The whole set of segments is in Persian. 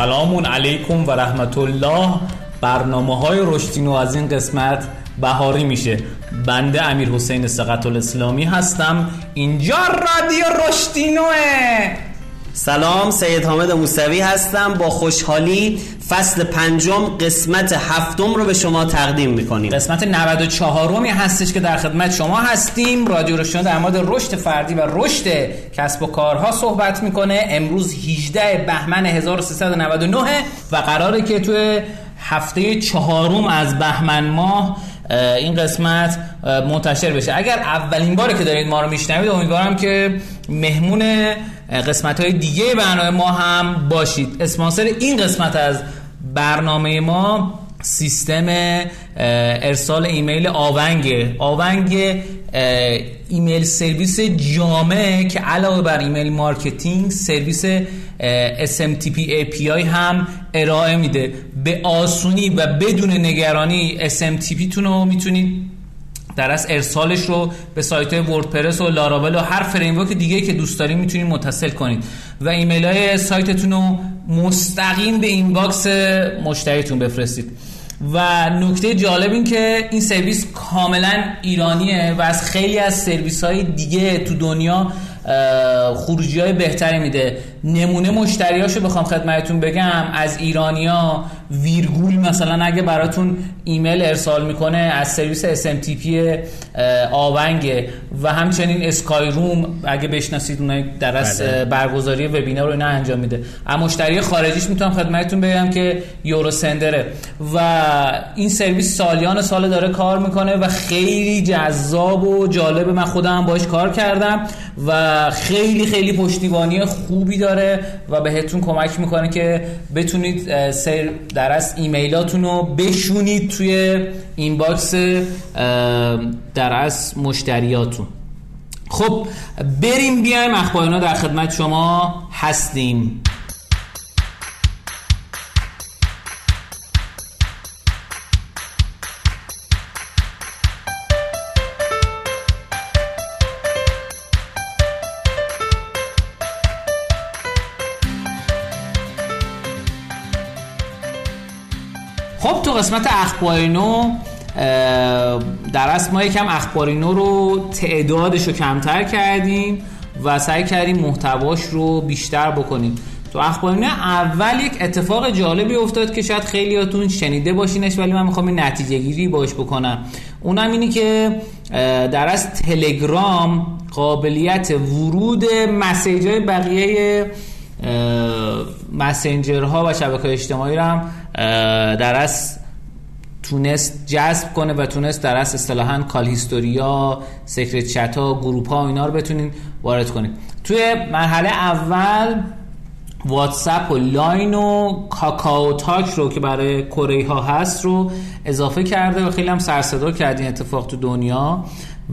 سلام علیکم و رحمت الله. برنامه های رشدینو از این قسمت بهاری میشه. بنده امیر حسین سقط الاسلامی هستم. اینجا رادیو رشدینوه. سلام سید حامد موسوی هستم. با خوشحالی فصل پنجم قسمت هفتم رو به شما تقدیم می‌کنیم. قسمت 94 می هستش که در خدمت شما هستیم. رادیو رشدینو در مورد رشد فردی و رشد کسب و کارها صحبت می‌کنه. امروز 18 بهمن 1399 و قراره که توی هفته چهارم از بهمن ماه این قسمت منتشر بشه. اگر اولین باره که دارید ما رو میشنوید امیدوارم که مهمون قسمت های دیگه برنامه ما هم باشید. اسپانسر این قسمت از برنامه ما سیستم ارسال ایمیل آونگ. آونگ ایمیل سرویس جامعه که علاوه بر ایمیل مارکتینگ سرویس SMTP API هم ارائه میده. به آسونی و بدون نگرانی SMTP تون رو می‌تونید در از ارسالش رو به سایت وردپرس و لاراول و هر فریمورک دیگه که دوست دارید می‌تونید متصل کنید. و ایمیل های سایتتون رو مستقیم به این باکس مشتریتون بفرستید. و نکته جالب این که این سرویس کاملا ایرانیه و از خیلی از سرویس های دیگه تو دنیا خروجی های بهتری میده. نمونه مشتریاشو بخوام خدمتتون بگم. از ایرانیا ویرگول مثلا اگه براتون ایمیل ارسال می‌کنه از سرویس SMTP آونگ و همچنین اسکای روم اگه بشناسید اونای در از بله. برگزاری وبینار رو اینا انجام میده. اما مشتری خارجیش می‌تونم خدمتتون بگم که یورو سندره. و این سرویس سالیان سال داره کار می‌کنه و خیلی جذاب و جالب. من خودم باش کار کردم و خیلی خیلی پشتیبانی خوبی داره و بهتون کمک می‌کنه که بتونید سر در از ایمیلاتون رو بشونید توی این باکس در از مشتریاتون. خب بریم بیایم اخبارینا در خدمت شما هستیم. قسمت اخبارینو در اصل ما یکم اخبارینو رو تعدادش رو کمتر کردیم و سعی کردیم محتواش رو بیشتر بکنیم. تو اخبارینو اول یک اتفاق جالبی افتاد که شاید خیلیاتون شنیده باشینش ولی من می‌خوام این نتیجه گیری باش بکنم. اونم اینی که در از تلگرام قابلیت ورود مسیج های بقیه مسنجرها و شبکه اجتماعی رو هم در از تونست جذب کنه و تونست در از اصطلاحا call history ا secret chat ها group ها اینا رو بتونین وارد کنید توی مرحله اول واتساپ و Line و KakaoTalk رو که برای کره ها هست رو اضافه کرده و خیلی هم سرصدا کرد این اتفاق تو دنیا.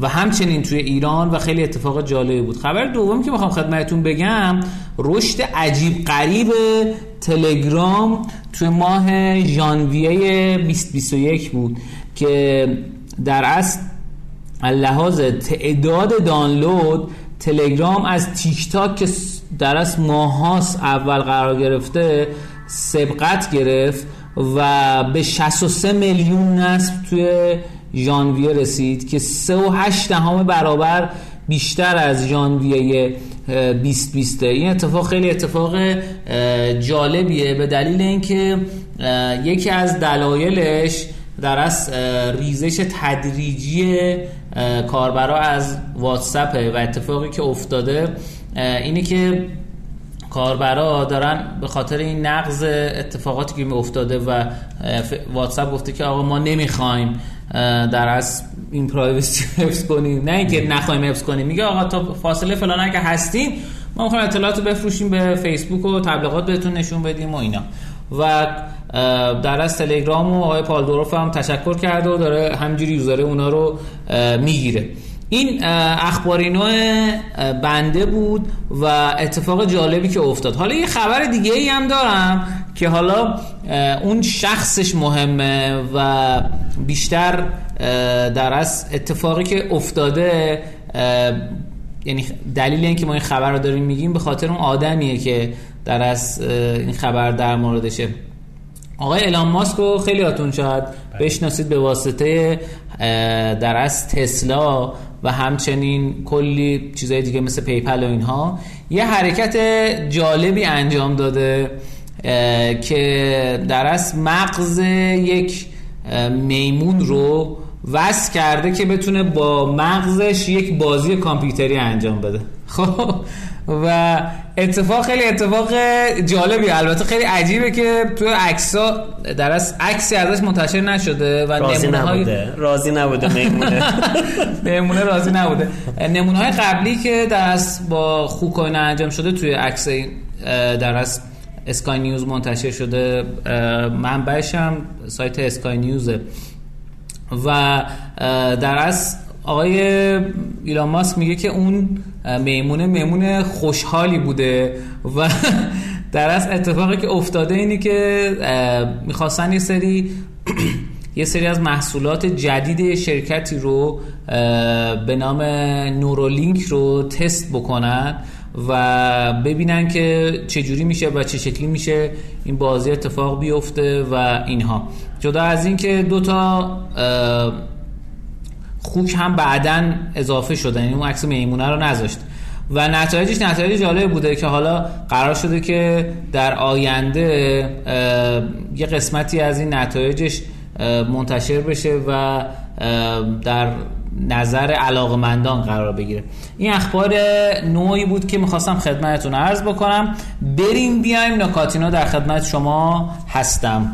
و همچنین توی ایران و خیلی اتفاق جالبی بود. خبر دوم که می‌خوام خدمتتون بگم رشد عجیب غریب تلگرام توی ماه ژانویه 2021 بود که در اصل لحاظ تعداد دانلود تلگرام از تیک تاک که در اصل ماهاس اول قرار گرفته سبقت گرفت و به 63 میلیون نصب توی ژانویه رسید که 3.8 دهم برابر بیشتر از ژانویه 2020 این اتفاق خیلی اتفاق جالبیه به دلیل اینکه یکی از دلایلش در از ریزش تدریجی کاربرا از واتساپه و اتفاقی که افتاده اینه که کاربرا دارن به خاطر این نقض اتفاقاتی که افتاده و واتساپ گفته که آقا ما نمی‌خوایم در از این پرایوسی حفظ کنیم. نه اینکه نخوایم حفظ کنیم. میگه آقا تا فاصله فلان اگه هستیم ما می‌خوایم اطلاعات بفروشیم به فیسبوک و تبلیغات بهتون نشون بدیم و اینا. و در از تلگرام و آقای پالدوروف هم تشکر کرده و داره همجوری یوزاره اونا رو می‌گیره. این اخباری نوع بنده بود و اتفاق جالبی که افتاد. حالا یه خبر دیگه ای هم دارم که حالا اون شخصش مهمه و بیشتر در از اتفاقی که افتاده یعنی دلیل اینکه ما این خبر رو داریم میگیم به خاطر اون آدمیه که در از این خبر در موردشه. آقای الان ماسک رو خیلی هاتون شاید بله. بشناسید به واسطه در از تسلا. و همچنین کلی چیزهای دیگه مثل پیپل و اینها. یه حرکت جالبی انجام داده که در از مغز یک میمون رو وصل کرده که بتونه با مغزش یک بازی کامپیوتری انجام بده. خب؟ و اتفاق خیلی اتفاق جالبی البته خیلی عجیبه که تو عکسا در از عکسی ازش منتشر نشده و راضی نبوده. راضی نبوده میمونه میمونه راضی نبوده. نمونه های قبلی که در از با خوکوین انجام شده توی عکس در از اسکای نیوز منتشر شده منبعش هم سایت اسکای نیوزه و در از آقای ایلان ماسک میگه که اون میمونه میمون خوشحالی بوده و در از اتفاقی که افتاده اینی که می‌خواستن یه سری یه سری از محصولات جدید شرکتی رو به نام نورولینک رو تست بکنن و ببینن که چجوری میشه و چه شکلی میشه این بازی اتفاق بیفته و اینها. جدا از اینکه دو تا خوک هم بعدا اضافه شدن. یعنی اون عکس میمونه رو نذاشت. و نتایجش نتایج جالب بوده که حالا قرار شده که در آینده یه قسمتی از این نتایجش منتشر بشه و در نظر علاقمندان قرار بگیره. این اخبار نوعی بود که می‌خواستم خدمتتون عرض بکنم. بریم بیایم نکاتینا در خدمت شما هستم.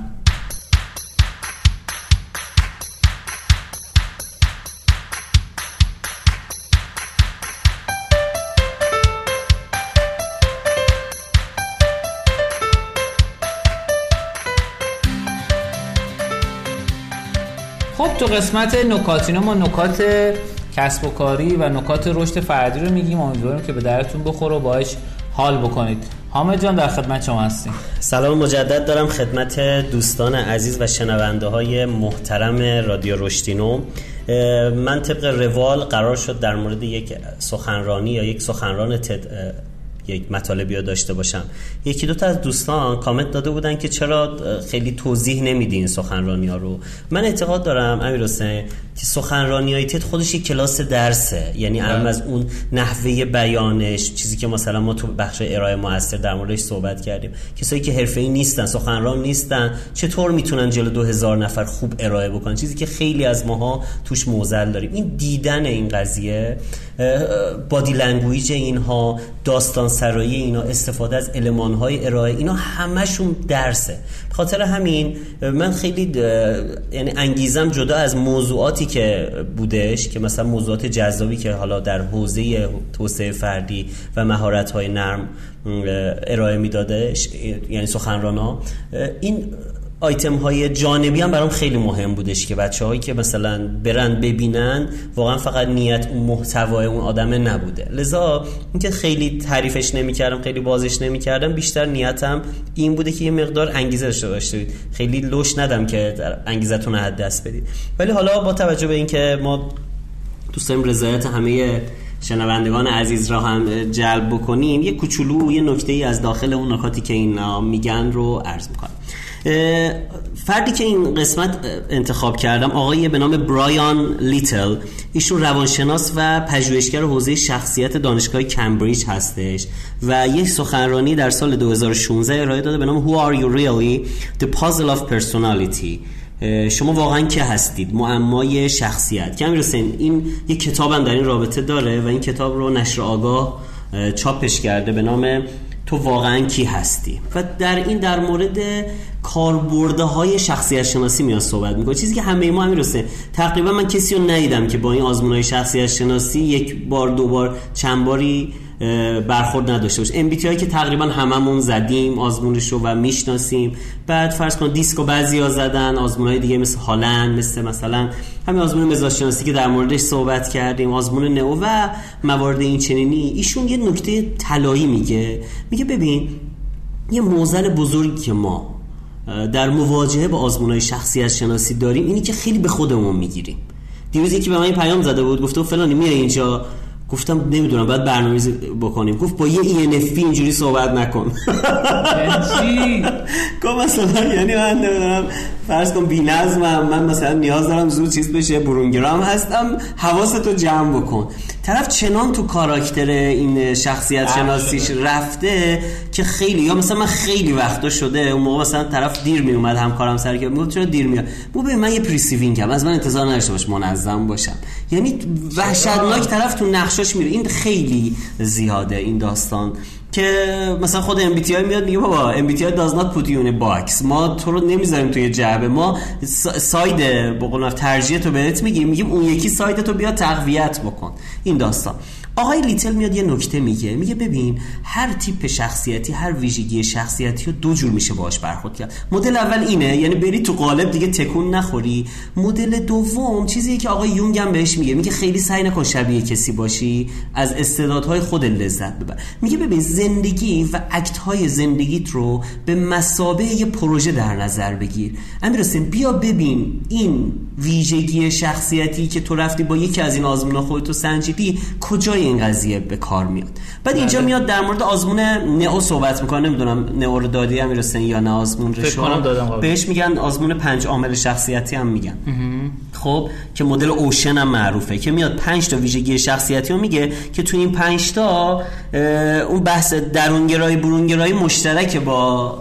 قسمت نکاتینا ما نکات کسب و کاری و نکات رشد فردی رو میگیم. امیدوارم که به درتون بخوره و باش حال بکنید. حامد جان در خدمت شما هستیم. سلام مجدد دارم خدمت دوستان عزیز و شنونده های محترم رادیو رشدینو. من طبق روال قرار شد در مورد یک سخنرانی یا یک سخنران تد یک مطالبی رو داشته باشم. یکی دو تا از دوستان کامنت داده بودن که چرا خیلی توضیح نمیدین سخنرانی ها رو. من اعتقاد دارم امیر حسین که سخنرانی های TED خودش یک کلاس درسه. یعنی هم بله. از اون نحوه بیانش چیزی که مثلا ما تو بخش ارائه موثر در موردش صحبت کردیم کسایی که حرفه‌ای نیستن سخنران نیستن چطور می‌تونن جلو دو هزار نفر خوب ارائه بکنن؟ چیزی که خیلی از ماها توش معضل داریم. این دیدن این قضیه body language اینها داستان سرایی اینا استفاده از المان های ارائه اینا همشون درسه. خاطر همین من خیلی یعنی انگیزم جدا از موضوعاتی که بودش که مثلا موضوعات جذابی که حالا در حوزه توسعه فردی و مهارت های نرم ارائه میدادش یعنی سخنرانا این آیتم های جانبی هم برام خیلی مهم بودش که بچه هایی که مثلا برن ببینن واقعا فقط نیت اون محتوای اون آدمه نبوده. لذا اینکه خیلی تعریفش نمی‌کردم خیلی بازش نمی‌کردم بیشتر نیتم این بوده که یه مقدار انگیزه داشته باشید. خیلی لوش ندم که انگیزتون رو دست بدید. ولی حالا با توجه به اینکه ما دوست داریم رضایت همه شنوندگان عزیز را هم جلب بکنیم یه کوچولو یه نکته ای از داخل اون نکاتی که این میگن رو عرض می‌کنم. فردی که این قسمت انتخاب کردم آقای به نام برایان لیتل. ایشون روانشناس و پژوهشگر حوزه شخصیت دانشگاه کمبریج هستش و یک سخنرانی در سال 2016 ارائه داده به نام Who are you really? The puzzle of personality. شما واقعا که هستید؟ معمای شخصیت. کمی رسین این یک کتاب هم در این رابطه داره و این کتاب رو نشر آگاه چاپش کرده به نام تو واقعا کی هستی؟ و در این در مورد کاربرده های شخصیت شناسی میاد صحبت می‌کنه. چیزی که همه ما همین رسه تقریبا من کسی رو ندیدم که با این آزمون های شخصیت شناسی یک بار دو بار چند باری برخورد نداشته باشه. هایی که تقریبا هممون زدیم آزمونش رو و می‌شناسیم. بعد فرض کن دیسکو بعضیا زدن آزمون های دیگه مثل هالند مثل مثلا همین آزمون مزاج شناسی که در موردش صحبت کردیم آزمون نو و موارد این چنینی. ایشون یه نکته طلایی میگه. میگه ببین یه موزل بزرگی که ما در مواجهه با آزمون های شخصیت شناسی داریم اینی که خیلی به خودمون می‌گیریم. دیروز یکی به من پیام زده بود گفته فلانی میای اینجا؟ گفتم نمی‌دونم باید برنامه‌ریزی بکنیم. گفت با یه ENFP اینجوری صحبت نکن. چی؟ گفت مثلا یعنی من نمی‌دونم. فرض کن بی‌نظمم من مثلا نیاز دارم زود چیز بشه برونگرام هستم حواستو جمع بکن. طرف چنان تو کاراکتر این شخصیت شناسیش رفته که خیلی یا مثلا من خیلی وقتا شده اون موقع مثلا طرف دیر می اومد همکارم سر که می‌گفت چرا دیر میاد؟ بابا من یه perceiving م از من انتظار نداشته باش منظم باشم. یعنی وحشتناک طرف تو نقشاش میره. این خیلی زیاده این داستان. که مثلا خود MBTI میاد میگه بابا MBTI does not put you in a box. ما تو رو نمی‌ذاریم توی جعبه. ما side به قول ترجیح تو بهت میگیم. میگیم اون یکی side تو بیا تقویت بکن. این داستان. آقای لیتل میاد یه نکته میگه. میگه ببین هر تیپ شخصیتی هر ویژگی شخصیتی رو دو جور میشه باش برخورد کرد. مدل اول اینه یعنی بری تو قالب دیگه تکون نخوری. مدل دوم چیزی که آقای یونگ هم بهش میگه. میگه خیلی سعی نکن شبیه کسی باشی از استعدادهای خود لذت ببر. میگه ببین زندگی و اکت های زندگیت رو به مسابه یه پروژه در نظر بگیر. امیر بیا ببین این ویژگی شخصیتی که تو رفتی با یکی از این آزمون خودتو سنجیدی کجای این قضیه به کار میاد. بعد اینجا بله. میاد در مورد آزمون نئو صحبت می‌کنه نمی‌دونم نئو رو دادی هم می‌رسن یا نه آزمون رو بهش میگن آزمون پنج عامل شخصیتی هم میگن. خب که مدل OCEAN هم معروفه که میاد پنج تا ویژگی شخصیتی رو میگه که تو این پنج تا اون بحث درونگرایی برونگرایی مشترک با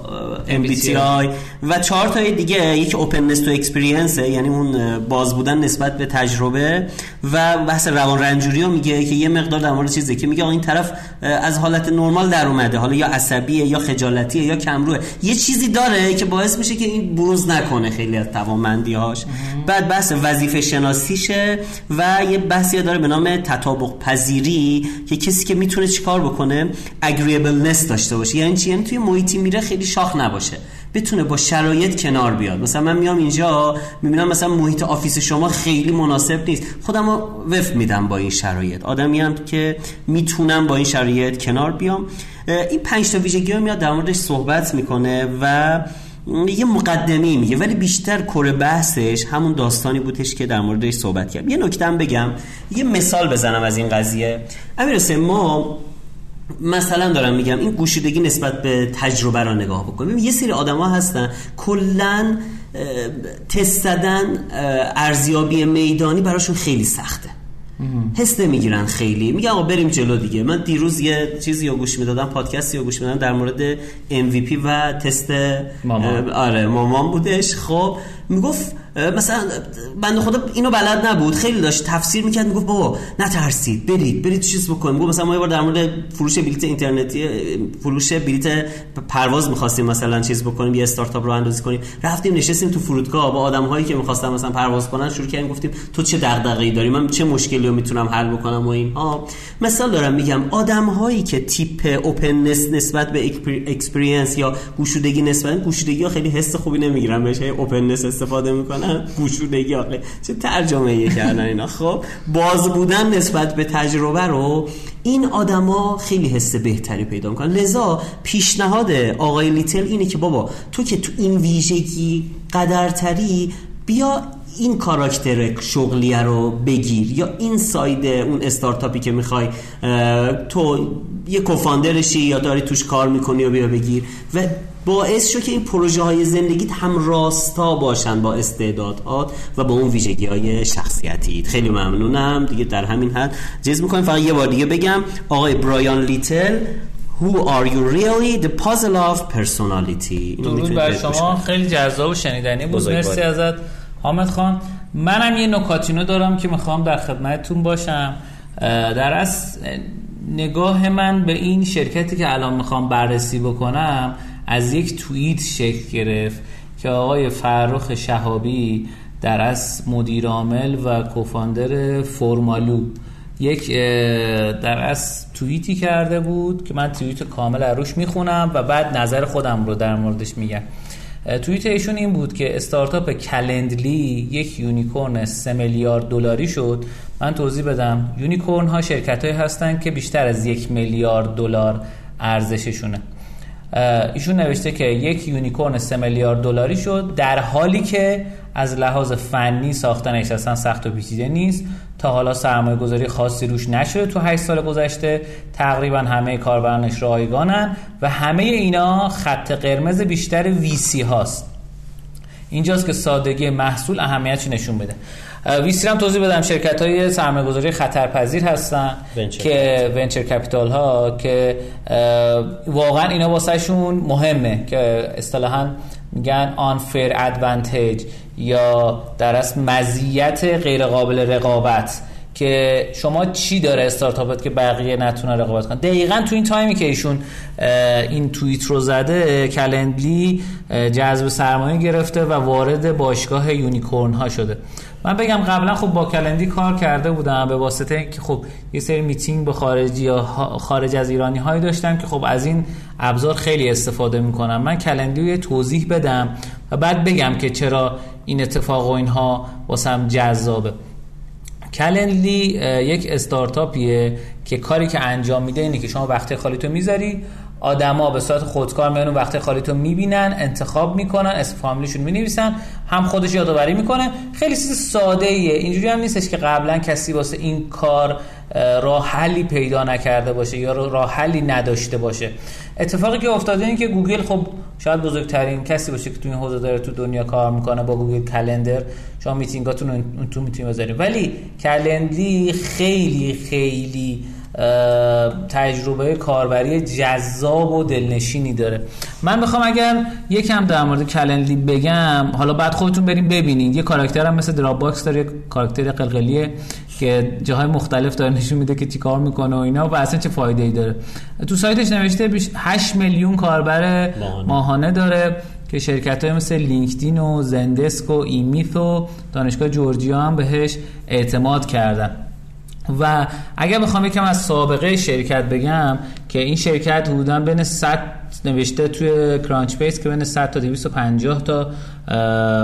MBTI و چهار تای دیگه یک openness to experience یعنی اون باز بودن نسبت به تجربه و بحث روان رنجوری رو میگه که یه مقدار در مورد چیزی که میگه این طرف از حالت نرمال در اومده. حالا یا عصبیه یا خجالتیه یا کمروه. یه چیزی داره که باعث میشه که این بروز نکنه خیلی از توانمندی‌هاش. بعد بحث وظیفه شناسیشه و یه بحثی داره به نام تطابق پذیری که کسی که می‌تونه چیکار بکنه؟ agreeableness داشته باشه. یعنی چی؟ یعنی توی محیطی میره خیلی شاخ نباشه. بتونه با شرایط کنار بیاد. مثلا من میام اینجا می‌بینم مثلا محیط office شما خیلی مناسب نیست. خودم رو وفق میدم با این شرایط. آدمی هم که می‌تونم با این شرایط کنار بیام. این پنج تا ویژگی میاد در موردش صحبت می‌کنه و یه مقدمی میگه. ولی بیشتر کره بحثش همون داستانی بودش که در موردش صحبت کرد یه نکته بگم. یه مثال بزنم از این قضیه. امیر ما مثلا دارم میگم این گوشیدگی نسبت به تجربه را نگاه بکنیم. یه سری آدما هستن کلا تست زدن ارزیابی میدانی براشون خیلی سخته. حس نمی‌گیرن خیلی. میگه آقا بریم جلو دیگه. من دیروز یه چیزی رو گوش می‌دادم پادکستی رو گوش می‌دادم در مورد MVP و تست مامان. آره مامان بودش. خب می‌گفت مثلا بنده خدا اینو بلد نبود. خیلی داشت تفسیر می‌کرد می‌گفت بابا نترسید برید برید چیز بکنید می‌گفت مثلا ما یه بار در مورد فروش بلیت اینترنتی فروش بلیت پرواز می‌خواستیم مثلا چیز بکنیم یه استارتاپ رو اندازی کنیم. رفتیم نشستیم تو فرودگاه با آدم هایی که می‌خواستن مثلا پرواز کنن شروع کردیم گفتیم تو چه دغدغه‌ای داری؟ من چه مشکلی رو می‌تونم حل بکنم و اینها. مثال دارم میگم آدم هایی که تیپ openness نسبت به experience یا گوشودگی نسبت گوشودگی خیلی حس خوبی نمی‌گیرن بهش openness استفاده می‌کنن؟ گوشودگی آخه چه ترجمه ای کردن اینا؟ خب باز بودن نسبت به تجربه رو این آدما خیلی حس بهتری پیدا می‌کنن. لذا پیشنهاد آقای لیتل اینه که بابا تو که تو این ویژگی قدرتری بیا این کاراکتر شغلیه رو بگیر یا این side اون استارتاپی که می‌خوای تو یه کوفاندرشی یا داری توش کار می‌کنی و بیا بگیر و باعث شو که این پروژه های زندگیت هم راستا باشن با استعدادات و با اون ویژگی های شخصیتی. خیلی ممنونم. دیگه در همین حد جز می‌کنیم. فقط یه بار دیگه بگم آقای برایان لیتل Who are you really? The puzzle of personality. درود بر شما. خیلی جذاب و شنیدنی بود. مرسی ازت. حامد خان منم یه نکاتینو دارم که می‌خوام در خدمتتون باشم. در از نگاه من به این شرکتی که الان می‌خوام بررسی بکنم از یک توییت شکل گرفت که آقای فرخ شهابی در از مدیر عامل و کوفاندر فرمالو. یک در از توییتی کرده بود که من توییت کامل روش می‌خونم و بعد نظر خودم رو در موردش میگم. توییت ایشون این بود که استارتاپ کلندلی یک یونیکورن 3 میلیارد دلاری شد. من توضیح بدم. unicorn ها شرکت هستن که بیشتر از یک میلیارد دلار ارزششونه. ایشون نوشته که یک unicorn 3 میلیارد دلاری شد در حالی که از لحاظ فنی ساختنش اصلا سخت و پیچیده نیست. تا حالا سرمایه گذاری خاصی روش نشده تو 8 سال گذشته. تقریبا همه کاربرانش رایگانن و همه اینا خط قرمز بیشتر VC هاست. اینجاست که سادگی محصول اهمیتش نشون بده. VC هم توضیح بدم شرکت های سرمایه گذاری خطرپذیر هستن که venture capital ها که واقعا اینا واسهشون مهمه که اصطلاحا میگن unfair advantage یا در اصل مزیت غیر قابل رقابت. که شما چی داره استارتاپت که بقیه نتونه رقابت کنن؟ دقیقا تو این تایمی که ایشون این توییت رو زده Calendly جذب سرمایه گرفته و وارد باشگاه unicorn ها شده. من بگم قبلا خب با Calendly کار کرده بودم به واسطه اینکه خب یه سری میتینگ با خارجی یا خارج از ایرانی هایی داشتم که خب از این ابزار خیلی استفاده می‌کنم. من Calendly رو یه توضیح بدم و بعد بگم که چرا این اتفاق و اینها واسم جذابه. Calendly یک استارتاپیه که کاری که انجام میده اینه که شما وقت خالی تو می‌ذاری آدما به صورت خودکار میان اون وقت خالی تو می‌بینن انتخاب می‌کنن اسم فامیلیشون می‌نویسن هم خودش یادآوری می‌کنه. خیلی چیز ساده ایه اینجوری هم نیستش که قبلا کسی واسه این کار راه حلی پیدا نکرده باشه یا راه حلی نداشته باشه. اتفاقی که افتاده این که گوگل خب شاید بزرگترین کسی باشه که تو این حوزه داره تو دنیا کار می‌کنه با Google Calendar. شما میتینگاتون اون تو می‌تونید بذارید ولی Calendly خیلی خیلی تجربه کاربری جذاب و دلنشینی داره. من بخوام اگر یکم در مورد Calendly بگم حالا بعد خودتون برید ببینید یه کاراکتر هم مثل Dropbox داره کاراکتر قلقلیه. که جاهای مختلف داره نشون میده که چیکار می‌کنه و اینا و اصلا چه فایده ای داره. تو سایتش نوشته 8 میلیون کاربر ماهانه, داره که شرکت های مثل LinkedIn و Zendesk و ایمیث و دانشگاه جورجیا هم بهش اعتماد کردن. و اگر بخوام یکم از سابقه شرکت بگم که این شرکت حدودا بین 100 نوشته توی کرانچ بیس که بین 100 تا 250 تا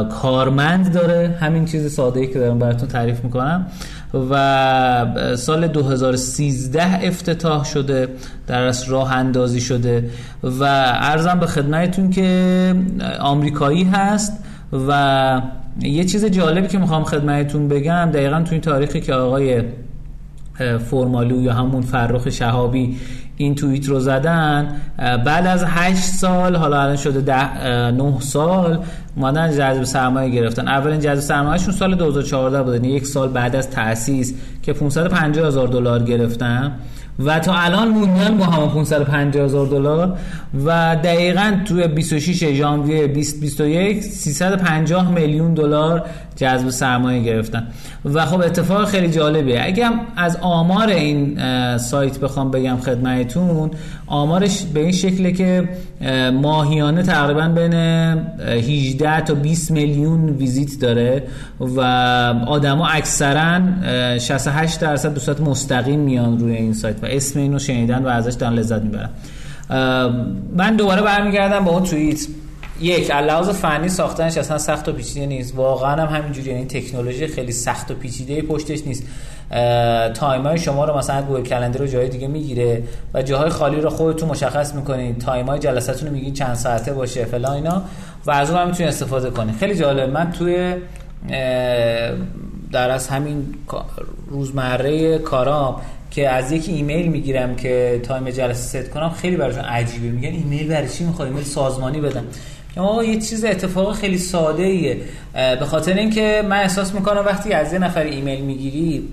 کارمند داره. همین چیز ساده ای که دارم براتون تعریف می‌کنم. و سال 2013 افتتاح شده در از راه اندازی شده و ارزم به خدمتتون که آمریکایی هست و یه چیز جالبی که می‌خوام خدمتتون بگم دقیقا تو این تاریخی که آقای فرمالو یا همون فرخ شهابی این توییت رو زدن بعد از 8 سال حالا الان شده ده 9 سال اومدن جذب سرمایه گرفتن. اولین جذب سرمایهشون سال 2014 بود یعنی یک سال بعد از تأسیس که 550 هزار دلار گرفتن. و تا الان موندن با همون 550 هزار دلار. و دقیقا توی 26 ژانویه 2021 350 میلیون دلار جذب سرمایه گرفتن. و خب اتفاق خیلی جالبیه. اگه از آمار این سایت بخوام بگم خدمتتون آمارش به این شکله که ماهیانه تقریبا بین 18 تا 20 میلیون ویزیت داره و آدما اکثرا 68 درصد به صورت مستقیم میان روی این سایت و اسم اینو شنیدن و ازش دارن لذت می‌برن. من دوباره برمیگردم با اون توییت. یک لحاظ فنی ساختنش اصلا سخت و پیچیده نیست. واقعا هم همینجوری یعنی تکنولوژی خیلی سخت و پیچیده پشتش نیست. time های شما رو مثلا Google Calendar رو جای دیگه می‌گیره و جاهای خالی رو خودتون مشخص می‌کنید time های جلساتون رو میگین چند ساعته باشه فلان اینا. و از اون هم می‌تونید استفاده کنید خیلی جالب. من توی در از همین روزمره کارام که از یک ایمیل می‌گیرم که time جلسه ست کنم خیلی براشون عجیبه. میگن ایمیل برای چی می‌خوای؟ ایمیل سازمانی بدم. آقا یه چیز اتفاق خیلی ساده ایه به خاطر اینکه من احساس می‌کنم وقتی از یه نفر ایمیل می‌گیری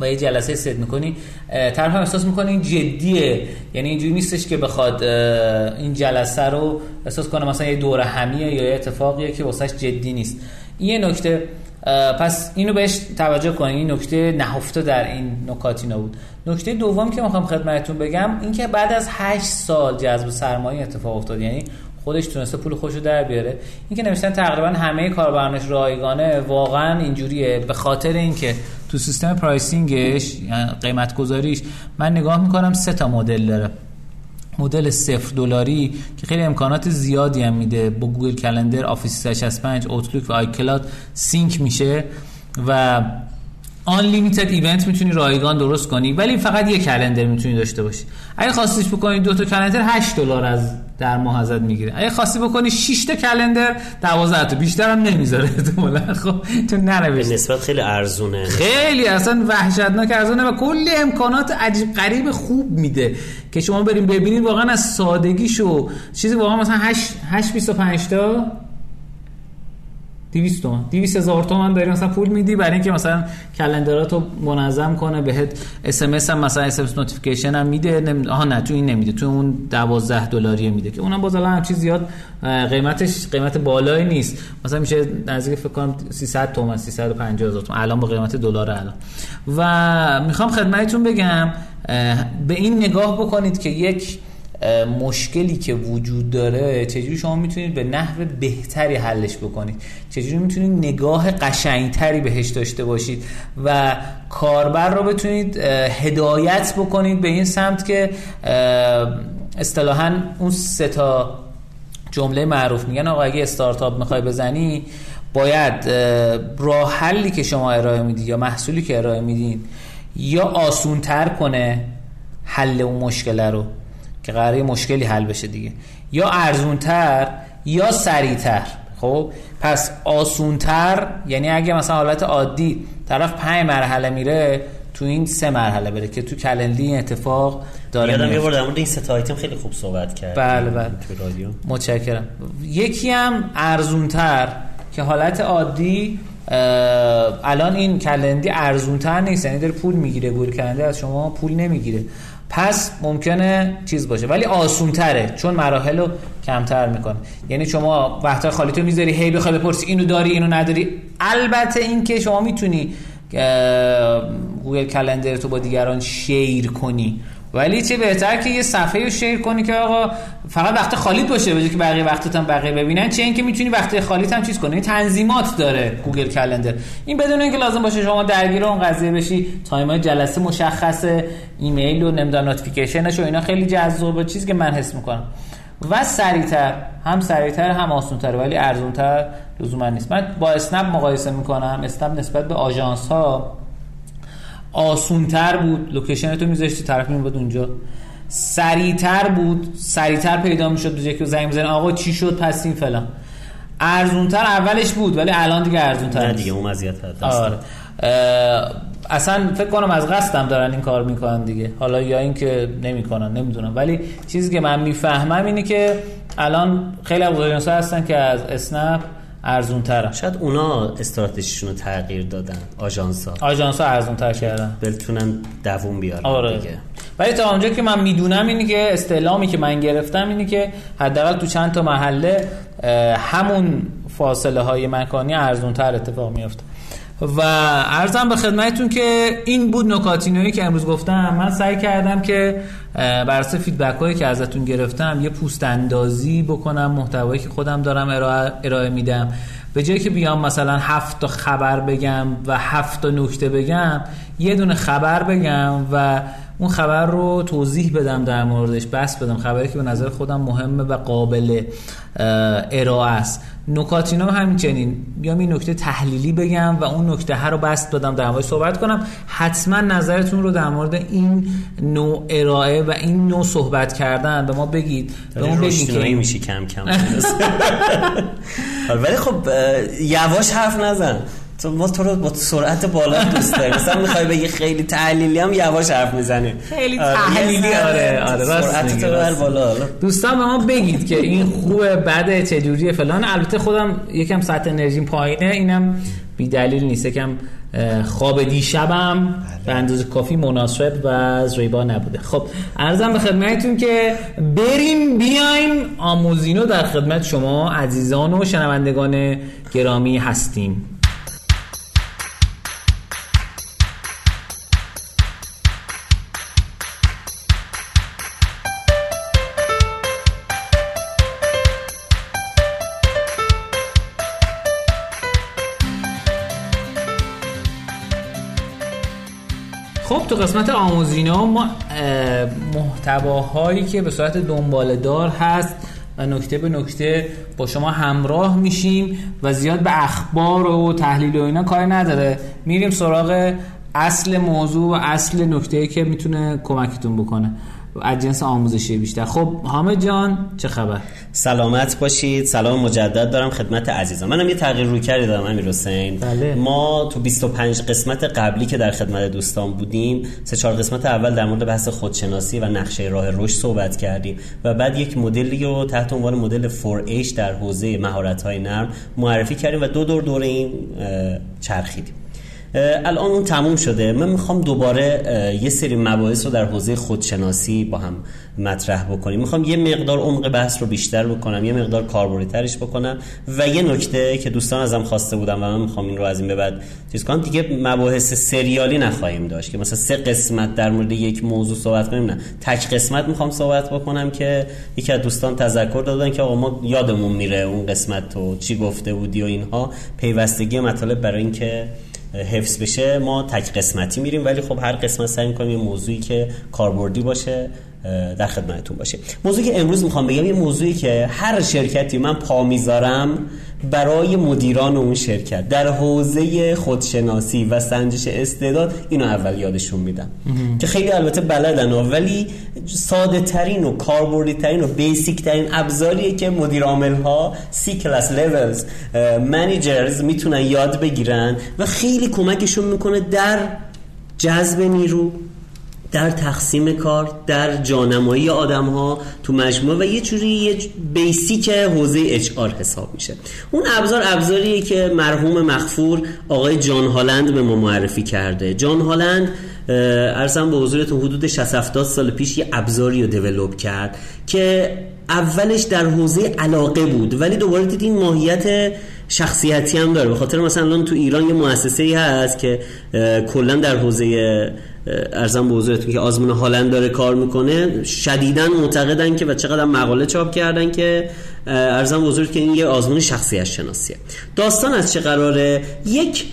و یه جلسه ست می‌کنی طرف هم احساس می‌کنه این جدیه. یعنی اینجوری نیستش که بخواد این جلسه رو احساس کنه مثلا یه دورهمیه یا یه اتفاقیه که واسهش جدی نیست. این نکته پس اینو بهش توجه کنید این نکته نهفته در این نکاتی نبود نکته دوم که می‌خوام خدمتتون بگم اینکه بعد از 8 سال جذب سرمایه اتفاق افتاد. یعنی خودش تونسته پول خودشو در بیاره. این که نوشتن تقریبا همه کاربرانش رایگانه واقعا اینجوریه. به خاطر اینکه تو سیستم pricing ش یعنی قیمت گذاریش من نگاه می‌کنم سه تا مدل داره. مدل صفر دلاری که خیلی امکانات زیادی هم میده. با Google Calendar Office 365 Outlook و iCloud سینک میشه و آن لیمیتد ایونت می‌تونی رایگان درست کنی ولی فقط یک کلندر می‌تونی داشته باشی. اگه خواستیش بکنی دو تا کلندر 8 دلار از در ماه ازت می‌گیره. اگه خواستی بکنی 6 تا کلندر 12 تا. بیشتر هم نمی‌ذاره. احتمالاً خب تو نروش نسبت خیلی ارزونه. خیلی اصلا وحشتناک ارزونه و کلی امکانات عجیب غریب خوب میده که شما بریم ببینید واقعا از سادگیشو چیزی واقعا مثلا 8 8 25 تا 200 تومن 200 هزار تومن داری. مثلا پول میدی برای اینکه مثلا calendar اتو منظم کنه. بهت اس ام اس هم مثلا اس ام اس نوتیفیکیشن هم میده. نم... آها نه تو این نمیده. تو اون 12 دلاری میده که اونم باز الان چیز زیاد قیمتش قیمت بالایی نیست. مثلا میشه نزدیک فکر کنم 300 تومن 350 هزار تومن الان با قیمت دلار الان. و می‌خوام خدمتتون بگم به این نگاه بکنید که یک مشکلی که وجود داره چجوری شما می‌تونید به نحو بهتری حلش بکنید؟ چجوری می‌تونید نگاه قشنگتری بهش داشته باشید؟ و کاربر رو بتونید هدایت بکنید به این سمت که اصطلاحا اون سه تا جمله معروف میگن آقا اگه استارتاپ می‌خوای بزنی باید راه حلی که شما ارائه میدی یا محصولی که ارائه میدین یا آسونتر کنه حل اون مشکل رو. که قراره مشکلی حل بشه دیگه. یا ارزونتر یا سریعتر. خب پس آسونتر یعنی اگه مثلا حالت عادی طرف پنج مرحله میره تو این سه مرحله بره که تو کلندی این اتفاق داره یادم یه بار در مورد این سه آیتم خیلی خوب صحبت کرد بله بله. تو رادیو. متشکرم. یکی هم ارزونتر که حالت عادی الان این کلندی ارزونتر نیست یعنی داره پول می‌گیره گوگل کلندر از شما پول نمی‌گیره. پس ممکنه چیز باشه. ولی آسون تره چون مراحل رو کمتر می‌کنه. یعنی شما وقتا خالی تو می‌ذاری هی بخوای بپرسی اینو داری اینو نداری. البته این که شما می‌تونی Google Calendar تو با دیگران share کنی. ولی چه بهتر که یه صفحه رو share کنی که آقا فقط وقت خالیت باشه بجای که بقیه وقتت هم بقیه ببینن چه اینکه می‌تونی وقت خالیت هم چیز کنی. تنظیمات داره Google Calendar. این بدون اینکه لازم باشه شما درگیر اون قضیه بشی time جلسه مشخصه ایمیل و نمی‌دونم notification ش و اینا خیلی جذابه چیزی که من حس می‌کنم. و سریعتر هم سریعتر هم آسان‌تر ولی ارزونتر لزوما نیست. من با اسنپ مقایسه می‌کنم اسنپ نسبت به آژانس ها آسونتر بود. location تو میذاشتی طرف میومد اونجا. سریعتر بود. سریعتر پیدا می‌شد. به که زنگ بزنه آقا چی شد؟ پس این فلان. ارزونتر اولش بود ولی الان دیگه ارزونتر نه دیگه اون مزیت آره. اصلا فکر کنم از قصدم دارن این کار می‌کنن دیگه. حالا یا اینکه نمی‌کنن نمی‌دونم. ولی چیزی که من می‌فهمم اینه که الان خیلی از هستن که از اسنپ ارزون تر شاید اونا استراتژیشون رو تغییر دادن آژانس ها آژانس ها ارزون تر کردن. بتونن دووم بیارن آره. دیگه. ولی تا اونجا که من می‌دونم اینه که استعلامی که من گرفتم اینه که حداقل تو چند تا محله همون فاصله های مکانی ارزون تر اتفاق میفته و ارزم به خدمتتون که این بود نکاتینویی که امروز گفتم. من سعی کردم که بر فیدبک هایی که ازتون گرفتم یه پوست اندازی بکنم محتوایی که خودم دارم ارائه, ارائه میدم. به جایی که بیام مثلا هفت تا خبر بگم و هفت تا نکته بگم یه دونه خبر بگم و اون خبر رو توضیح بدم در موردش بس بدم. خبری که به نظر خودم مهمه و قابل ارائه است. نکاتینا همچنین. بیام این نکته تحلیلی بگم و اون نکته ها رو بست بدم در مورد صحبت کنم. حتما نظرتون رو در مورد این نوع ارائه و این نوع صحبت کردن به ما بگید. به اون بگید که میشی کم کم. ولی خب یواش حرف نزن. ما تو رو با سرعت بالا دوست داریم. مثلا می‌خوای بگی خیلی تحلیلی هم یواش حرف می‌زنی. خیلی آره، تحلیلی آره آره سرعت تو بر بالا دوستان به ما بگید که این خوبه بعد چه جوریه فلان. البته خودم یکم سطح انرژی پایینه اینم بی دلیل نیست. یکم خواب دیشبم بله. به اندازه کافی مناسب و زیبا نبوده. خب ارزم به خدمتتون که بریم بیایم آموزینو در خدمت شما عزیزان و شنوندگان گرامی هستیم. قسمت آموزینا ما محتواهایی که به صورت دنبال دار هست و نکته به نکته با شما همراه میشیم و زیاد به اخبار و تحلیل و اینا کاری نداره. میریم سراغ اصل موضوع و اصل نکته که می‌تونه کمکتون بکنه. از جنس آموزشی بیشتر. خب حامد جان چه خبر؟ سلامت باشید. سلام مجدد دارم خدمت عزیزان. منم یه تغییر روی کردی دارم امیر حسین. بله. ما تو 25 قسمت قبلی که در خدمت دوستان بودیم سه چهار قسمت اول در مورد بحث خودشناسی و نقشه راه رشد صحبت کردیم و بعد یک مدلی رو تحت عنوان مدل 4H در حوزه مهارت های نرم معرفی کردیم و دو دور دور این چرخیدیم. الان اون تموم شده. من می‌خوام دوباره یه سری مباحث رو در حوزه خودشناسی با هم مطرح بکنیم. می‌خوام یه مقدار عمق بحث رو بیشتر بکنم یه مقدار کاربردی ترش بکنم و یه نکته که دوستان ازم خواسته بودم و من می‌خوام این رو از این به بعد چیز کنم. دیگه مباحث سریالی نخواهیم داشت که مثلا سه قسمت در مورد یک موضوع صحبت کنیم. نه تک قسمت می‌خوام صحبت بکنم که یکی از دوستان تذکر دادن که آقا ما یادمون میره اون قسمت تو چی گفته بودی و اینها. پیوستگی مطالب برای اینکه حفظ بشه ما تک قسمتی میریم. ولی خب هر قسمت سعی می‌کنیم یه موضوعی که کاربردی باشه در خدمتتون باشه. موضوعی که امروز می‌خوام بگم یه موضوعی که هر شرکتی من پا می‌ذارم برای مدیران اون شرکت. در حوزه خودشناسی و سنجش استعداد اینو اول یادشون میدم. که خیلی البته بلدن ولی ساده ترین و کاربردی ترین و بیسیک ترین ابزاریه که مدیر عامل ها سی کلاس لولز منیجرز می‌تونن یاد بگیرن و خیلی کمکشون می‌کنه در جذب نیرو در تقسیم کار در جانمایی آدم ها تو مجموعه و یه جوری یه بیسیک حوزه اچ آر حساب میشه. اون ابزار ابزاریه که مرحوم مغفور آقای جان هالند به ما معرفی کرده. جان هالند ارزم به حضورتون حدود 60 70 سال پیش یه ابزاری رو دیولوب کرد که اولش در حوزه علاقه بود ولی دوباره دیدین ماهیت شخصیتی هم داره. به خاطر مثلا الان تو ایران یه مؤسسه ای هست که کلا در حوزه ارزم به حضورتون که آزمون هالند داره کار می‌کنه شدیدا معتقدن که و چقدر مقاله چاپ کردن که ارزم به حضورت که این یه آزمون شخصیت شناسیه. داستان از چه قراره؟ یک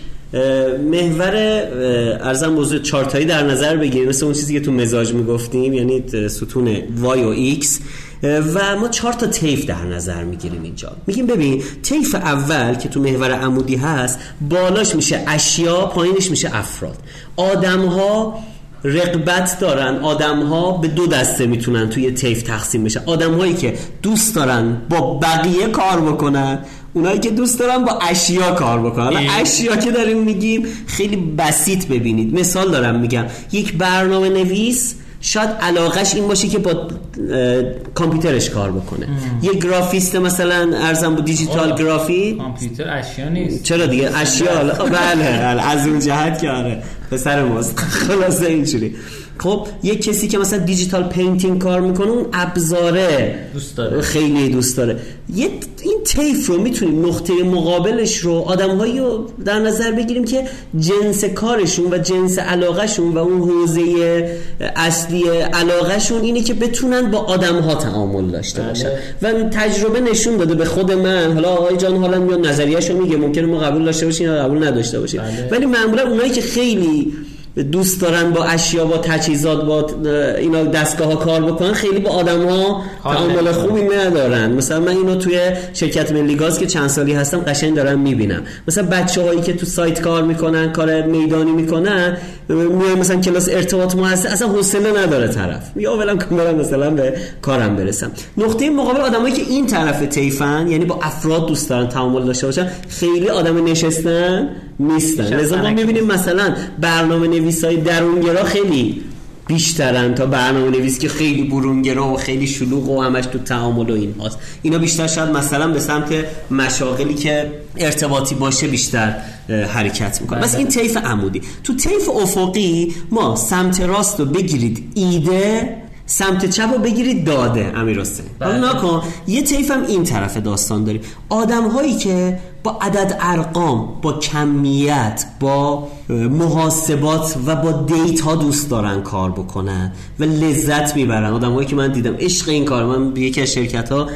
محور ارزم موضوع چارتایی در نظر بگیریم مثل اون چیزی که تو مزاج می‌گفتیم یعنی ستون Y و X و ما چهار تا تیف در نظر می‌گیریم اینجا. میگیم ببین تیف اول که تو محور عمودی هست بالاش میشه اشیا پایینش میشه افراد. آدم ها رقبت دارن. آدم ها به دو دسته می‌تونن توی تیف تقسیم بشن. آدم هایی که دوست دارن با بقیه کار بکنن اونایی که دوست دارن با اشیا کار بکنن. اشیا که داریم میگیم خیلی بسیط ببینید. مثال دارم میگم. یک برنامه نویس شاید علاقش این باشه که با کامپیوترش کار بکنه. یه گرافیست مثلا ارزم با دیجیتال گرافی کامپیوتر اشیا نیست. چرا دیگه؟ اشیا بله از اون جهت که آره. پسر ماست. خلاصه اینجوری. خب یک کسی که مثلا digital painting کار می‌کنه اون ابزاره دوست داره. خیلی دوست داره. یه این تیپ رو می‌تونیم نقطه مقابلش رو آدمهایی رو در نظر بگیریم که جنس کارشون و جنس علاقهشون و اون حوزه اصلی علاقهشون اینه که بتونن با آدمها تعامل داشته باشن. و تجربه نشون داده به خود من. حالا آقای جان هالند میاد نظریه‌شو میگه ممکنه ما قبول داشته باشیم یا قبول نداشته باشیم. ولی معمولا اونایی که خیلی the دوست دارن با اشیا با تجهیزات با اینا دستگاه ها کار بکنن خیلی با آدم ها تعامل خوبی ندارن. مثلا من اینو توی شرکت ملی گاز که چند سالی هستم قشنگ دارم می‌بینم. مثلا بچه هایی که تو سایت کار می‌کنن کار میدانی می‌کنن میای مثلا کلاس ارتباط مؤسسه اصلا حوصله نداره طرف. یا ولم کنم مثلا به کارم برسم. نقطه مقابل آدمایی که این طرف تیفن یعنی با افراد دوست دارن تعامل داشته باشن خیلی آدم نشستن نیستن. لذا ما می‌بینیم مثلا برنامه نویسای درونگرا خیلی بیشترن تا برنامه نویس که خیلی برونگرا و خیلی شلوغ و همش تو تعامل و این. هاست اینا بیشتر شاید مثلا به سمت مشاغلی که ارتباطی باشه بیشتر حرکت می‌کنه بس این طیف عمودی. تو طیف افقی ما سمت راست رو بگیرید ایده سمت چپ رو بگیرید داده امیر حسین حالا نکن یه طیف هم این طرف داستان داریم. آدم هایی که با عدد ارقام با کمیت با محاسبات و با data دوست دارن کار بکنن و لذت می‌برن. آدمایی که من دیدم عشق این کار من یکی از شرکت ها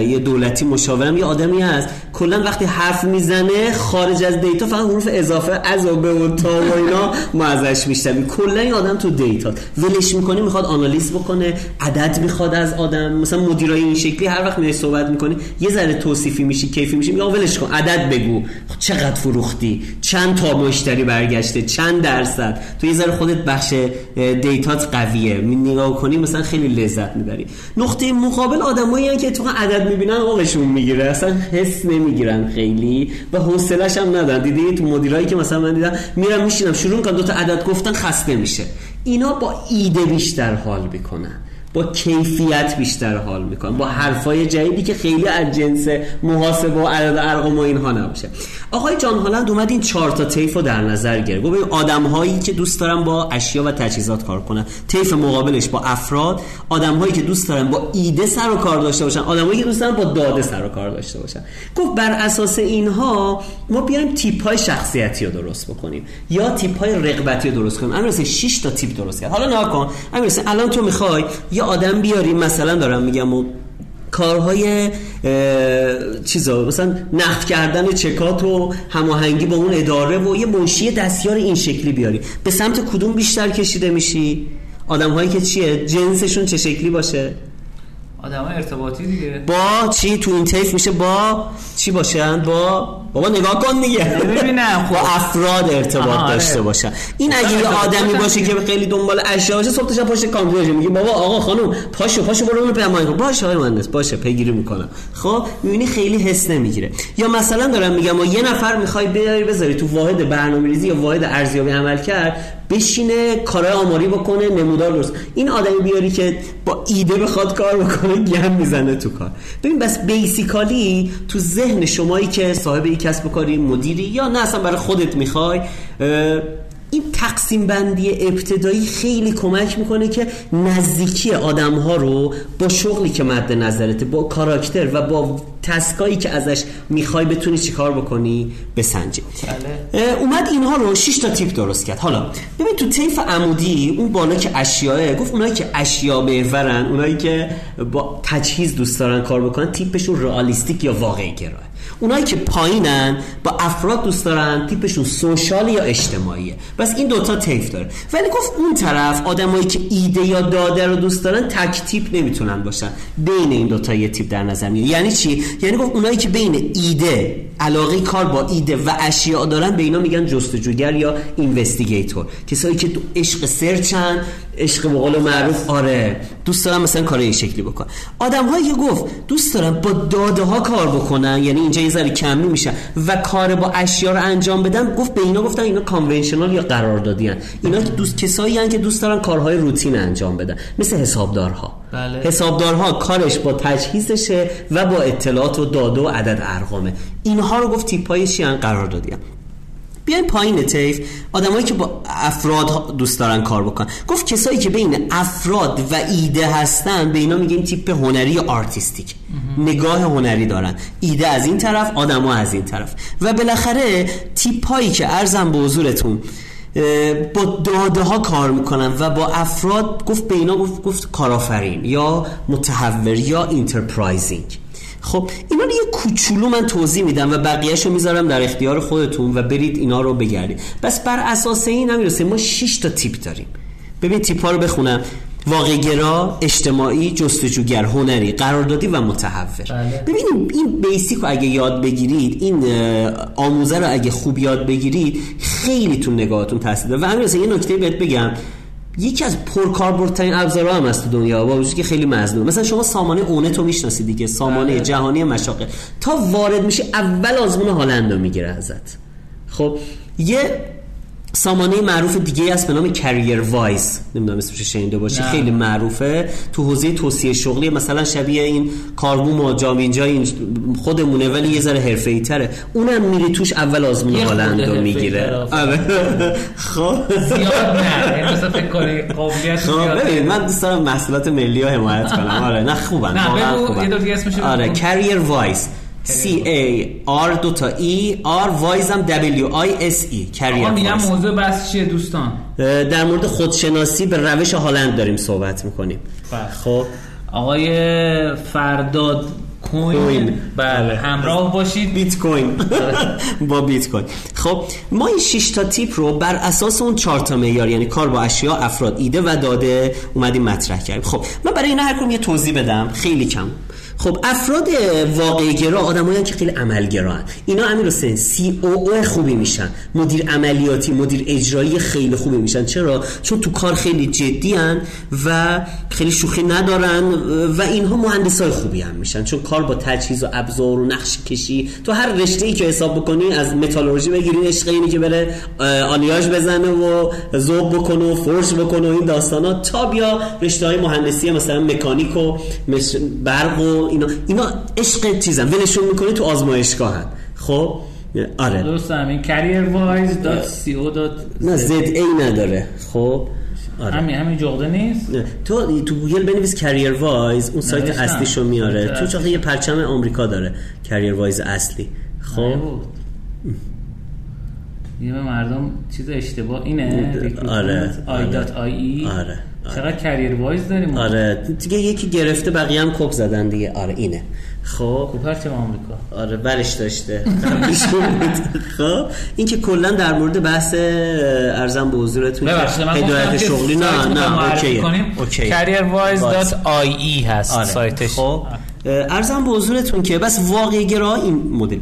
یه دولتی مشاورم یه آدمی هست. کلا وقتی حرف می‌زنه خارج از data فقط حروف اضافه از و به و تا و اینا ما ازش می‌شنفتم کلا این آدم تو data ولش می‌کنی می‌خواد آنالیز بکنه عدد می‌خواد از آدم. مثلا مدیرای این شکلی هر وقت میای صحبت می‌کنی یه ذره توصیفی میشی کیفی میشی میگه ولش کن عدد بگو. چقدر فروختی؟ چند تا مشتری برگشته چند درصد؟ تو یه ذره خودت بخش دیتات قویه. نگاه کنی مثلا خیلی لذت می‌بری. نقطه مقابل آدمایی که تو عدد می‌بینن آقشون می‌گیره. اصلا حس نمی‌گیرن خیلی و حوصله‌ش هم ندارن. دیدی تو مدیرایی که مثلا من دیدم میرم میشینم شروع می‌کنم دو تا عدد گفتن خسته میشه. اینا با ایده بیشتر حال می‌کنن. با کیفیت بیشتر حال می‌کنن با حرفای جدیدی که خیلی از جنس محاسبه و عدد ارقام و اینها نباشه. آقای جان هالند اومد این چهار تا طیف رو در نظر گرفت. گفت آدم هایی که دوست دارن با اشیا و تجهیزات کار کنن. طیف مقابلش با افراد. آدم هایی که دوست دارن با ایده سر و کار داشته باشن. آدمایی که دوست دارن با داده سر و کار داشته باشن. گفت بر اساس اینها ما بیایم تیپ های شخصیتی رو درست بکنیم. یا تیپ های رغبتی رو درست کنیم. امیر 6 تا تیپ درست کرد. حالا نگاه کن. امیر الان تو می‌خوای یه آدم بیاری مثلا دارم میگم و کارهای چیزا مثلا نقد کردن چکات و هماهنگی با اون اداره و یه منشی دستیار این شکلی بیاری. به سمت کدوم بیشتر کشیده میشی؟ آدم هایی که چیه؟ جنسشون چه شکلی باشه؟ آدم ارتباطی دیگه. با چی؟ تو این تیف میشه با چی باشن؟ با بابا نگاه کن دیگه. ببینم خب. افراد ارتباط داشته باشن. این اگه یه آدمی باشه که خیلی دنبال اشیا باشه صبح تا پشت کامپیوتر میگه بابا آقا خانم پاشو پاشو برو اون پیمایی کن. باشه آقای مهندس باشه پیگیری می‌کنم. خب می‌بینی خیلی حس نمی‌گیره. یا مثلا دارم میگم یه نفر می‌خوای بیاری بذاری تو واحد برنامه‌ریزی یا واحد ارزیابی عمل کرد بشینه کارهای آماری بکنه نمودار درست. این آدمی بیاری که با ایده بخواد کار بکنه گم می‌زنه تو کار. ببین بس بیسیکالی تو ذهن شمایی که صاحب یک کسب کاری مدیری یا نه اصلا برای خودت می‌خوای این تقسیم بندی ابتدایی خیلی کمک می‌کنه که نزدیکی آدم ها رو با شغلی که مد نظرته با کاراکتر و با تسکایی که ازش می‌خوای بتونی چیکار بکنی؟ بسنجی. بله. اومد اینها رو 6 تا تیپ درست کرد. حالا ببین تو طیف عمودی اون بالا که اشیاءه گفت اونایی که اشیا بهورن اونایی که با تجهیز دوست دارن کار بکنن تیپشون رئالیستیک یا واقعی گراه اونایی که پایینن با افراد دوست دارن تیپشون سوشال یا اجتماعیه. بس این دوتا تیف داره. ولی گفت اون طرف آدمایی که ایده یا داده رو دوست دارن تک تیپ نمی‌تونن باشن. بین این دوتا یه تیپ در نظر میاد یعنی چی؟ یعنی گفت اونایی که بین ایده علاقه کار با ایده و اشیاء دارن به اینا میگن جستجوگر یا اینوستیگیتور کسایی که تو عشق سرچن عشق به قول معروف آره دوست دارم مثلا کار این شکلی بکن آدم هایی که گفت دوست دارم با داده ها کار بکنن یعنی اینجا یه ذره کمی میشن و کار با اشیا رو انجام بدن گفت به اینا گفتن اینا conventional یا قراردادی هن. اینا دوست کسایی هن که دوست دارن کارهای روتین انجام بدن مثل حسابدارها بله. حسابدارها کارش با تجهیزشه و با اطلاعات و داده و عدد ارقامه اینها رو گفت تیپای چی قرار دادیم بیاین پایین تیپ آدمایی که با افراد دوست دارن کار بکنن. گفت کسایی که بین افراد و ایده هستن به اینا میگیم تیپ هنری artistic. نگاه هنری دارن. ایده از این طرف آدما از این طرف. و بالاخره تیپ هایی که عرضم به حضورتون با داده ها کار می‌کنن و با افراد گفت به اینا گفت, گفت کارآفرین یا متهور یا enterprising خب اینا رو یه کوچولو من توضیح میدم و بقیهش رو می‌ذارم در اختیار خودتون و برید اینا رو بگردید. پس بر اساس این نظریه ما 6 تا تیپ داریم. ببین تیپ ها رو بخونم. واقعگرا اجتماعی جستجوگر هنری قراردادی و متحور. بله. ببینیم این بیسیک رو اگه یاد بگیرید این آموزه رو اگه خوب یاد بگیرید خیلی تو نگاهتون تاثیر داره. و همین یه نکته بهت بگم. یکی از پرکاربردترین ابزارها هم هست تو دنیا با وجودی که خیلی مظلوم مثلا شما سامانه اونه تو می‌شناسید دیگه سامانه بله. جهانی مشاقه تا وارد میشه اول آزمون هالند رو می‌گیره ازت. خب یه سامانه معروف دیگه است به نام کریر وایز نمی‌دونم اسمش شنیده باشی. خیلی معروفه. تو حوزه توصیه شغلی مثلا شبیه این کاربوم و جام اینجا این خودمونه ولی یه ذره حرفه‌ای تره. اونم میری توش اول آزمون هالند رو می‌گیره. آره. خب. زیاد نه. یعنی مثلا فکر کنی قابلیت خب ببین من دوست دارم محصولات ملی رو حمایت کنم. آره نه خوبن. نه بگو یه آره کریر وایز C A R دو تا E R وایزم W I S E آقا میگم موضوع بس چیه دوستان؟ در مورد خودشناسی به روش هالند داریم صحبت می‌کنیم. بله. خب. آقای فرداد کوین. کوین. بله همراه باشید. بیت کوین با بیت کوین خب ما این 6 تا تیپ رو بر اساس اون 4 تا معیار یعنی کار با اشیا افراد ایده و داده اومدیم مطرح کردیم. خب من برای اینا هر کدوم یه توضیح بدم. خیلی کم. خب افراد واقعی گرا آدمایی که خیلی عملگرا هن. اینا امیر حسین سی او او خوبی میشن. مدیر عملیاتی مدیر اجرایی خیلی خوبی میشن. چرا؟ چون تو کار خیلی جدی هن و خیلی شوخی ندارن و اینها مهندس های خوبی هم میشن. چون کار با تجهیز و ابزار و نقش کشی تو هر رشته ای که حساب بکنی از متالورژی بگیرین عشق اینی که بره آلیاژ بزنه و ذوب بکنه و فرش بکنه و این داستانا تا بیا رشته های مهندسی مثلا مکانیک و برق و اینا اینا عشق چیزن. ولشون می‌کنی تو آزمایشگاه هن. خب؟ آره. درست همین careerwise.co. نه زد. ای نداره. خب؟ آره. همین همین جغده نیست؟ نه. تو تو گوگل بنویس کریر وایز اون سایت نوشتم. اصلیشو میاره. تو چاقه یه پرچم آمریکا داره کریر وایز اصلی. خب؟ بود یه مردم چیز اشتباه اینه. آره، آی دات آی ای. آره، آره. چقدر کریر وایز داریم؟ آره. دیگه یکی گرفته بقیه هم کپ زدن دیگه. آره اینه. خب. کوپرچم آمریکا. آره برش داشته. خب. این که کلا در مورد بحث عرضم به حضورتون هدایت شغلی. نه نه معرفی OK ه. کنیم. OK careerwise.ie هست آره. سایتش. خب. عرضم به حضورتون که پس واقعی گرا این مدل.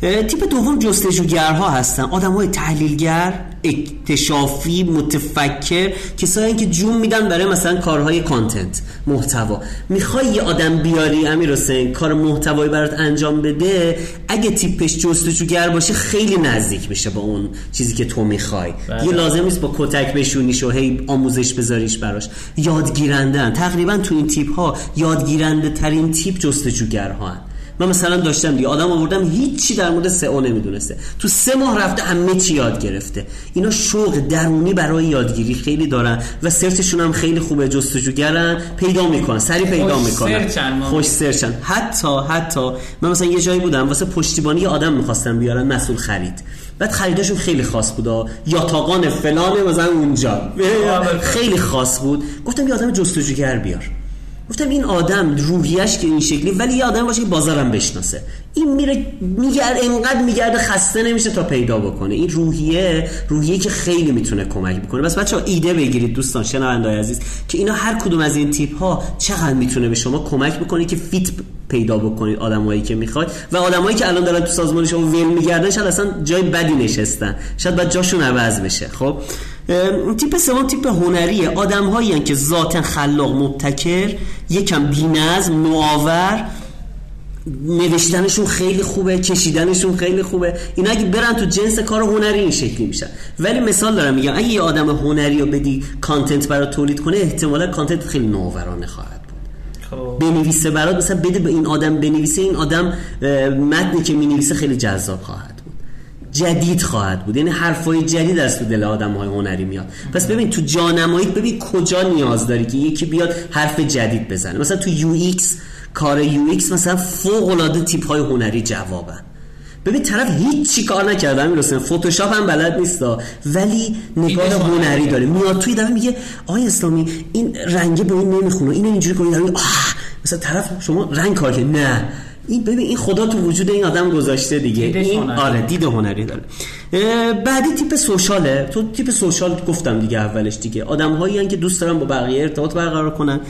تیپ دوم جستجوگرها هستن. آدم های تحلیلگر. اکتشافی متفکر کسایی که جون میدن برای مثلا کارهای content محتوا. می‌خوای یه آدم بیاری امیر حسین کار محتوایی برات انجام بده اگه تیپش جستجوگر باشه خیلی نزدیک میشه با اون چیزی که تو می‌خوای. بله. یه لازم نیست با کتک بشونیش و هی آموزش بذاریش براش. یادگیرندن تقریبا تو این تیپ ها یادگیرنده ترین تیپ جستجوگرها هن. من مثلا داشتم دیگه آدم آوردم هیچی در مورد سئو نمی‌دونسته. تو سه ماه رفته همه چی یاد گرفته. اینا شوق درونی برای یادگیری خیلی دارن و سرچشون هم خیلی خوبه جستجوگرن پیدا می‌کنن سری پیدا خوش می‌کنن. خوش سرچن حتی حتی من مثلا یه جایی بودم واسه پشتیبانی یه آدم می‌خواستم بیارن مسئول خرید. بعد خریداشون خیلی خاص بود ها. یاتاقان فلان مثلا اونجا. خیلی خاص بود. گفتم یه آدم جستجوگر بیار. گفتم این آدم روحیش که این شکلی ولی یه آدم باشه که بازارم بشناسه. این میره میگرد انقدر میگرده خسته نمیشه تا پیدا بکنه. این روحیه روحیه که خیلی می‌تونه کمک بکنه. بس بچه ایده بگیرید دوستان شنوندای عزیز که اینا هر کدوم از این تیپ ها چقدر می‌تونه به شما کمک بکنه که فیت پیدا بکنید آدمایی که می‌خواید. و آدمایی که الان دارن تو سازمان شما ول میگردن شاید اصلا جای بدی نشستن. شاید بعد جاشون عوض بشه. خب؟ تیپ سوم تیپ هنریه. آدم هایی که ذاتا خلاق مبتکر یکم بی‌نظم نوآور. نوشتنشون خیلی خوبه کشیدنشون خیلی خوبه. اینا اگه برن تو جنس کار هنری این شکلی میشن. ولی مثال دارم میگم اگه یه آدم هنری رو بدی کانتنت برای تولید کنه احتمالا کانتنت خیلی نوآورانه خواهد بود. خب. بنویسه برات مثلا بده به این آدم بنویسه. این آدم متنی که می‌نویسه خیلی جذاب خواهد جدید خواهد بود. یعنی حرفای جدید از تو دل آدم های هنری میاد. پس ببین تو جانمایی ببین کجا نیاز داری که یکی بیاد حرف جدید بزنه. مثلا تو یو ایکس کار یو ایکس مثلا فوق العاده تیپ های هنری جوابن. ببین طرف هیچ کار نکرده همین رسما فتوشاپ هم بلد نیستا ولی نگاه هنری داره. میاد تو یه دفعه میگه آقای اسلامی این رنگه به این نمی‌خونه. اینو اینجوری کنید. مثلا طرف شما رنگ کار کرد. نه. این ببین این خدا تو وجود این آدم گذاشته دیگه. این هنری. آره دید هنری داره. بعدی تیپ social ه. تو تیپ social گفتم دیگه اولش دیگه. آدم هایی که دوست دارن با بقیه ارتباط برقرار کنن.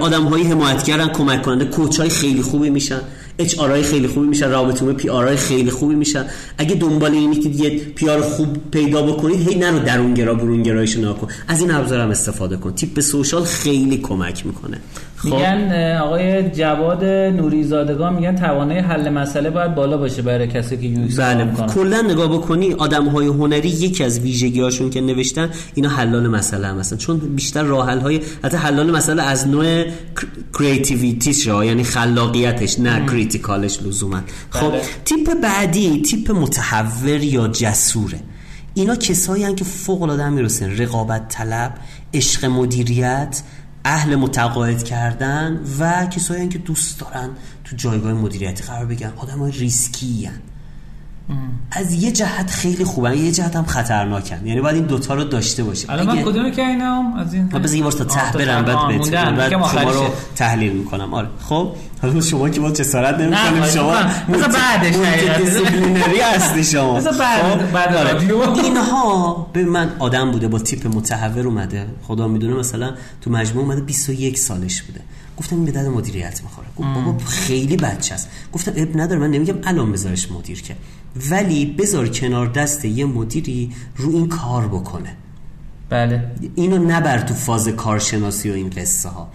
آدم هایی حمایتگرن کمک کننده coach های خیلی خوبی میشن. HR خیلی خوبی میشن رابطه PR خیلی خوبی میشن. اگه دنبال اینی که دیگه PR خوب پیدا بکنید هی نرو درونگرا برونگرایش نکن از این ابزار هم استفاده کن. تیپ social خیلی کمک می‌کنه. خب. میگن آقای جواد نوریزادگان میگن توانایی حل مسئله باید بالا باشه برای کسی که یو بله. کلا نگاه بکنی آدم های هنری یکی از ویژگی هاشون که نوشتن اینا حلال مسئله هم هستن. چون بیشتر راه حل های حتی حلال مسئله از نوع creativity ش یعنی خلاقیتش نه critical ش لزوما. خب بله. تیپ بعدی تیپ متهور یا جسوره. اینا کسایی هن که فوق العاده می‌رسن رقابت طلب عشق مدیریت اهل متقاعد کردن و کسایی که دوست دارن تو جایگاه مدیریتی قرار بگیرن آدم های ریسکی هن. از یه جهت خیلی خوبه. یه جهت هم خطرناکن. یعنی باید این دوتا رو داشته باشه الان من کدومه که اینم از این بذار یه بار تا ته برم بعد بهت بعد شما رو تحلیل می‌کنم. آره. خب حالا شما که ما جسارت نمی‌کنیم شما مثلا بعدش disciplinary هستی شما. مثلا بعد خب؟ بعد آره. اینها به من آدم بوده با تیپ متحور اومده. خدا می‌دونه مثلا تو مجموع اومده 21 سالش بوده. گفتم این به درد مدیریت می‌خوره. گفت بابا خیلی بچه است. گفتم اب نداره من نمیگم الان بذارش مدیر که ولی بذار کنار دست یه مدیری رو این کار بکنه. بله. اینو نبر تو فاز کارشناسی و این قصه ها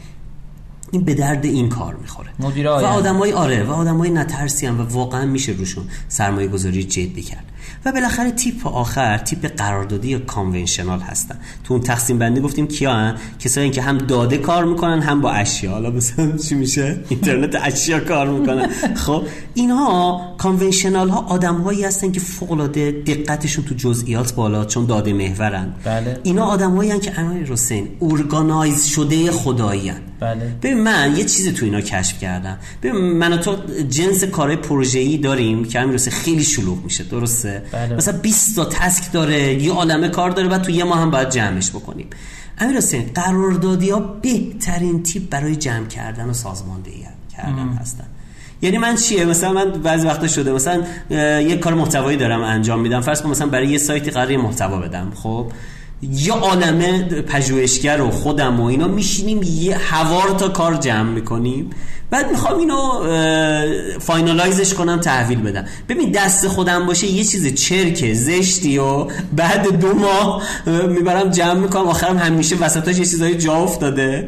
این به درد این کار می‌خوره. و آدمای آره و آدمای نترسی هم و واقعا میشه روشون سرمایه گذاری جدی کرد. و بالاخره تیپ آخر تیپ قراردادی یا conventional هستن. تو اون تقسیم بندی گفتیم کیا هن؟ کسایی که هم داده کار می‌کنن هم با اشیا. حالا مثلا چی میشه؟ اینترنت اشیا کار می‌کنن. خب اینها conventional ها آدمهایی هستن که فوق العاده دقتشون تو جزئیات بالا چون داده محورن. بله. اینا آدمایی هستن که امیر حسین organize شده خدایی هن. بله. ببین من یه چیزی تو اینا کشف کردم. ببین من و تو جنس کارهای پروژه‌ای داریم که همین خیلی شلوغ میشه درسته؟ بله. مثلا 20 تا تسک داره یه عالمه کار داره بعد تو یه ماه هم باید جمعش بکنیم. امیر حسین قراردادی ها بهترین تیپ برای جمع کردن و سازماندهی کردن هستن. یعنی من چیه؟ مثلا من بعضی وقتا شده مثلا یه کار محتوایی دارم انجام میدم. فرض کن مثلا برای یه سایتی قرار محتوا بدم خب؟ یه عالمه پژوهشگر و خودم و اینا میشینیم یه هوار تا کار جمع می‌کنیم. بعد می‌خوام اینو finalize ش کنم تحویل بدم. ببین دست خودم باشه یه چیز چرک زشتی و بعد دو ماه می‌برم جمع می‌کنم. آخرم همیشه وسطاش یه چیزایی جا افتاده.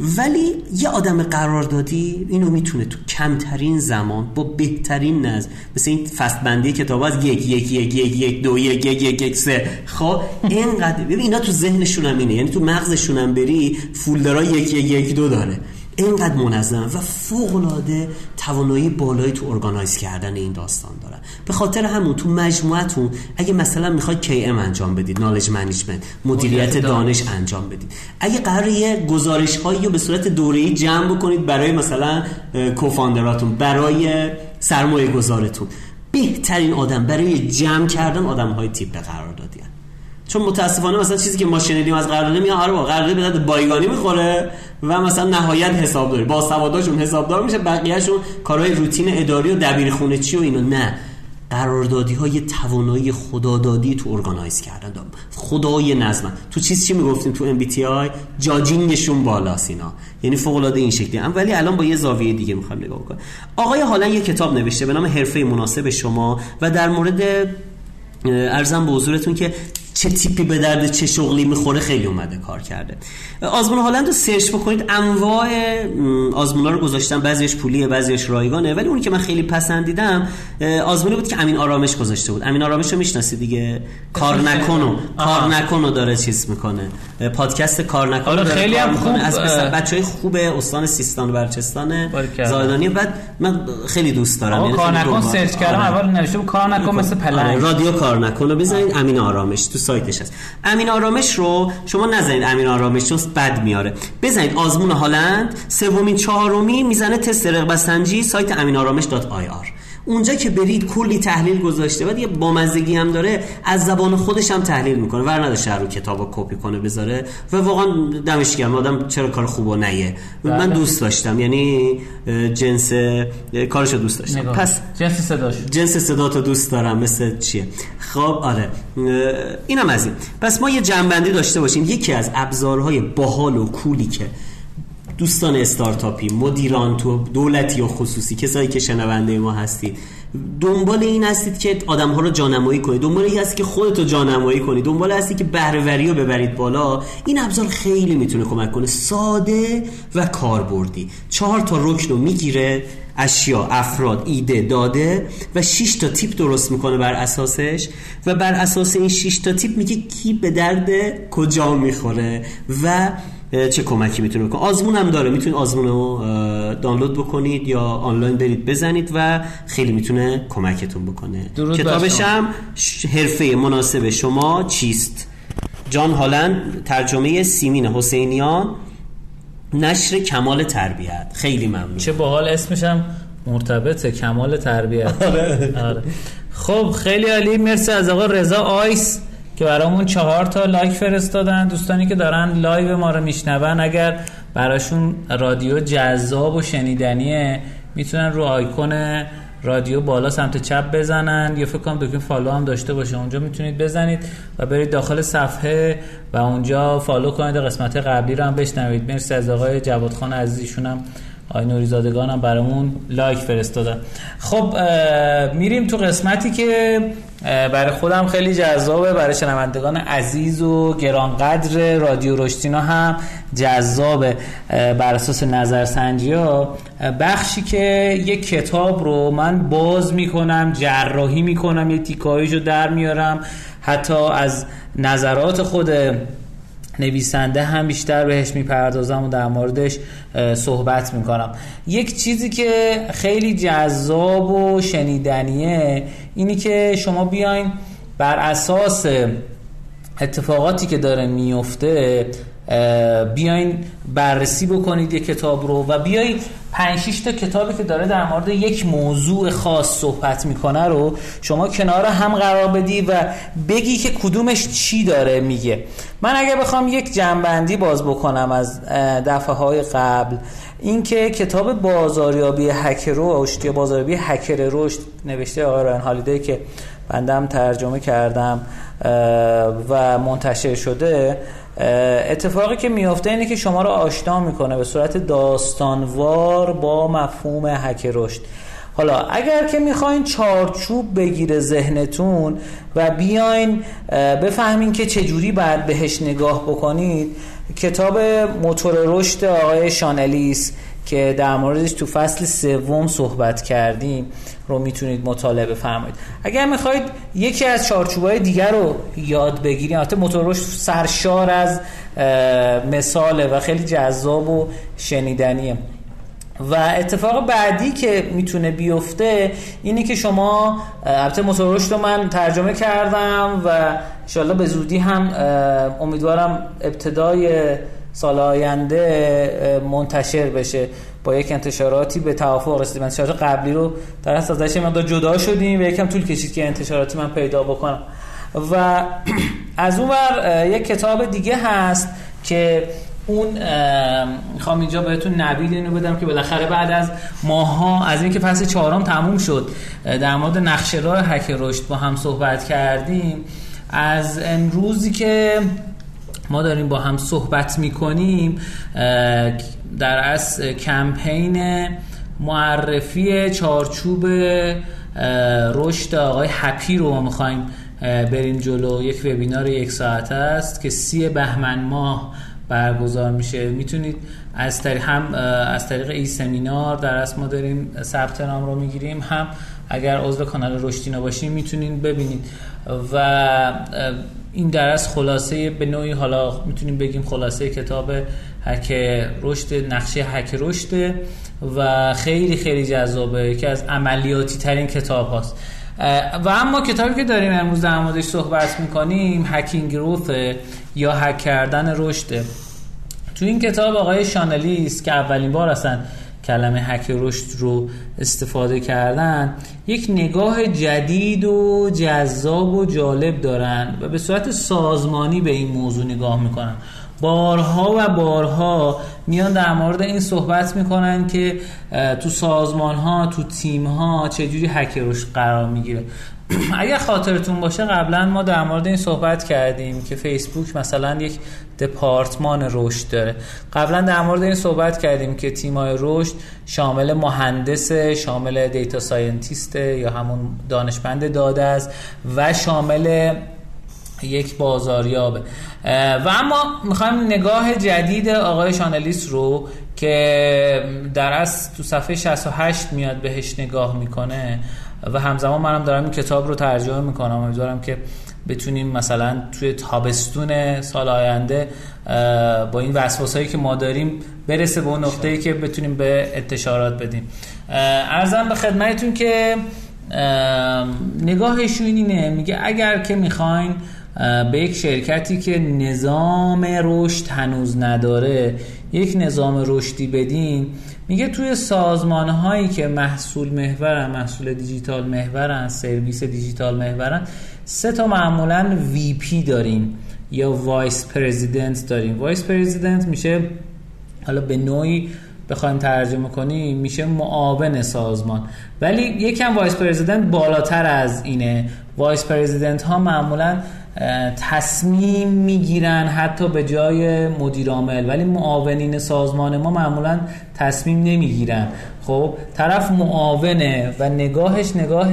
ولی یه آدم قراردادی اینو می‌تونه تو کمترین زمان با بهترین نظم مثل این فصل بندی کتاب از یک یک یک یک یک دو یک یک یک یک سه. خب اینقدر ببین اینا تو ذهنشون هم اینه یعنی تو مغزشون هم بری folder ها یک یک یک دو داره. اینقدر منظم و فوق العاده توانایی بالایی تو organize کردن این داستان دارن به خاطر همون تو مجموعتون اگه مثلا می‌خواید KM انجام بدید knowledge management مدیریت دانش. انجام بدید. اگه قرار یه گزارش هایی رو به صورت دوره‌ای جمع بکنید برای مثلا co-founder اتون برای سرمایه گذارتون بهترین آدم برای جمع کردن آدم های تیپ قرار دادی چون متاسفانه مثلا چیزی که ما شنیدیم از قرارداد میاد آره با قرارداد به درد بایگانی می‌خوره و مثلا نهایت حسابداری با سواداشون حسابدار میشه بقیهشون کارهای روتین اداری و دبیر خونه چی و اینو. نه. قراردادی های توانایی خدادادی تو ارگانایز کردن. دارم خدای نظم. تو چیز چی می‌گفتیم؟ تو ام بی تی آی جاجینگشون بالاست اینا. یعنی فوق العاده این شکلی. هم ولی الان با یه زاویه دیگه می‌خوام نگاه کنم. آقای حالا یه کتاب نوشته به نام حرفه مناسب شما و در مورد ارزم به حضورتون که چه تیپی به درد چه شغلی می‌خوره خیلی اومده کار کرده. آزمون هالند رو search بکنید. انواع آزمونا رو گذاشتن بعضیش پولیه بعضیش رایگانه. ولی اونی که من خیلی پسندیدم آزمونی بود که امین آرامش گذاشته بود. امین آرامش رو می‌شناسی دیگه؟ کار نکنو کار نکنو داره چیز می‌کنه. پادکست کار نکنو داره خیلی هم خوب از بچهای خوب استان سیستان و بلوچستان زاهدانی. بعد من خیلی دوست دارم. یعنی کار نکن search کردم. آره. اول نوشته کار نکن مثل پلنگ. آره، رادیو کار نکن بزنید امین آرامش. تو سایتش هست. امین آرامش رو شما نزنید امین آرامش چون بد میاره. بزنید آزمون هالند سومین چهارمی می‌زنه تست رغبت سنجی سایت امین آرامش dot ir. اونجا که برید کلی تحلیل گذاشته بعد یه بامزگی هم داره از زبان خودش هم تحلیل می‌کنه. ور نداشته رو کتابو کپی کنه بذاره. و واقعا دمش گرم. آدم چرا کار خوبو نگه. من بله. دوست داشتم. یعنی جنس کارشو دوست داشتم. نگاه. پس جنس صداش. جنس صداتو دوست دارم. مثل چیه؟ خب آره. اینم از این. پس ما یه جنبندی داشته باشیم. یکی از ابزارهای باحال و کولی که دوستان استارتاپی مدیران تو دولتی و خصوصی کسایی که شنونده ما هستید دنبال این هستید که آدم ها رو جانمایی کنید. دنبال این هست که خودتو جانمایی کنید. دنبال هستی که بهرهوری رو ببرید بالا. این ابزار خیلی می‌تونه کمک کنه. ساده و کاربردی. چهار تا رکن رو می‌گیره. اشیا افراد ایده داده و 6 تا تیپ درست می‌کنه بر اساسش و بر اساس این 6 تا تیپ میگه کی به درد کجا می‌خوره و چه کمکی می‌تونه بکنه. آزمون هم داره. می‌تونید آزمون رو دانلود بکنید یا آنلاین برید بزنید و خیلی می‌تونه کمکتون بکنه. کتابش هم حرفه مناسب شما چیست؟ جان هالند ترجمه سیمین حسینیان. نشر کمال تربیت. خیلی ممنون. چه باحال اسمشم مرتبطه کمال تربیت. آره. آره. خب خیلی عالی. مرسی از آقا رضا آیس که برامون چهار تا like فرستادن. دوستانی که دارن live ما رو میشنون اگر براشون رادیو جذاب و شنیدنیه می‌تونن رو آیکون رادیو بالا سمت چپ بزنن یا فکر کنم دکمه follow هم داشته باشه. اونجا می‌تونید بزنید و برید داخل صفحه و اونجا follow کنید قسمت قبلی رو هم بشنوید. مرسی از آقای جواد خان عزیزشون هم آقای نوری زادگان هم برامون like فرستادن. خب میریم تو قسمتی که برای خودم خیلی جذابه برای شنوندگان عزیز و گرانقدر رادیو رشتینا هم جذابه. بر اساس نظرسنجی ها بخشی که یک کتاب رو من باز می‌کنم جراحی می‌کنم یه تیکایش رو در میارم حتی از نظرات خود نویسنده هم بیشتر بهش می‌پردازم و در موردش صحبت می‌کنم. یک چیزی که خیلی جذاب و شنیدنیه اینی که شما بیاین بر اساس اتفاقاتی که داره میفته بیاین بررسی بکنید یک کتاب رو و بیایید 5 تا کتابی که داره در مورد یک موضوع خاص صحبت می‌کنه رو شما کنار هم قرار بدی و بگی که کدومش چی داره میگه. من اگه بخوام یک جنبندی باز بکنم از دفعه های قبل اینکه کتاب بازاریابی هکر رشد یا بازاریابی هکر رشد نوشته آقای رایان هالیدی که بندم ترجمه کردم و منتشر شده اتفاقی که میافته اینه که شما رو آشنا می‌کنه به صورت داستانوار با مفهوم هک رشد. حالا اگر که می‌خواین چارچوب بگیره ذهنتون و بیاین بفهمین که چجوری باید بهش نگاه بکنید کتاب موتور رشد آقای شانلیس که در موردش تو فصل سوم صحبت کردیم رو می‌تونید مطالعه بفرمایید. اگر می‌خواید یکی از چارچوبای دیگر رو یاد بگیرید البته موتور سرشار از مثاله و خیلی جذاب و شنیدنیه. و اتفاق بعدی که می‌تونه بیفته اینه که شما البته موتور رو من ترجمه کردم و انشالله به زودی هم امیدوارم ابتدای سال آینده منتشر بشه. با یک انتشاراتی به توافق رسیدیم. انتشارات قبلی رو در اصل ازش مقدار جدا شدیم و یکم طول کشید که انتشاراتی من پیدا بکنم. و از اون بر یک کتاب دیگه هست که اون می‌خوام اینجا بهتون نوید اینو بدم که بالاخره بعد از ماها از اینکه فصل چهارم تموم شد در مورد نقشه راه حک رشد با هم صحبت کردیم. از امروزی که ما داریم با هم صحبت می‌کنیم در از کمپین معرفی چارچوب رشد آقای هپی رو ما می‌خوایم بریم جلو. یک وبینار یک ساعته است که سی بهمن ماه برگزار میشه. می‌تونید از طریق هم از طریق ای سمینار در اصل ما داریم ثبت نام رو می‌گیریم. هم اگر عضو کانال رشدینا باشیم می‌تونید ببینید. و این درس خلاصه به نوعی حالا می‌تونیم بگیم خلاصه کتاب هک رشد نقشه هک رشد و خیلی خیلی جذابه. که از عملیاتی ترین کتاب هاست و اما کتابی که داریم امروز در موردش صحبت می‌کنیم هکینگ روث یا هک کردن رشد. تو این کتاب آقای شانلیست که اولین بار هستن کلمه هک رشد رو استفاده کردن یک نگاه جدید و جذاب و جالب دارن و به صورت سازمانی به این موضوع نگاه می‌کنن. بارها و بارها میان در مورد این صحبت می‌کنن که تو سازمان ها تو تیم ها چجوری هک قرار می‌گیره. اگر خاطرتون باشه قبلا ما در مورد این صحبت کردیم که فیسبوک مثلا یک دپارتمان رشد داره. قبلا در مورد این صحبت کردیم که تیمای رشد شامل مهندس شامل data scientist یا همون دانشمند داده است و شامل یک بازاریابه. و اما می‌خوایم نگاه جدید آقای شان الیس رو که در از تو صفحه 68 میاد بهش نگاه می‌کنه. و همزمان منم دارم این کتاب رو ترجمه می‌کنم. امیدوارم که بتونیم مثلا توی تابستون سال آینده با این وسواسایی که ما داریم برسه به اون نقطه‌ای که بتونیم به انتشارات بدیم. ارزم به خدمتتون که نگاهشون اینه. میگه اگر که می‌خواین به یک شرکتی که نظام رشد هنوز نداره یک نظام رشدی بدین میگه توی سازمان هایی که محصول محورن محصول دیجیتال محورن سرویس دیجیتال محورن سه تا معمولا VP داریم یا vice president داریم. vice president میشه حالا به نوعی بخوایم ترجمه کنیم میشه معاون سازمان. ولی یکم vice president بالاتر از اینه. vice president ها معمولا تصمیم می‌گیرن حتی به جای مدیر عامل ولی معاونین سازمان ما معمولا تصمیم نمی‌گیرن. خب طرف معاونه و نگاهش نگاه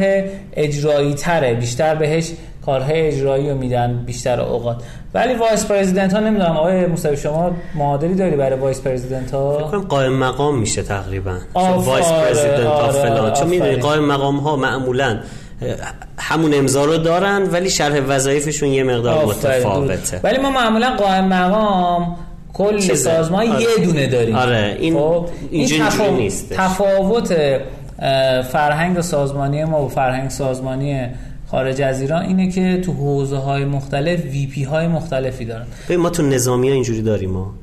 اجرایی تره بیشتر بهش کارهای اجرایی رو میدن بیشتر اوقات. ولی vice president ها نمی‌دونم آقای موسوی شما معادلی داری برای vice president ها فکر قائم مقام میشه تقریبا. vice president ها فلان. چون می‌دونی قائم مقام ها معمولا همون امضا رو دارن ولی شرح وظایفشون یه مقدار متفاوته. ولی ما معمولا قائم مقام کل سازمان آره. یه دونه داریم. آره این خب این تفاوت نیست تفاوت فرهنگ سازمانی ما و فرهنگ سازمانی خارج از ایران اینه که تو حوزه های مختلف وی پی های مختلفی دارن. ما تو نظامی ها اینجوری داریم ما.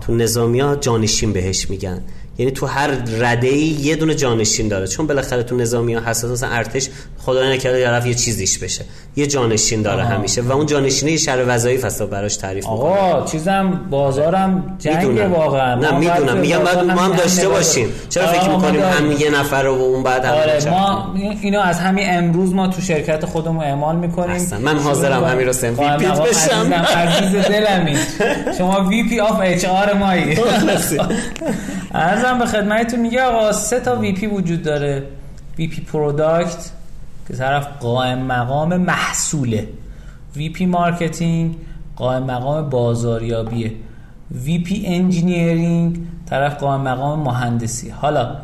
تو نظامی ها جانشین بهش میگن. یعنی تو هر رده ای یه دونه جانشین داره. چون بالاخره تو نظامی ها حساس ارتش خدا نکرده طرف یه چیزیش بشه. یه جانشین داره آه. همیشه و اون جانشینه شر وظایف هست براش تعریف آقا چیزم بازارم جنگ واقعا. نه می‌دونم. میگم بعد ما هم داشته باشیم. چرا فکر می‌کنیم هم یه نفر رو و اون بعد هم آره ما اینو از همین امروز ما تو شرکت خودمون اعمال می‌کنیم. من حاضرم همین رو سم وی پی بشم. عزیز دلمی شما VP of HR مایی. عرضم به خدمتتون میگه آقا سه تا VP وجود داره. VP product که طرف قائم مقام محصوله. VP marketing قائم مقام بازاریابیه. VP engineering طرف قائم مقام مهندسی. حالا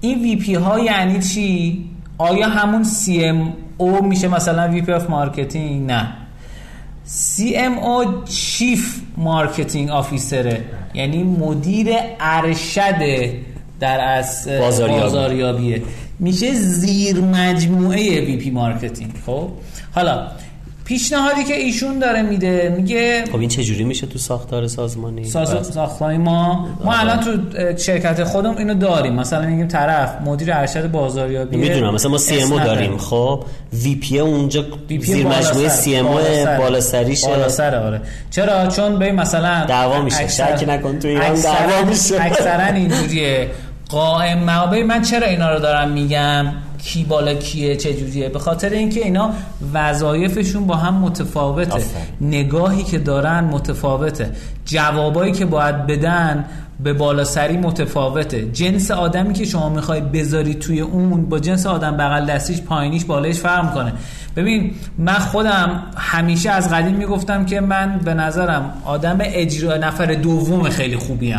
این VP ها یعنی چی؟ آیا همون CMO میشه مثلا VP of marketing نه. CMO chief marketing officer ه یعنی مدیر ارشد در از بازاریابیه. میشه زیر مجموعه VP marketing خب؟ حالا پیشنهادی که ایشون داره میده میگه خب این چه جوری میشه تو ساختار سازمانی؟ ساز... ساختاری ما ما الان تو شرکت خودم اینو داریم. مثلا میگیم طرف مدیر ارشد بازاریابی می‌دونم مثلا ما CM داریم خب؟ وی پی اونجا زیر مجموعه سی ام بالا سریشه. بالا سر آره. چرا؟ چون به مثلا دعوا میشه. شک نکن تو ایران دعوا میشه. اکثرا اینجوریه. قائم مقابل من چرا اینا رو دارم میگم؟ کی بالا کیه؟ چه جوریه؟ به خاطر اینکه اینا وظایفشون با هم متفاوته. نگاهی که دارن متفاوته. جوابایی که باید بدن به بالا سری متفاوته. جنس آدمی که شما می‌خوای بذاری توی اون با جنس آدم بغل دستیش پایینیش بالایش فرق کنه ببین من خودم همیشه از قدیم می‌گفتم که من به نظرم آدم اجرا نفر دوم خیلی خوبیم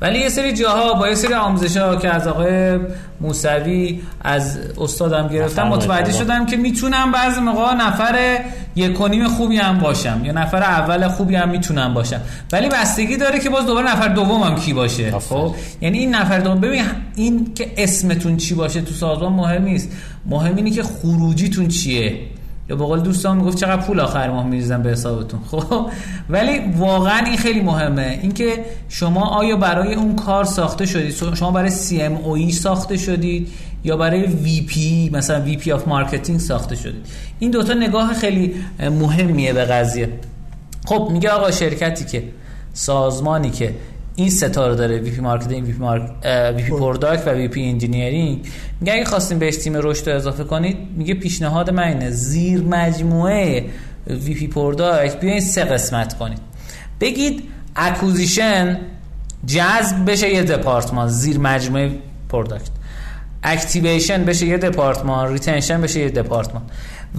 ولی یه سری جاها با یه سری آموزش ها که از آقای موسوی از استادم گرفتم متوجه شدم که می‌تونم بعضی موقع نفر یک خوبی هم باشم یا نفر اول خوبی هم می‌تونم باشم. ولی بستگی داره که باز دوباره نفر دومم کی باشه خب؟ یعنی این نفر دوم ببین این که اسمتون چی باشه تو سازمان مهم نیست. مهم اینه که خروجیتون چیه. یا به قول دوستان می‌گفت چقدر پول آخر ماه میریزن به حسابتون. خب ولی واقعا این خیلی مهمه. اینکه شما آیا برای اون کار ساخته شدید؟ شما برای CMO ساخته شدید یا برای VP مثلا VP of marketing ساخته شدید؟ این دوتا نگاه خیلی مهمیه به قضیه. خب میگه آقا شرکتی که سازمانی که این سه تا رو داره VP marketing VP, mark، VP product و VP engineering میگه اگه خواستیم بهش تیم رشد رو اضافه کنید میگه پیشنهاد من اینه زیر مجموعه VP product بیاین سه قسمت کنید. بگید acquisition جذب بشه یه دپارتمان زیر مجموعه product activation بشه یه دپارتمان retention بشه یه دپارتمان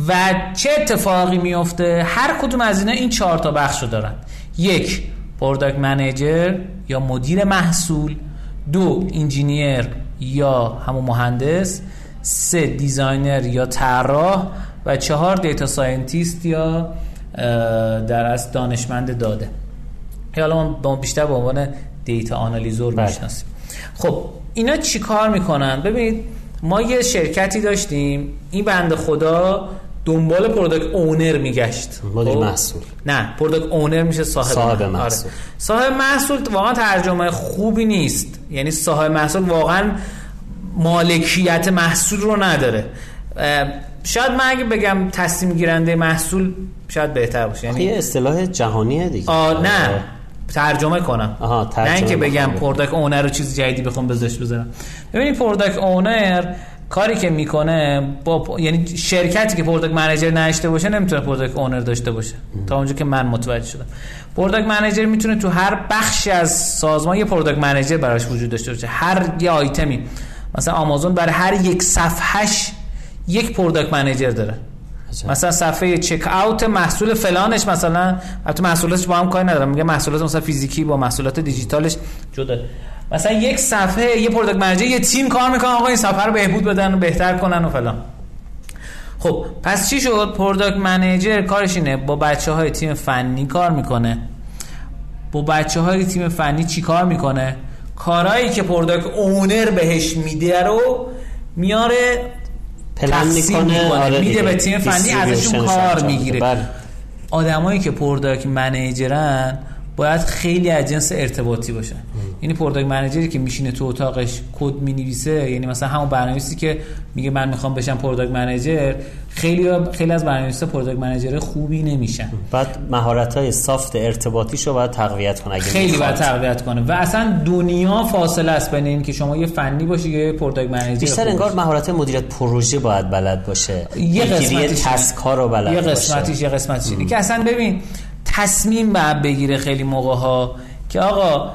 و چه اتفاقی میفته هر کدوم از اینا این چهار تا بخش رو دارن. یک product manager یا مدیر محصول دو engineer یا همون مهندس سه designer یا طراح و چهار data scientist یا در از دانشمند داده. حالا ما بیشتر به عنوان data analyzer بله. می‌شناسیم. خب اینا چی کار می‌کنن؟ ببینید ما یه شرکتی داشتیم این بند خدا دنبال product owner میگشت. مدیر خب؟ محصول. نه product owner میشه صاحب, صاحب محصول. آره. صاحب محصول واقعا ترجمه خوبی نیست. یعنی صاحب محصول واقعا مالکیت محصول رو نداره. شاید من اگه بگم تصمیم گیرنده محصول شاید بهتر باشه. یعنی یه اصطلاح جهانیه دیگه. آه نه. ترجمه کنم. آها، ترجمه نه اینکه بگم. product owner رو چیز جدیدی بخوام بذارش بذارم. ببینید product owner کاری که می‌کنه با یعنی شرکتی که product manager نداشته باشه نمی‌تونه product owner داشته باشه. تا اونجا که من متوجه شدم. product manager می‌تونه تو هر بخشی از سازمان یه product manager براش وجود داشته باشه. هر یه آیتمی مثلا آمازون برای هر یک صفحش یک product manager داره. عجب. مثلا صفحه checkout محصول فلانش مثلا البته محصولاتش با هم کاری ندارم. میگه محصولات مثلا فیزیکی با محصولات دیجیتالش. جدا. مثلا یک صفحه یه product manager یه تیم کار می‌کنه آقا این صفحه رو بهبود بدن و بهتر کنن و فلان خب پس چی شد product manager کارش اینه با بچه های تیم فنی کار می‌کنه با بچه های تیم فنی چی کار می‌کنه کارهایی که product owner بهش میده رو میاره پلن می‌کنه می‌کنه. آره میده. به تیم فنی ازشون کار. می‌گیره. بله. آدمایی که product manager ن باید خیلی از جنس ارتباطی باشن. یعنی product manager ی که میشینه تو اتاقش کد می‌نویسه یعنی مثلا همون برنامه‌نویسی که میگه من می‌خوام بشم product manager خیلی خیلی از برنامه‌نویسا product manager خوبی نمیشن. بعد مهارت های soft ارتباطیشو باید تقویت کنه اگه خیلی می‌خواد. باید تقویت کنه. و اصلا دنیا فاصله است بین این که شما یه فنی باشی یا یه product manager بیشتر انگار. مهارت مدیریت پروژه باید بلد باشه. یه مدیریت قسمتیش task ها رو بلد یه باشه. قسمتیش یه قسمتیش. اینه که اصلا ببین تصمیم باید بگیره خیلی موقع ها که آقا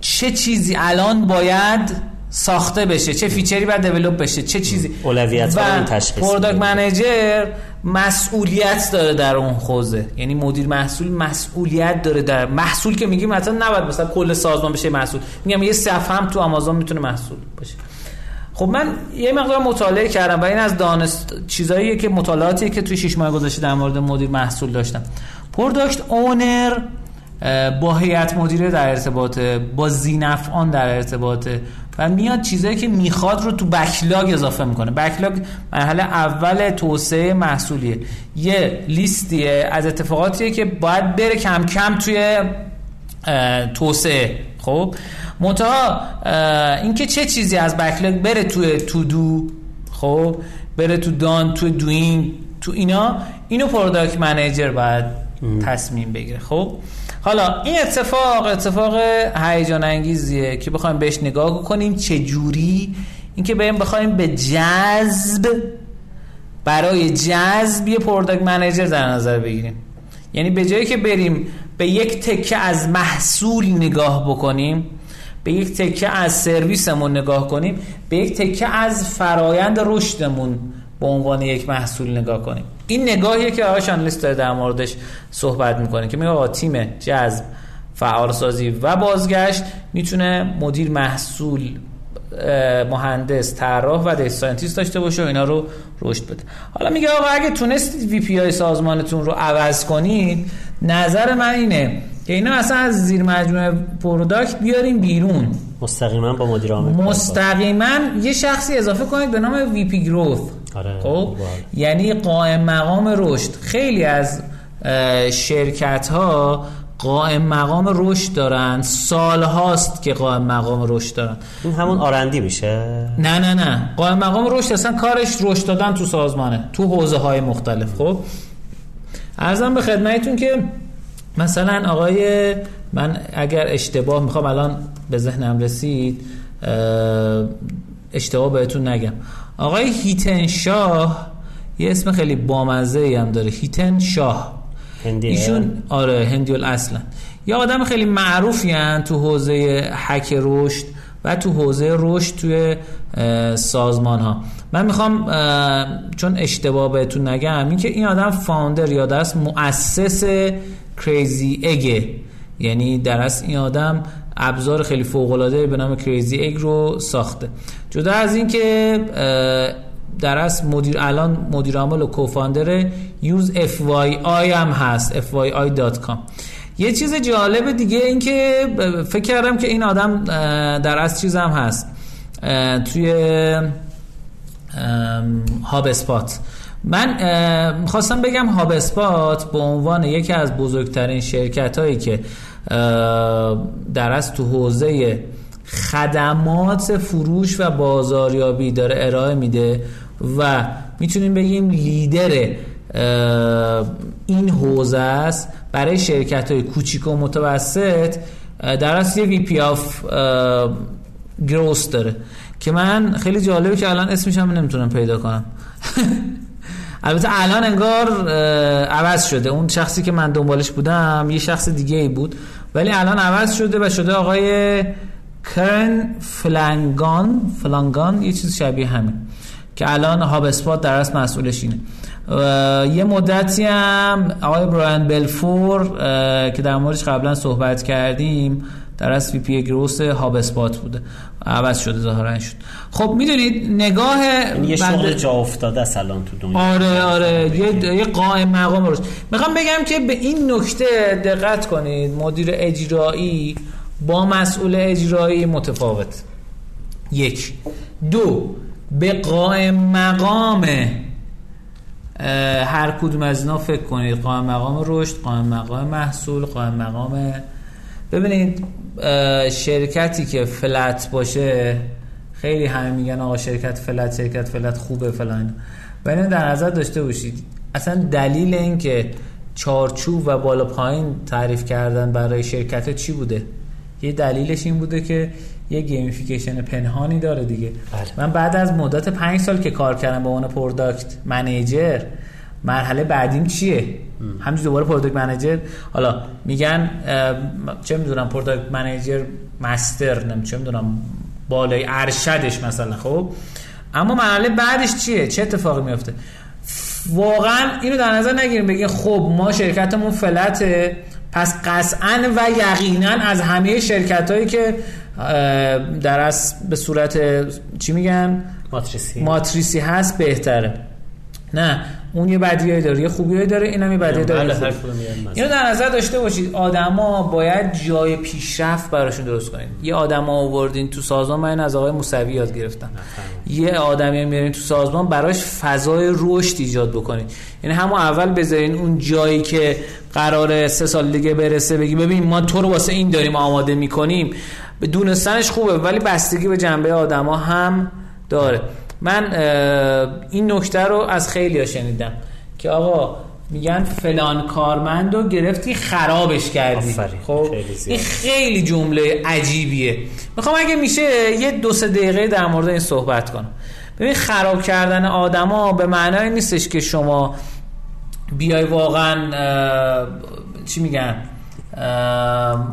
چه چیزی الان باید ساخته بشه چه feature ی باید develop بشه چه چیزی. اولویت ها رو و تشخیص product. manager مسئولیت داره در اون حوزه. یعنی مدیر محصول مسئولیت داره در محصول که میگیم مثلا نباید مثلا کل سازمان بشه محصول. میگم یه صفحه هم تو آمازون می‌تونه محصول باشه. خب من یه مقدار مطالعه کردم و این از دانست چیزاییه که مطالعاتی که توی شش ماه گذشته در مورد مدیر محصول داشتم. product owner با هیئت مدیره در ارتباطه با ذینفعان در ارتباطه و میاد چیزایی که می‌خواد رو تو backlog اضافه می‌کنه. backlog مرحله اول توسعه محصولیه. یه لیستیه از اتفاقاتیه که باید بره کم کم توی توسعه. خب؟ اه، اینکه چه چیزی از backlog بره توی to do خب؟ بره تو done تو doing تو اینا اینو product manager باید تصمیم بگیره. خب حالا این اتفاق اتفاق هیجان انگیزیه که بخوایم بهش نگاه کنیم. چه جوری اینکه بریم بخوایم به جذب برای جذب یه product manager در نظر بگیریم. یعنی به جایی که بریم به یک تکه از محصول نگاه بکنیم به یک تکه از سرویسمون نگاه کنیم به یک تکه از فرایند رشدمون به عنوان یک محصول نگاه کنیم. این نگاهیه که آقای شان الیس داره در موردش صحبت می‌کنه که میگه آقا تیم جذب فعالسازی و بازگشت می‌تونه مدیر محصول مهندس طراح و data scientist داشته باشه و اینا رو رشد بده. حالا میگه آقا اگه تونستید VP های سازمانتون رو عوض کنید نظر من اینه که اینا اصلا از زیر مجموعه product بیاریم بیرون. مستقیما با مدیر عامل مستقیما یه شخصی اضافه کنید به نام VP growth آره، خب بله. یعنی قائم مقام رشد. خیلی از شرکت ها قائم مقام رشد دارن. سال هاست که قائم مقام رشد دارن. این همون R&D میشه؟ نه نه نه. قائم مقام رشد اصلا کارش رشد دادن تو سازمانه تو حوزه های مختلف. خب ارزم به خدمتتون که مثلا آقای من اگر اشتباه می‌خوام الان به ذهنم رسید اه، اشتباه بهتون نگم. آقای هیتن شاه یه اسم خیلی بامزه ای هم داره. هیتن شاه. هندیه؟ ایشون آره هندی اصلا یه آدم خیلی معروفی هن تو حوزه حک رشد و تو حوزه رشد توی سازمان ها من می‌خوام چون اشتباه بهتون نگم این که این آدم فاوندر یا در اصل مؤسس کریزی اگه یعنی در اصل این آدم ابزار خیلی فوق العاده به نام کریزی اگ رو ساخته. جدا از این که اه، در اصل مدیر الان مدیر عامل و کوفاندر یوز اف وای آی هم هست fyI.com یه چیز جالب دیگه این که فکر کردم که این آدم در اصل چیز هم هست توی هاب اسپات من می‌خواستم بگم هاب اسپات به عنوان یکی از بزرگترین شرکت هایی که در از تو حوزه خدمات فروش و بازاریابی داره ارائه میده و می‌تونیم بگیم لیدر این حوزه است. برای شرکت های کوچیک و متوسط در اصل یه VP of growth داره. که من خیلی جالبه که الان اسمش هم نمی‌تونم پیدا کنم. البته الان انگار عوض شده. اون شخصی که من دنبالش بودم یه شخص دیگه ای بود. ولی الان عوض شده و شده آقای کیرن فلانگان فلانگان یه چیز شبیه همین که الان HubSpot در اصل مسئولش اینه. یه مدتی هم آقای برایان بلفور که در موردش قبلا صحبت کردیم در از وی پی گروس هاب اسپات بوده عوض شده ظاهرا شد. خب می‌دونید نگاه یعنی یه شغل جا افتاده الان تو دنیا. آره آره یه, یه قائم مقام روش می‌خوام بگم که به این نکته دقت کنید. مدیر اجرایی با مسئول اجرایی متفاوت. یک. دو. به قائم مقام هر کدوم از اینا فکر کنید. قائم مقام رشد قائم مقام محصول قائم مقام ببینید شرکتی که flat باشه خیلی همه میگن آقا شرکت flat شرکت flat خوبه فلان و اینو در نظر داشته باشید. اصلا دلیل این که چارچوب و بالا پایین تعریف کردن برای شرکت چی بوده؟ یه دلیلش این بوده که یه gamification پنهانی داره دیگه. بله. من بعد از مدت پنج سال که کار کردم با اون product manager مرحله بعدیم چیه؟ همینجور دوباره product manager حالا میگن چه می‌دونم product manager master نم چه می‌دونم بالای ارشدش مثلا خب؟ اما مرحله بعدش چیه؟ چه اتفاقی میفته واقعا اینو در نظر نگیریم بگین خب ما شرکتمون flat ه پس قطعا و یقینا از همه شرکت هایی که در از به صورت چی میگن؟ ماتریسی. ماتریسی هست بهتره. نه اون یه بدیایی داره یه خوبیایی داره اینم یه بدیایی داره. بله، اینو در نظر داشته باشید آدما باید جای پیشرفت براشون درست کنید یه آدم آوردین تو سازمان من از آقای موسوی یاد گرفتم. یه آدمی میارین تو سازمان براش فضای رشد ایجاد بکنید یعنی همون اول بذارین اون جایی که قرار سه سال دیگه برسه بگی ببین ما تو رو واسه این داریم آماده می‌کنیم. به دونستنش خوبه ولی بستگی به جنبه آدما هم داره. من این نکته رو از خیلی ها شنیدم که آقا میگن فلان کارمند رو گرفتی خرابش کردی. خب این خیلی جمله عجیبیه. می‌خوام اگه میشه یه دو سه دقیقه در مورد این صحبت کنم. ببین خراب کردن آدما به معنای نیستش که شما بیای واقعا چی میگن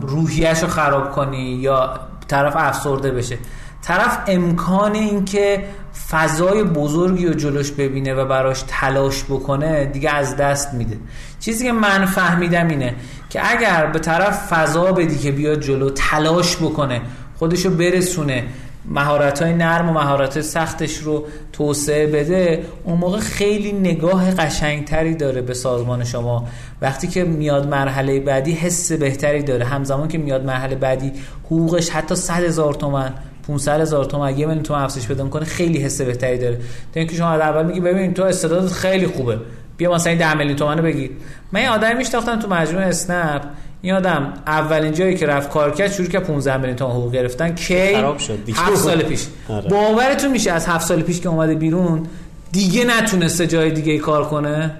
روحیش رو خراب کنی یا طرف افسرده بشه. طرف امکان این که فضای بزرگی رو جلوش ببینه و براش تلاش بکنه دیگه از دست میده. چیزی که من فهمیدم اینه که اگر به طرف فضا بدی که بیاد جلو تلاش بکنه خودشو برسونه مهارت های نرم و مهارت سختش رو توسعه بده اون موقع خیلی نگاه قشنگتری داره به سازمان شما. وقتی که میاد مرحله بعدی حس بهتری داره. همزمان که میاد مرحله بعدی حقوقش حتی 100 هزار تومن 500 هزار تومن یه میلیون تومن افزایش بده می‌کنه خیلی حس بهتری داره. تا اینکه شما اول میگی ببین تو استعدادت خیلی خوبه. بیا مثلا این 10 میلیون تومن رو بگیر من یه آدمی میشناختم تو مجموعه اسنپ این آدم اولین جایی که رفت کار کرد شروع که 15 میلیون تومن حقوق گرفتن. کی؟ خراب شد دیگه. 7 سال پیش. آره. باورتون میشه از 7 سال پیش که اومده بیرون دیگه نتونسته جای دیگه کار کنه؟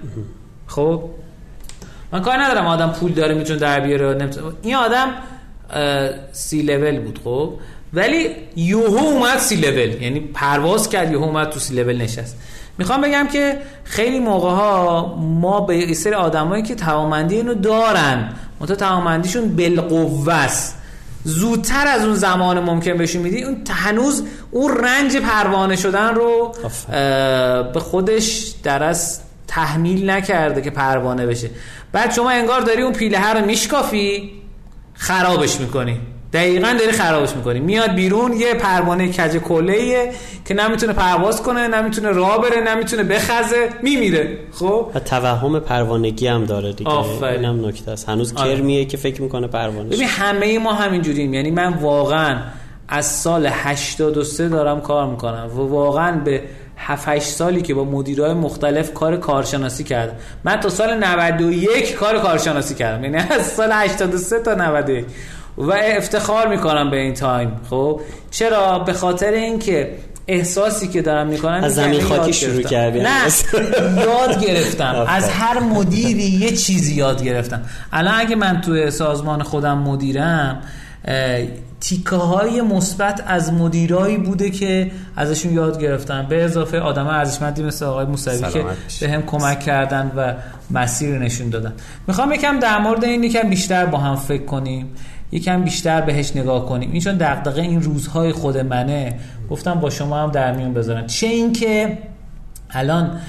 خب؟ من کار ندارم آدم پول داره می‌تونه در بیاره. این آدم سی لول بود خب؟ ولی یوهو اومد سی لول. یعنی پرواز کرد یوهو اومد تو سی لول نشست. می‌خوام بگم که خیلی موقع ها ما به یه سری آدمایی که توامندی اینو دارن منتها توامندیشون بالقوه است. زودتر از اون زمان ممکن بهشون میدی اون هنوز اون رنج پروانه شدن رو به خودش در از تحمیل نکرده که پروانه بشه. بعد شما انگار داری اون پیله رو میشکافی خرابش می‌کنی. دقیقا داری خرابش می‌کنی. میاد بیرون یه پروانه کج کله که نمی‌تونه پرواز کنه نمی‌تونه راه بره نمی‌تونه بخزه میمیره. خب؟ و توهم پروانگی هم داره دیگه. آفرین. اینم نکته است. هنوز آره. کرمیه که فکر می‌کنه پروانه ببین همه ما همینجوریم. یعنی من واقعا از سال 83 دارم کار می‌کنم. و واقعا به 7 سالی که با مدیرای مختلف کار کارشناسی کردم. من تا سال 91 کار کارشناسی کردم. یعنی از سال 83 تا 91 و افتخار می‌کنم به این تایم. خب؟ چرا؟ به خاطر اینکه احساسی که دارم می‌کنم از زمین خاکی شروع کردی. نه یاد گرفتم. از هر مدیری یه چیزی یاد گرفتم. الان اگه من توی سازمان خودم مدیرم تیکه های مثبت از مدیرایی بوده که ازشون یاد گرفتم. به اضافه آدم ارزشمندی مثل آقای موسوی که به هم کمک کردن و مسیر نشون دادن. می‌خوام یکم در مورد این یکم بیشتر با هم فکر کنیم. یکم بیشتر بهش نگاه کنیم. این چون دغدغه این روزهای خود منه. گفتم با شما هم در میون بذارم. چه اینکه الان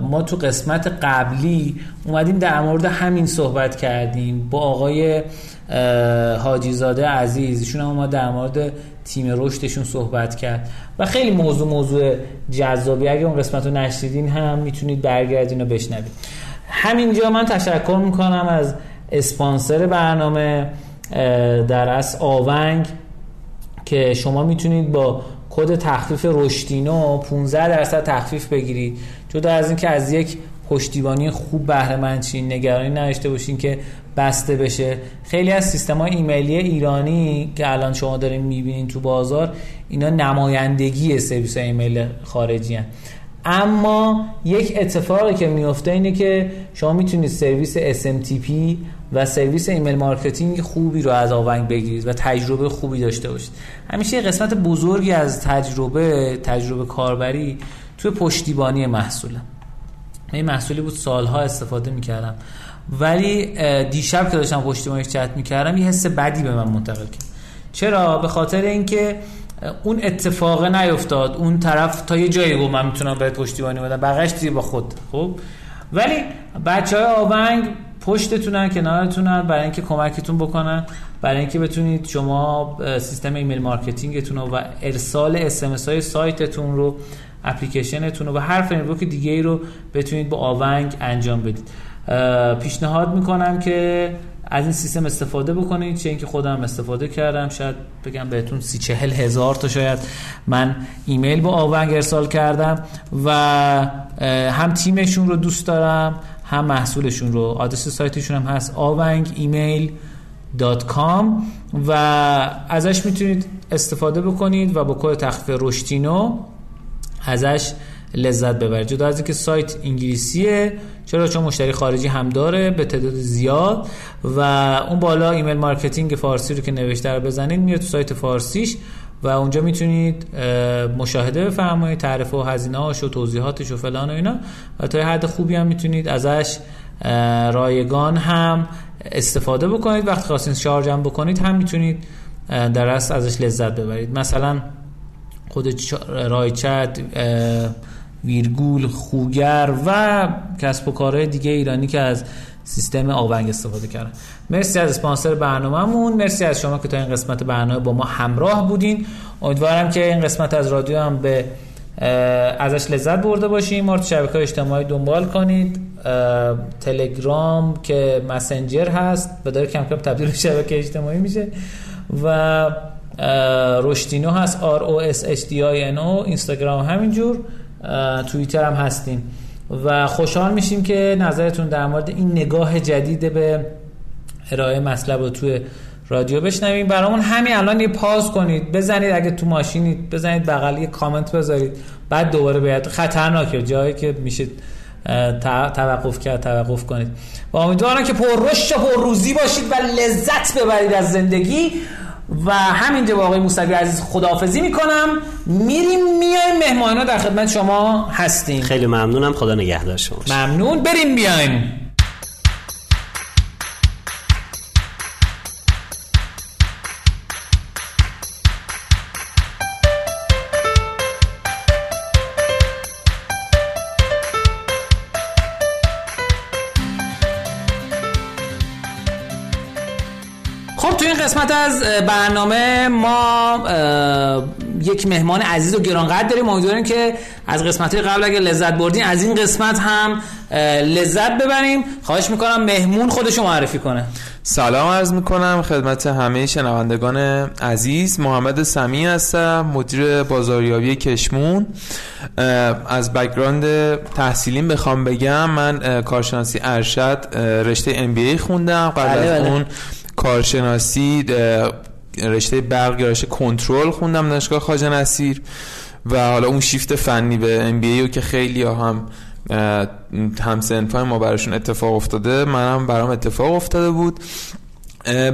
ما تو قسمت قبلی اومدیم در مورد همین صحبت کردیم با آقای حاجی زاده عزیز. ایشون هم ما در مورد تیم رشدشون صحبت کرد. و خیلی موضوع موضوع جذابی. اگه اون قسمت رو نشدیدین هم می‌تونید برگردین و بشنوید. همینجا من تشکر می‌کنم از اسپانسر برنامه در از آونگ که شما می‌تونید با کد تخفیف رشدینو 15 درصد تخفیف بگیرید جدا از اینکه از یک پشتیبانی خوب بهره مند نگرانی نداشته باشین که بسته بشه خیلی از سیستم های ایمیلی ایرانی که الان شما دارین می‌بینین تو بازار اینا نمایندگی سرویس ایمیل خارجی هن. اما یک اتفاقی که میفته اینه که شما می‌تونید سرویس SMTP و سرویس email marketing خوبی رو از آونگ بگیرید و تجربه خوبی داشته باشید. همیشه یه قسمت بزرگی از تجربه تجربه کاربری توی پشتیبانی محصوله این محصولی بود سالها استفاده می‌کردم. ولی دیشب که داشتم پشتیبانیش چت می‌کردم یه حس بدی به من منتقل کرد. چرا؟ به خاطر اینکه اون اتفاق نیفتاد. اون طرف تا یه جایی گفت من می‌تونم بهت پشتیبانی بدم. بقیش دیگه با خود. خب؟ ولی بچه های آونگ پشتتونن کنارتونن برای اینکه کمکتون بکنن برای اینکه بتونید شما سیستم email marketing تون رو و ارسال اس های سایتتون رو اپلیکیشنتون رو و هر framework دیگه ای رو بتونید با آونگ انجام بدید. پیشنهاد می‌کنم که از این سیستم استفاده بکنید چه اینکه خودم استفاده کردم. شاید بگم بهتون سی چهل هزار تا شاید من ایمیل با آونگ ارسال کردم و هم تیمشون رو دوست دارم هم محصولشون رو آدرس سایتشون هم هست آونگ email dot com. و ازش می‌تونید استفاده بکنید و با کد تخفیف رشدینو ازش لذت ببرید. جدا از اینکه سایت انگلیسیه چرا؟ چون مشتری خارجی هم داره به تعداد زیاد. و اون بالا email marketing فارسی رو که نوشته رو بزنید میاد تو سایت فارسیش. و اونجا می‌تونید مشاهده بفرمایید تعرفه و هزینه هاش و توضیحاتش و فلان و اینا. و تا حد خوبی هم می‌تونید ازش رایگان هم استفاده بکنید. وقتی خواستین شارژ هم بکنید هم می‌تونید در ازش لذت ببرید. مثلا خود رایچت ویرگول خوگر و کسب و کارهای دیگه ایرانی که از سیستم آونگ استفاده کردن. مرسی از اسپانسر برنامهمون. مرسی از شما که تا این قسمت برنامه با ما همراه بودین. امیدوارم که این قسمت از رادیو هم به ازش لذت برده باشیم. ما رو شبکه اجتماعی دنبال کنید. تلگرام که مسنجر هست. به داره کم کم تبدیل شبکه اجتماعی میشه. و رشدینو هست. R O S H D I N O. اینستاگرام همینجور. توییتر هم هستیم. و خوشحال میشیم که نظرتون در مورد این نگاه جدید به ارائه مطلب رو توی رادیو بشنویم. برامون همین الان یه پاز کنید. بزنید اگه تو ماشینید بزنید بغل یه کامنت بذارید. بعد دوباره بیاد خطرناکه. جایی که میشه توقف کرد توقف کنید. و امیدوارم که پر رشد و پر روزی باشید و لذت ببرید از زندگی. و همینجا با آقای موسوی عزیز خداحافظی می‌کنم. میریم میایم مهمانا در خدمت شما هستیم. خیلی ممنونم. خدا نگهدار شما ممنون. بریم بیایم. قسمت از برنامه ما یک مهمان عزیز و گرانقدر داریم. امیدواریم که از قسمت قبل اگه لذت بردین از این قسمت هم لذت ببریم. خواهش می‌کنم مهمون خودشو معرفی کنه. سلام عرض می‌کنم خدمت همه شنوندگان عزیز. محمد سمی هستم مدیر بازاریابی کشمون. از بکگراند تحصیلیم بخوام بگم من کارشناسی ارشد رشته ام بی ای خوندم. قبل از بله، بله. اون کارشناسی رشته برق رشته کنترل خوندم دانشگاه خواجه نصیر و حالا اون شیفت فنی به ام بی که خیلی هم هم سنفای ما براشون اتفاق افتاده منم برام اتفاق افتاده بود.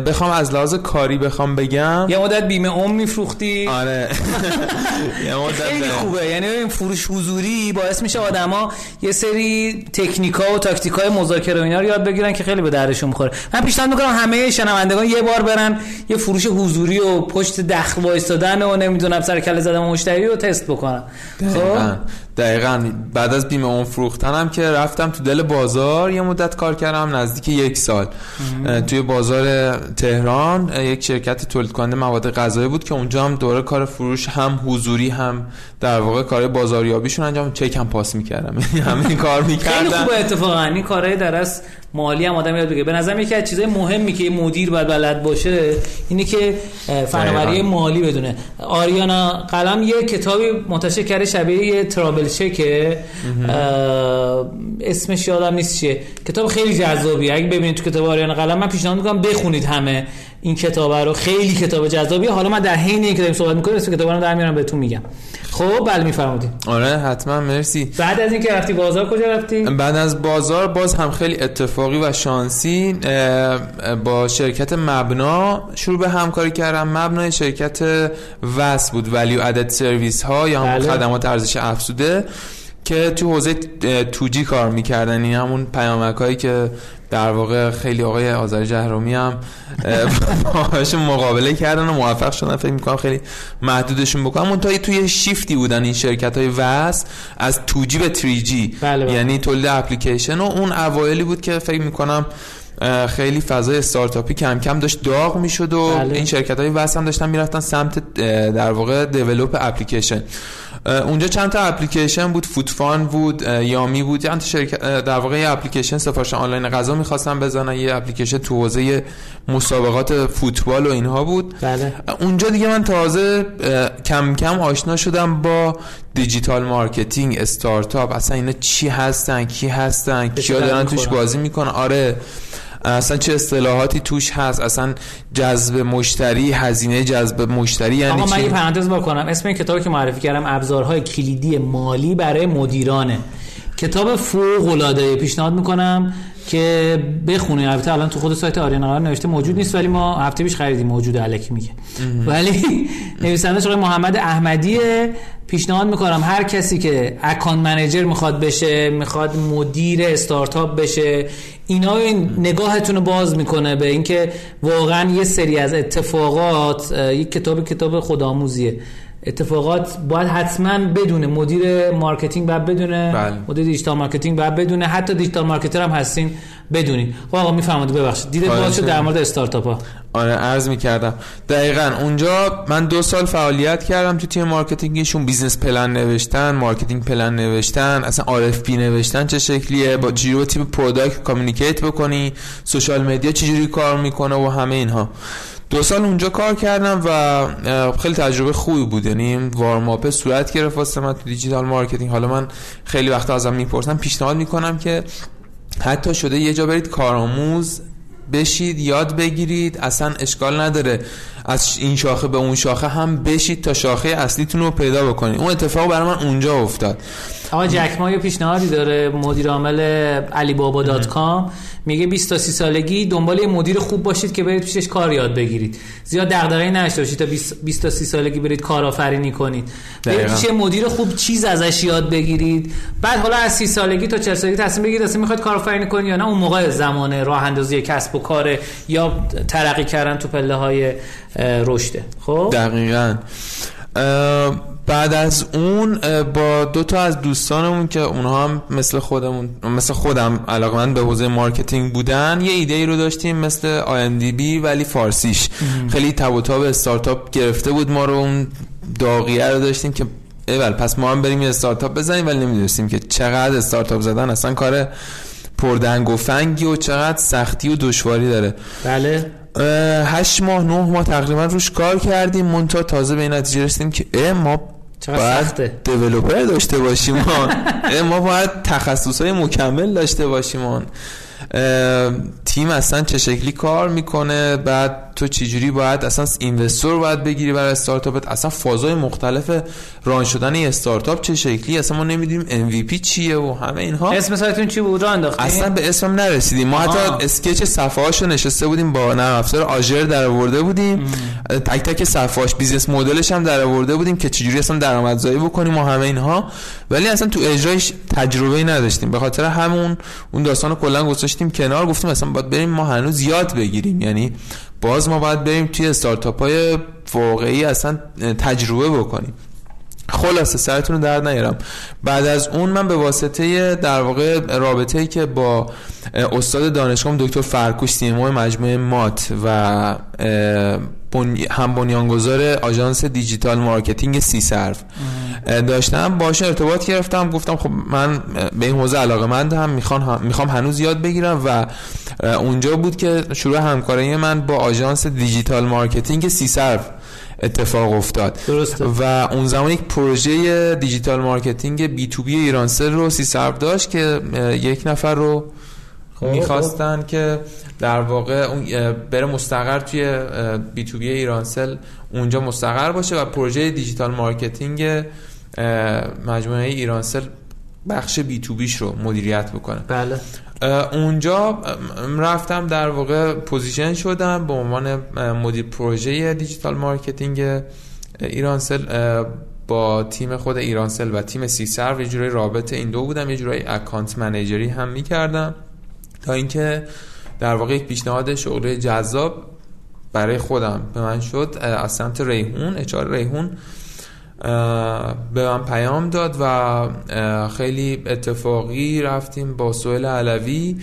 بخوام از لحاظ کاری بخوام بگم. یه مدت بیمه اوم میفروختی؟ آره. یه مدت خیلی خوبه. یعنی این فروش حضوری باعث میشه آدما یه سری تکنیکا و تاکتیکای مذاکره و اینا رو یاد بگیرن که خیلی به دردشون می‌خوره. من پیشنهاد می‌کنم همه شنوندگان یه بار برن یه فروش حضوری و پشت دخل وایستادن و نمی‌دونم سر کله زدن مشتری رو تست بکنن. خب؟ دقیقا بعد از بیمه اون فروختنم که رفتم تو دل بازار یه مدت کار کردم نزدیک یک سال. توی بازار تهران یک شرکت تولید کننده مواد غذایی بود که اونجا هم دوره کار فروش هم حضوری هم در واقع کار بازاریابیشون انجام چک هم پاس می‌کردم. همین کار می‌کردم خیلی خوبه اتفاقا. این کارهای درس مالی هم آدم یاد بگیره. به نظر یکی از چیزای مهمی که مدیر باید بلد باشه اینه که فناوری مالی بدونه. آریانا قلم یه کتابی منتشر کرده شبیه یه ترابل چکه. اسمش یادم نیست چیه. کتاب خیلی جذابیه. اگه ببینید تو کتاب آریانا قلم من پیشنهاد می‌کنم بخونید همه. این کتاب رو خیلی کتاب جذابیه. حالا من در حین اینکه داریم صحبت می‌کنیم اسم کتاب رو در میارم بهتون میگم. خب بله میفرمودید آره حتما مرسی. بعد از اینکه رفتی بازار کجا رفتی؟ بعد از بازار باز هم خیلی اتفاقی و شانسی با شرکت مبنا شروع به همکاری کردم. مبنا شرکت وس بود ولیو ادد سرویس ها یا بله. خدمات ارزش افزوده که تو حوزه توجی کار می‌کردن. این همون پیامک هایی که در واقع خیلی آقای آذر جهرومی هم باهاشون مقابله کردن و موفق شدن فکر می‌کنم خیلی محدودشون بکنم اون توی شیفتی بودن این شرکت های وس از 2G به 3G بله بله. یعنی تولید اپلیکیشن و اون اوایلی بود که فکر می‌کنم خیلی فضای استارتاپی کم کم داشت داغ می‌شد و بله. این شرکت های وس هم داشتن می‌رفتن سمت در واقع دیولپ اپلیکیشن اونجا چند تا اپلیکیشن بود؟ فوتفان بود یامی بود. چند شرکت در واقع یه اپلیکیشن سفارش آنلاین غذا می‌خواستن بزنن یه اپلیکیشن تو حوزه مسابقات فوتبال و اینها بود. بله. اونجا دیگه من تازه کم کم آشنا شدم با digital marketing استارتاپ. اصلا اینا چی هستن؟ کی هستن؟ کیا دارن توش بازی می‌کنن؟ آره. اصلا چه اصطلاحاتی توش هست؟ اصلا جذب مشتری هزینه جذب مشتری یعنی آقا من یه پرانتز بکنم. اسم این کتابی که معرفی کردم ابزارهای کلیدی مالی برای مدیرانه. کتاب فوق العاده پیشنهاد می‌کنم که بخونید البته الان تو خود سایت آریانا نوشته موجود نیست ولی ما هفته پیش خریدیم. موجود الکی میگه. ولی نویسنده آقای محمد احمدیه. پیشنهاد می‌کنم هر کسی که account manager می‌خواد بشه می‌خواد مدیر استارتاپ بشه اینا نگاهتون رو باز می‌کنه به اینکه واقعا یه سری از اتفاقات یک کتاب کتاب خودآموزیه. اتفاقات باید حتما بدونه. مدیر marketing باید بدونه. بله. مدیر digital marketing باید بدونه. حتی digital marketer هم هستین بدونین. خب آقا می‌فهمید ببخشید. دیده باز در مورد استارتاپ ها آره عرض می‌کردم. دقیقا اونجا من دو سال فعالیت کردم تو تیم marketing شون business plan نوشتن marketing plan نوشتن اصلا RFP نوشتن چه شکلیه؟ با چجوری تیم product communicate بکنی؟ social media چجوری کار می‌کنه و همه اینها. دو سال اونجا کار کردم و خیلی تجربه خوبی بود. یعنی warm up صورت گرفت واسه من تو digital marketing. حالا من خیلی وقت ازم می‌پرسم پیشنهاد می‌کنم که حتی شده یه جا برید کارآموز بشید یاد بگیرید. اصلا اشکال نداره. از این شاخه به اون شاخه هم بشید تا شاخه اصلیتون رو پیدا بکنید. اون اتفاق برای من اونجا افتاد. آقا جک ما یه پیشنهادی داره مدیر عامل علی بابا دات کام میگه 20 تا 30 سالگی دنبال یه مدیر خوب باشید که برید پیشش کار یاد بگیرید. زیاد دغدغه‌ای نشه باشید تا 20 تا 30 سالگی برید کارآفرینی کنید. برید پیش مدیر خوب چیز ازش یاد بگیرید. بعد حالا از 30 سالگی تا 40 سالگی تصمیم بگیرید اصلا می‌خواید کارآفرینی کنید یا نه. اون موقع زمان راه اندازی کسب و کار یا ترقی کردن تو پله های رشده خب؟ دقیقاً. بعد از اون با دو تا از دوستانمون که اونها هم مثل خودمون مثل خودم علاقمند به حوزه marketing بودن یه ایده ای رو داشتیم مثل eBay ولی فارسیش. خیلی تب و تاب استارتاپ گرفته بود ما رو اون داغیه رو داشتیم که اول پس ما هم بریم یه استارتاپ بزنیم ولی نمی‌دونستیم که چقدر استارتاپ زدن اصلا کار پردنگ و فنگی و چقدر سختی و دشواری داره. بله. هشت ماه نه ماه تقریبا روش کار کردیم منتها تازه به این نتیجه رسیدیم که ما چقدر سخته. دیولوپر داشته باشیم ما ما باید تخصص های مکمل داشته باشیم تیم اصلا چه شکلی کار می‌کنه بعد تو چجوری باید اصلا investor باید بگیری برای استارتاپت؟ اصلا فازای مختلف run شدن یه استارتاپ چه شکلی؟ اصلا ما نمی‌دونیم MVP چیه و همه اینها. اسم سایتون چی بود؟ انداختین اصلا به اسمم نرسیدیم. ما حتی sketch صفحه هاشو نشسته بودیم با نرم افزار Axure در آورده بودیم تک تک صفحه هاش business model ش هم در آورده بودیم که چجوری اصلا درآمدزایی بکنیم و همه اینها. ولی اصلا تو اجرایش تجربه نداشتیم. به خاطر همون اون داستان کلا گذاشتیم کنار گفتیم اصلا باید بریم ما هنوز یاد بگیریم. یعنی باز ما باید بریم توی استارتاپ های واقعی اصلا تجربه بکنیم. خلاصه سرتون رو درد نیارم. بعد از اون من به واسطه در واقع رابطه ای که با استاد دانشگاه دکتر فرکوش سیمو مجموعه مات و هم بنیانگذار آژانس digital marketing سی سرف داشتم باش ارتباط گرفتم گفتم خب من به این حوزه علاقه مندم می‌خوام می‌خوام هنوز یاد بگیرم و اونجا بود که شروع همکاری من با آژانس digital marketing سی سرف اتفاق افتاد. درسته. و اون زمان یک پروژه digital marketing B2B ایرانسل رو سی سرف داشت که یک نفر رو خب، می‌خواستن که در واقع اون بره مستقر توی B2B ایرانسل اونجا مستقر باشه و پروژه digital marketing مجموعه ایرانسل بخش B2B ش رو مدیریت بکنه. بله. اونجا رفتم در واقع position شدم به عنوان مدیر پروژه digital marketing ایرانسل با تیم خود ایرانسل و تیم سی سرف. یه جورای رابط این دو بودم یه جورای account manager ی هم می‌کردم. تا اینکه در واقع یک پیشنهاد شغلی جذاب برای خودم به من شد از سمت ریحون اچار ریحون. به من پیام داد و خیلی اتفاقی رفتیم با سویل علوی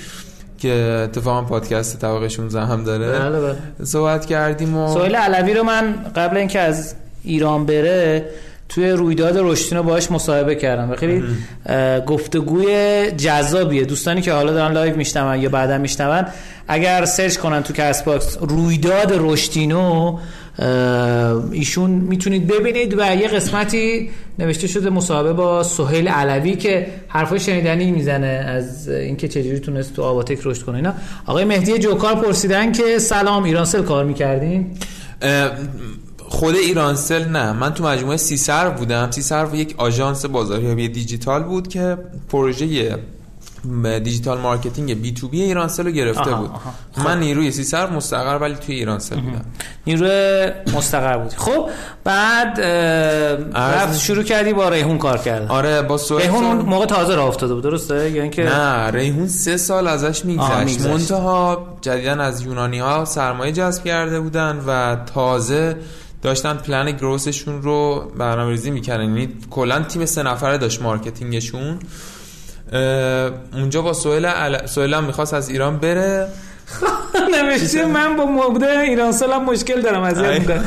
که اتفاقا پادکست طبقه 16 هم داره. بله بله. صحبت کردیم و سویل علوی رو من قبل اینکه از ایران بره توی رویداد رشتینو باهاش مصاحبه کردم و خیلی گفتگوی جذابیه. دوستانی که حالا دارن live میشنون یا بعدا میشنون اگر search کنن تو Castbox رویداد رشتینو ایشون می‌تونید ببینید و یه قسمتی نوشته شده مصاحبه با سهیل علوی که حرفای شنیدنی می‌زنه از اینکه چجوری تونست تو آواتک رشد کنه اینا. آقای مهدی جوکار پرسیدن که سلام ایرانسل کار می‌کردین؟ خود ایرانسل نه. من تو مجموعه سی سرف بودم. سی سرف یک آژانس بازاریابی دیجیتال بود که پروژه digital marketing B2B ایرانسل رو گرفته آها، بود. آها. من نیروی سی سرف مستقر ولی توی ایرانسل بودم. نیروی مستقر بودی. خب بعد رفت شروع کردی با ریحون کار کردن. آره با سوئد ریحون اون موقع تازه راه افتاده بود درسته؟ یا اینکه نه ریحون سه سال ازش میگذشت. منتها جدیدن از یونانی ها سرمایه جذب کرده بودن و تازه داشتن plan growth شون رو برنامه ریزی می‌کردن. یعنی کلا تیم سه نفره داشت marketing شون. اونجا با سوهل عل... سوهل هم می‌خواست از ایران بره. نوشته من با مبده ایرانسل هم مشکل دارم از. می‌کنم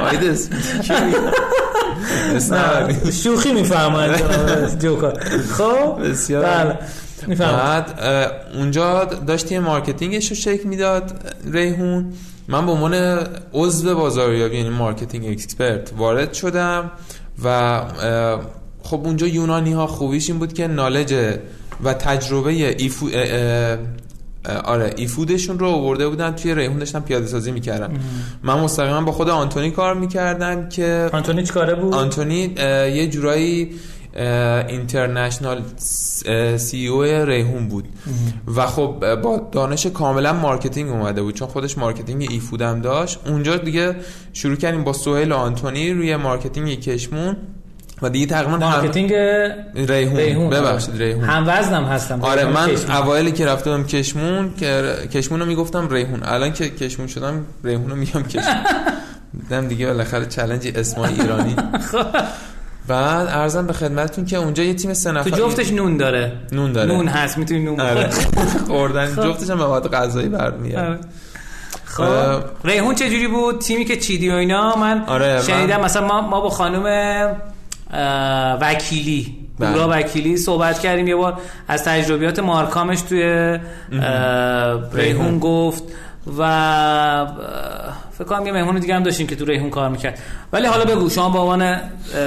آیدس شوخی می‌فهمن جوکار خب بسیار بله. بعد اونجا داشت یه مارکتینگش رو شکل می‌داد ریحون. من به عنوان عضو بازاریابی یعنی مارکتینگ اکسپرت وارد شدم و خب اونجا یونانی ها خوبیش این بود که knowledge و تجربه efood اه، اه، آره efood شون رو آورده بودن توی ریحون داشتن پیاده سازی می‌کردن. من مستقیما با خود آنتونی کار می‌کردم که آنتونی چی کاره بود؟ آنتونی یه جورایی international CEO ریحون بود. و خب با دانش کاملا marketing اومده بود چون خودش marketing efood م داشت. اونجا دیگه شروع کردیم با سهیل و آنتونی روی marketing کشمون. و دیگه تقریبا هم- marketing ریحون, ریحون. ببخشید ریحون. هم وزن هم هستن. آره من. اوایلی که رفتم کشمون که کشمون رو می‌گفتم ریحون. الان که کشمون شدم ریحون رو میگم کشمون. دیدم دیگه بالاخره challenge اسمای ایرانی. بعد عرضم به خدمتتون که اونجا یه تیم سه تو نفر جفتش نون داره. نون داره. نون هست می‌تونی نون آره. خوردن. جفتش هم مواد غذایی برمیاد آره. خب. ریحون چجوری بود؟ تیمی که چیدی و اینا. من آره، شنیدم مثلا ما ما با خانم وکیلی. بله. پورا وکیلی صحبت کردیم. یه بار از تجربیات مارکامش توی ریحون. گفت. و فکر کنم یه مهمون دیگه هم داشتیم که تو ریحون کار می‌کرد. ولی حالا بگو شما به عنوان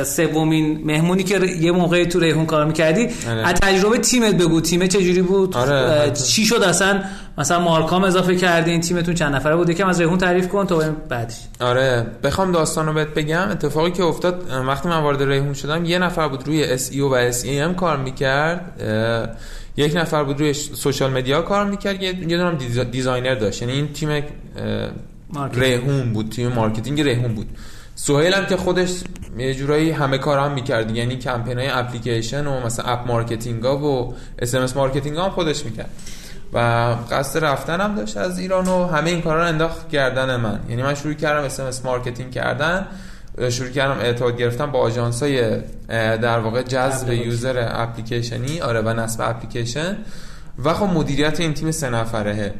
سومین مهمونی که یه موقعی تو ریحون کار می‌کردی آره. از تجربه تیمت بگو تیمه چجوری بود؟ آره، حتی. چی شد اصلا؟ مثلا Marcom اضافه کردین تیمتون چند نفره بود؟ یکم از ریحون تعریف کن بریم بعدش. آره بخوام داستان رو بهت بگم. اتفاقی که افتاد وقتی من وارد ریحون شدم یه نفر بود روی SEO و SEM کار می‌کرد. یک نفر بود روی social media کار می‌کرد یه دونم desi- designer داشت. یعنی این تیم. ریحون بود تیم marketing ریحون بود. سهیل هم که خودش یه جورایی همه کار هم می‌کرد. یعنی کمپین های اپلیکیشن و مثلا app marketing ها و اس ام اس marketing ها هم خودش می‌کرد. و قصد رفتن هم داشت از ایران و همه این کارا رو انداخت گردن من. یعنی من شروع کردم اس ام اس marketing کردن. شروع کردم ارتباط گرفتن با آژانس های در واقع جذب. user اپلیکیشنی. آره و نصب اپلیکیشن. و خب مدیریت این تیم سه نفره.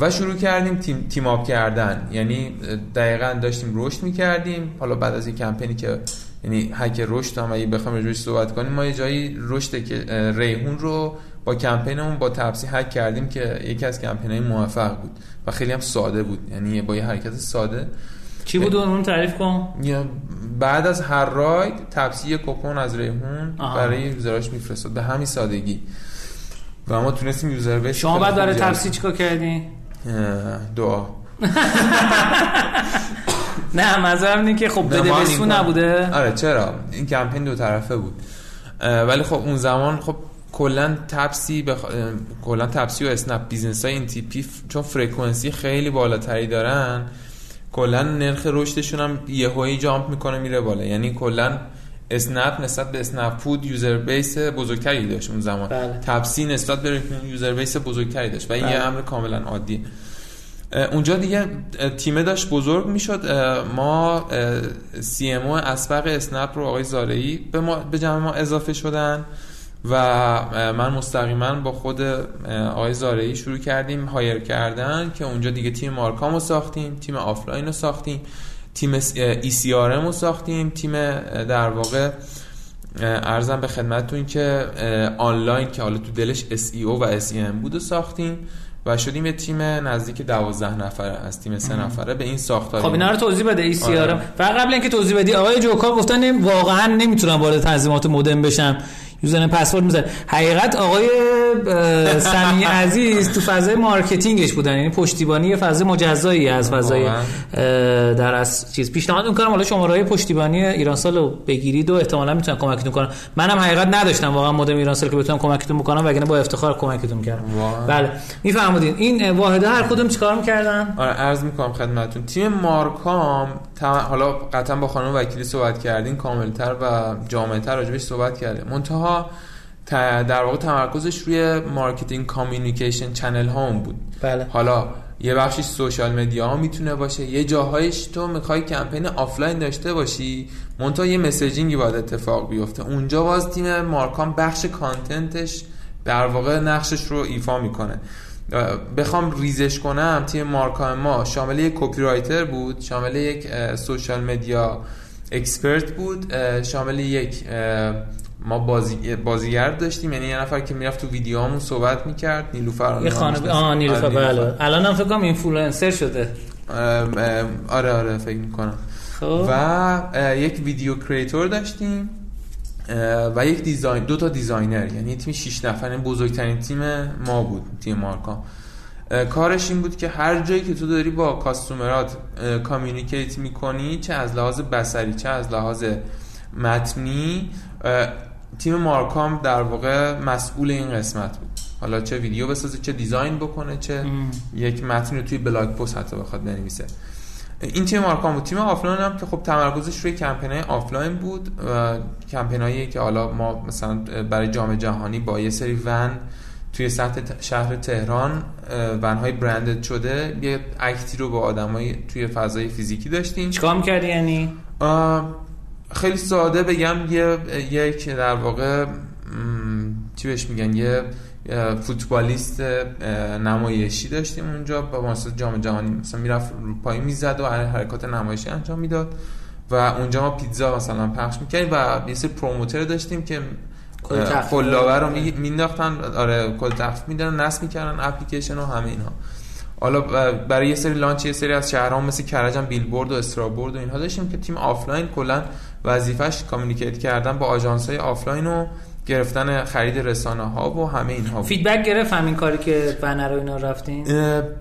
و شروع کردیم تیم, team up کردن. یعنی دقیقا داشتیم رشد می‌کردیم. حالا بعد از این کمپینی که یعنی هک رشد هم اگه بخوام راجعش صحبت کنیم ما یه جایی رشد که ریحون رو با کمپینمون با تپسی هک کردیم که یکی از کمپینای موفق بود. و خیلی هم ساده بود. یعنی با یه حرکت ساده. چی بود اون تعریف کن؟ بعد از هر راید تپسی یه کپون از ریحون. برای یوزراش میفرستاد. به همین سادگی. و ما تونستیم یوزر بیس شما بعد برای تفسیر چیکار کردی؟ اه، دعا. نه منظورم اینه که خب بده بستون نبوده. آره چرا؟ این کمپین دو طرفه بود. ولی خب اون زمان خب کلا تپسی بخ... کلا تپسی و اسنپ business های این تیپی چون فرکانسی خیلی بالاتری دارن کلا نرخ رشدشون هم یهویی jump می‌کنه میره بالا. یعنی کلا اسنپ نسبت به اسنپ فود user base بزرگتری داشت اون زمان. بله. تپسی نسبت به user base بزرگتری داشت و این بله. یه امر کاملا عادیه اه، اونجا دیگه تیمه داشت بزرگ می‌شد. ما CMO اسبق اسنپ رو آقای زارعی به ما به جمع ما اضافه شدن. و من مستقیما با خود آقای زارعی شروع کردیم hire کردن که اونجا دیگه تیم Marcom رو ساختیم تیم آفلاین رو ساختیم تیم CRM رو ساختیم تیم در واقع عرضم به خدمتتون که آنلاین که حالا تو دلش SEO و SEM بود و ساختیم و شدیم یه تیم نزدیک دوازده نفره از تیم سه نفره به این ساختار خب اینا رو توضیح بده ای سی آره. فقط قبل اینکه توضیح بدی آقای جوکا گفتن واقعا نمی‌تونم وارد تنظیمات مودم بشم user password می‌ذاره. حقیقت آقای سمی عزیز تو فضای marketing ش بودن. یعنی پشتیبانی یه فضای مجزایی از فضای در از چیز. پیشنهاد می‌کنم حالا شماره های پشتیبانی ایرانسل رو بگیرید و احتمالا می‌تونن کمکتون کنن منم حقیقت نداشتم. واقعا مودم ایرانسل که بتونم کمکتون بکنم وگرنه با افتخار کمکتون کردم. بله. می‌فرمودین این واحده هر کدوم چیکار می‌کردن؟ آره عرض می‌کنم خدمتتون. تیم Marcom حالا قطعا با خانم وکیلی صحبت کردین کاملتر و جامعتر راجبش صحبت کردیم. منتها در واقع تمرکزش روی marketing communication channel ها بود. بله. حالا یه بخشش social media ها می‌تونه باشه یه جاهایش تو می‌خوای کمپین آفلاین داشته باشی منتها یه messaging ی باید اتفاق بیفته. اونجا باز تیم Marcom بخش content ش در واقع نقشش رو ایفا می‌کنه. بخوام ریزش کنم تیم Marcom ما شامل یک copywriter بود شامل یک social media expert بود شامل یک ما بازی بازیگر داشتیم یعنی یه نفر که می‌رفت تو ویدیوهامون صحبت می‌کرد نیلوفر یه خانم آه نیلوفر بله. الان هم فکر کنم اینفلوئنسر شده. آره آره فکر می‌کنم. خب. و یک video creator داشتیم. و یک design دو تا designer یعنی تیم 6 نفره بزرگترین تیم ما بود تیم Marcom. کارش این بود که هر جایی که تو داری با customer ات communicate می‌کنی چه از لحاظ بصری چه از لحاظ متنی تیم Marcom در واقع مسئول این قسمت بود. حالا چه ویدیو بسازه چه design بکنه چه ام. یک متن رو توی blog post حتی بخواد بنویسه. این تیم Marcom بود. تیم آفلاین هم که خب تمرکزش روی کمپین آفلاین بود و کمپین هایی که حالا ما مثلا برای جام جهانی با یه سری ون توی سطح شهر تهران ون های برندد شده یه اکتی رو با آدمای توی فضای فیزیکی داشتیم. چیکار می‌کردی یعنی؟ خیلی ساده بگم یه یک در واقع چی بهش میگن یه فوتبالیست نمایشی داشتیم اونجا با واسه جام جهانی. مثلا می‌رفت رو پای می‌زد و حرکات نمایشی انجام می‌داد. و اونجا ما پیتزا مثلا پخش می‌کردیم و یه سری promoter داشتیم که flyer رو مینداختن. آره کل تخفیف میدن نصب می‌کردن اپلیکیشن و همه اینها حالا برای یه سری launch یه سری از شهرها مثل کرج بیلبورد و استرابورد و اینها داشتیم که تیم آفلاین کلا وظیفش communicate کردن با آژانس های آفلاین و گرفتن خرید رسانه ها و همه اینها feedback گرفت همین کاری که بنر رو اینا رفتین؟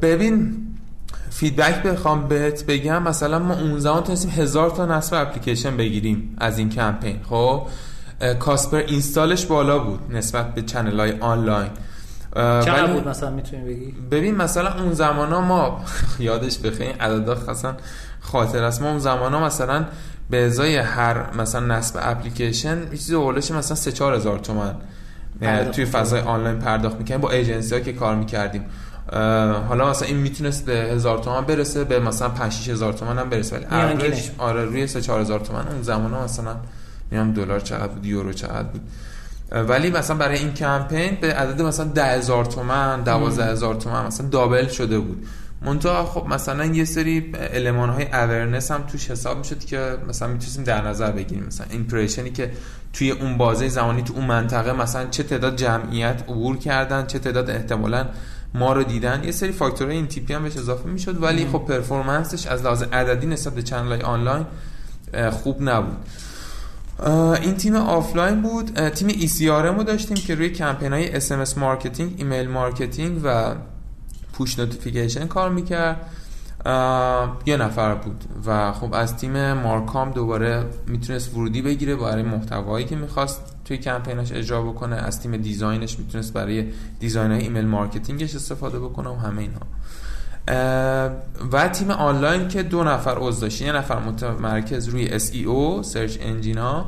ببین feedback بخوام بهت بگم مثلا ما اون زمان تونستیم هزار تا نصب اپلیکیشن بگیریم از این کمپین خب؟ cost per install ش بالا بود نسبت به channel های آنلاین چقدر بود مثلا می‌تونی بگی؟ ببین مثلا اون زمان ها ما یادش بخیر عددا خاصا خاطر است ما اون زمان ها مثلا به ازای هر مثلا نصب اپلیکیشن یه چیزی اولش مثلا 3 4 هزار تومن. توی فضای آنلاین پرداخت می‌کنیم با ایجنسی ها که کار می‌کردیم. حالا مثلا این می‌تونست به هزار تومن برسه به مثلا 5 6 هزار تومن هم برسه. ولی آره روی 3 4 هزار تومن. اون زمان ها مثلا میام دلار چقدر بود یورو چقدر بود. ولی مثلا برای این کمپین به عدد مثلا ده هزار تومن دوازده هزار تومن مثلا double شده بود. منتها خب مثلا یه سری المان های awareness هم توش حساب می‌شد که مثلا می‌تونیم در نظر بگیریم. مثلا impression ی که توی اون بازه زمانی تو اون منطقه مثلا چه تعداد جمعیت عبور کردن چه تعداد احتمالا ما رو دیدن یه سری فاکتورهای این تیپی هم بهش اضافه می‌شد. ولی خب performance ش از لحاظ عددی نسبت به channel های آنلاین خوب نبود. این تیم آفلاین بود. تیم ای سی رو داشتیم که روی کمپین های SMS marketing email marketing و push notification کار می‌کرد. یه نفر بود و خب از تیم marcom دوباره می‌تونست ورودی بگیره برای محتوایی که می‌خواست توی کمپینش اجرا بکنه. از تیم design ش می‌تونست برای design های email marketing ش استفاده بکنه و همه اینها. و تیم آنلاین که دو نفر عضو داشت یه نفر متمرکز روی SEO search engine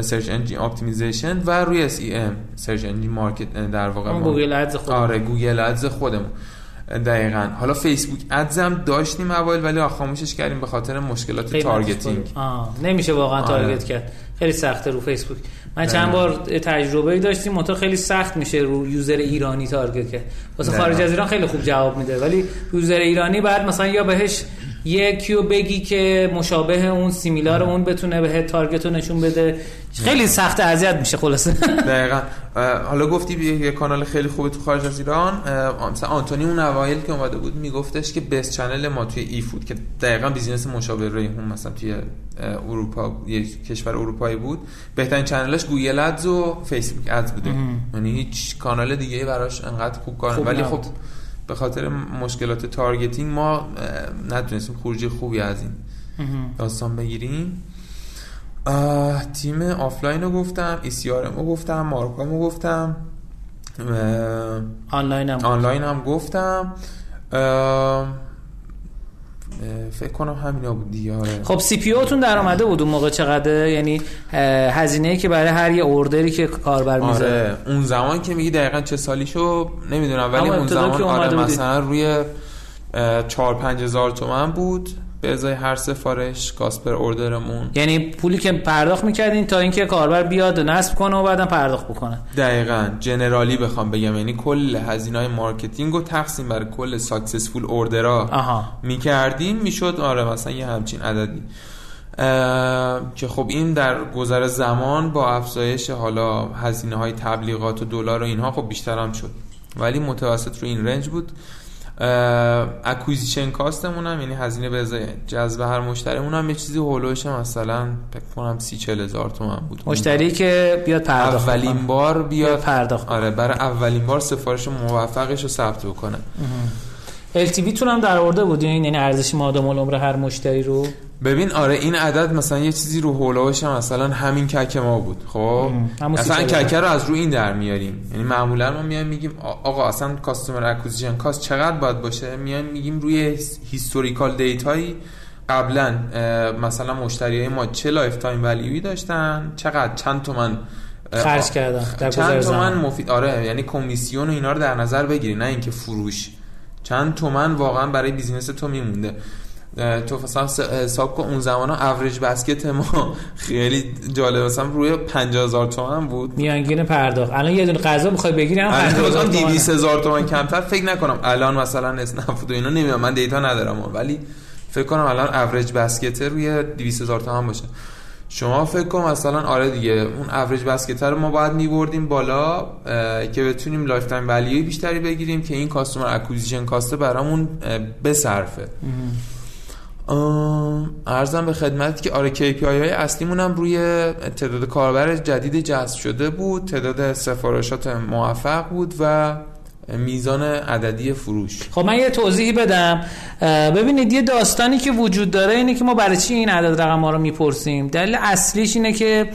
ا search engine optimization و روی SEM search engine market در واقع Google Ads خودمون. آره Google Ads خودمون. دقیقا. حالا Facebook Ads هم داشتیم اول ولی خاموشش کردیم به خاطر مشکلات targeting. نمیشه واقعا آره. target کرد. خیلی سخته رو فیسبوک. من چند بار تجربه داشتیم منتها خیلی سخت میشه رو user ایرانی target کرد. واسه خارج از ایران خیلی خوب جواب میده ولی user ایرانی بعد مثلا یا بهش یکیو بگی که مشابه اون similar اون بتونه به target رو نشون بده. خیلی سخت اذیت میشه خلاصه. دقیقا. حالا گفتی یه کانال خیلی خوبه تو خارج از ایران. مثلا آنتونی اون اوایل که اومده بود میگفتش که best channel ما توی efood که دقیقا business مشابه ریحون مثلا توی اروپا یک کشور اروپایی بود. بهترین channel ش Google Ads و Facebook Ads بوده. یعنی هیچ کانال دیگه براش انقدر خوب کار ولی خب به خاطر مشکلات targeting ما نتونستیم خروجی خوبی از این داستان بگیریم. تیم آفلاین رو گفتم eCRM رو گفتم marcom رو گفتم آنلاین هم آنلاین هم گفتم. فکر کنم همینا بود دیگه آره. خب CPO تون در اومده بود اون موقع چقدر یعنی هزینه که برای هر یه order ی که کاربر می‌ذاره آره. اون زمان که میگی دقیقا چه سالیشو نمی‌دونم ولی اون زمان آره مثلا روی 4 5000 تومن بود به ازای هر سفارش cost per order مون. یعنی پولی که پرداخت می‌کردین تا اینکه کاربر بیاد و نصب کنه و بعدم پرداخت بکنه. دقیقا. generally بخوام بگم. یعنی کل هزینه های marketing رو تقسیم بر کل successful order ها. می‌کردیم می‌شد آره مثلا یه همچین عددی. که خب این در گذر زمان با افزایش حالا هزینه های تبلیغات و دلار و اینها خب بیشتر هم شد. ولی متوسط رو این range بود. acquisition cost مون هم یعنی هزینه به ازای جذب هر مشتریمون هم یه چیزی حول و حوش مثلا فکر کنم سی چل هزار تومن بود. مشتری که بیاد پرداخت. اولین بار بیاد. پرداخت. آره برای اولین بار سفارش موفقش رو ثبت بکنه. LTV تون هم در آورده بود؟ یعنی ارزش مادام العمر هر مشتری رو؟ ببین آره این عدد مثلا یه چیزی رو حول و حوش مثلا همین CAC ما بود. خب؟ مثلا CAC رو از رو این در میاریم. یعنی معمولا ما میایم میگیم آقا اصلا customer acquisition cost چقدر باید باشه؟ میایم میگیم روی historical data یی قبلا مثلا مشتری های ما چه lifetime value ی داشتن؟ چقدر؟ چند تومن خرج کردن در چند تومن مفید؟ آره یعنی کمیسیون و اینا رو در نظر بگیری نه اینکه فروش. چند تومن واقعا برای business تو میمونده. تو مثلا حساب کن اون زمان ها average basket ما خیلی جالب مثلا روی 50000 تومان بود. میانگین پرداخت. الان یه دونه غذا می‌خوای بگیری هم الان 50000 تومانه. 200000 تومان کمتر. فکر نکنم الان مثلا اسنپ و اینا. نمی‌دونم. من data ندارم. ولی فکر کنم الان average basket روی 200000 تومان باشه. شما فکر کن مثلا آره دیگه اون average basket رو ما باید میبردیم بالا که بتونیم lifetime value ی بیشتری بگیریم که این customer acquisition cost ه برامون ام، عرضم به خدمت که آره KPI های اصلیمون هم روی تعداد کاربر جدید جذب شده بود تعداد سفارشات موفق بود و میزان عددی فروش. خب من یه توضیحی بدم. ببینید یه داستانی که وجود داره اینه که ما برای چی این عدد رقم ها رو می‌پرسیم؟ دلیل اصلیش اینه که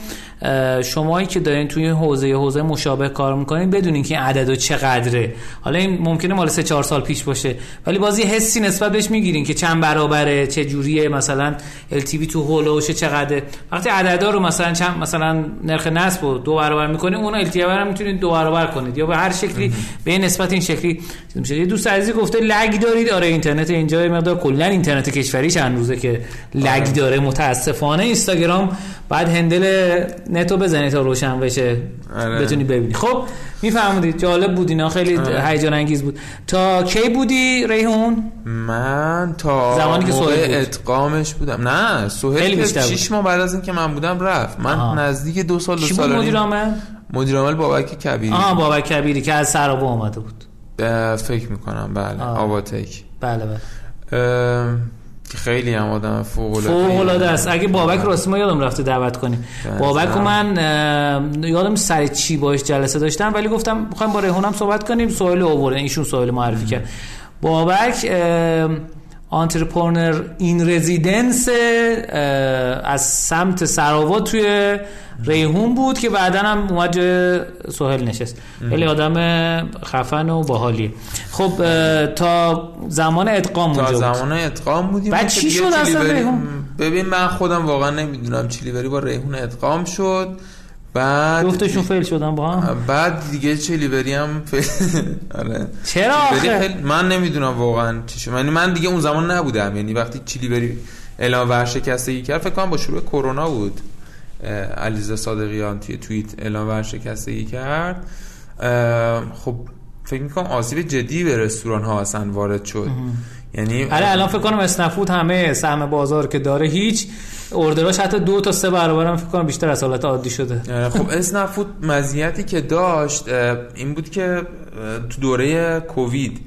شمایی که دارین توی حوزه حوزه مشابه کار می‌کنین بدونین که این عدد چقدره. حالا این ممکنه مال 3 4 سال پیش باشه ولی بازی حسی نسبت بهش می‌گیرین که چند برابره چه جوریه مثلا LTV تو هولوشه چقدره. وقتی عددا رو مثلا چند مثلا نرخ نصب رو دو برابر می‌کنین اون LTV رو می‌تونید دو برابر کنید. یا به هر شکلی به این نسبت این شکلی میشه. یه دوست عزیزی گفته لگ دارید. آره اینترنت اینجا مقدار کلا اینترنت کشوری چند روزه که لگ داره. متاسفانه اینستاگرام بعد هندل نتو بزنی تا روشن بشه. آره. بتونی ببینی. خب می‌فهمید جالب بود اینا. خیلی آره. هیجان انگیز بود. تا کی بودی ریحون؟ من تا زمانی که سهیل بود. ادغامش بودم. نه سهیل که بیشتر بود. 6 ماه بعد از اینکه من بودم رفت. من آها. نزدیک دو سال دو سال مدیر عامل؟ مدیر عامل بابک کبیری. آها بابک کبیری که از سرابو اومده بود. فکر می‌کنم. بله. آه. آواتک بله بله. که خیلی هم آدم فوق العاده است. اگه بابک راستی ما یادم رفته دعوت کنیم. بله. بابک و من یادم سر چی باش جلسه داشتم ولی گفتم می‌خوایم با ریحونم صحبت کنیم. سوال اوورد ایشون سوال معرفی کرد. بابک آنترپرنر این رزیدنس از سمت سراوا توی ریحون بود که بعدا هم اومد سهل نشست. خیلی آدم خفن و باحالیه. خب تا زمان ادغام تا بود. زمان ادغام بودیم. بعد که چی شد اصلا ریحون؟ ببین من خودم واقعا نمی‌دونم چیلیوری با ریحون ادغام شد. بعد جفتشون فیل شدن با هم؟ بعد دیگه چلیوری هم ف- آره. چرا آخه؟ من نمی‌دونم واقعا چی شد. یعنی من دیگه اون زمان نبودم. یعنی وقتی چیلیوری اعلام ورشکستگی کرد فکر کنم با شروع کرونا بود. اه، علیرضا صادقیان توی توییت اعلام ورشکستگی کرد. خب فکر می‌کنم آسیب جدی به رستوران ها اصلا وارد شد. یعنی آره الان فکر کنم اسنپ فود همه سهم بازار که داره هیچ order اش حتی دو تا سه برابر هم فکر کنم بیشتر از حالت عادی شده. خب اسنپ فود مزیتی که داشت این بود که تو دوره کووید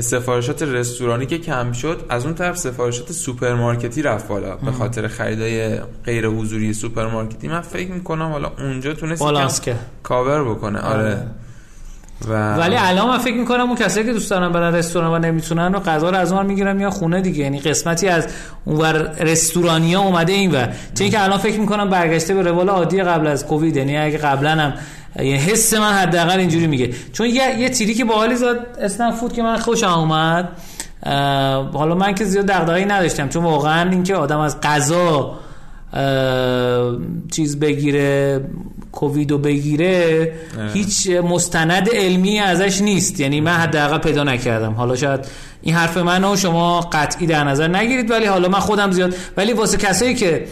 سفارشات رستورانی که کم شد از اون طرف سفارشات سوپرمارکتی رفت بالا. به خاطر خریدای غیر حضوری سوپرمارکتی من فکر می‌کنم حالا اونجا تونست کاور بکنه. آره. آره. و ولی الان من فکر می‌کنم اون کسایی که دوست دارن برن رستوران و نمی‌تونن و غذا رو از اون می‌گیرن یا خونه دیگه. یعنی قسمتی از اونور رستورانیا اومده این و چون که الان فکر می‌کنم برگشته به روال عادی قبل از کووید. یعنی اگه قبلا هم یه حس من حداقل اینجوری میگه. چون یه یه تیری که باحالی زاد اسنپ فود که من خوشم اومد حالا من که زیاد دغدغه‌ای نداشتم. چون واقعا اینکه آدم از غذا چیز بگیره کوویدو بگیره اه. هیچ مستند علمی ازش نیست. یعنی من حداقل پیدا نکردم. حالا شاید این حرف منو شما قطعی در نظر نگیرید ولی حالا من خودم زیاد ولی واسه کسایی که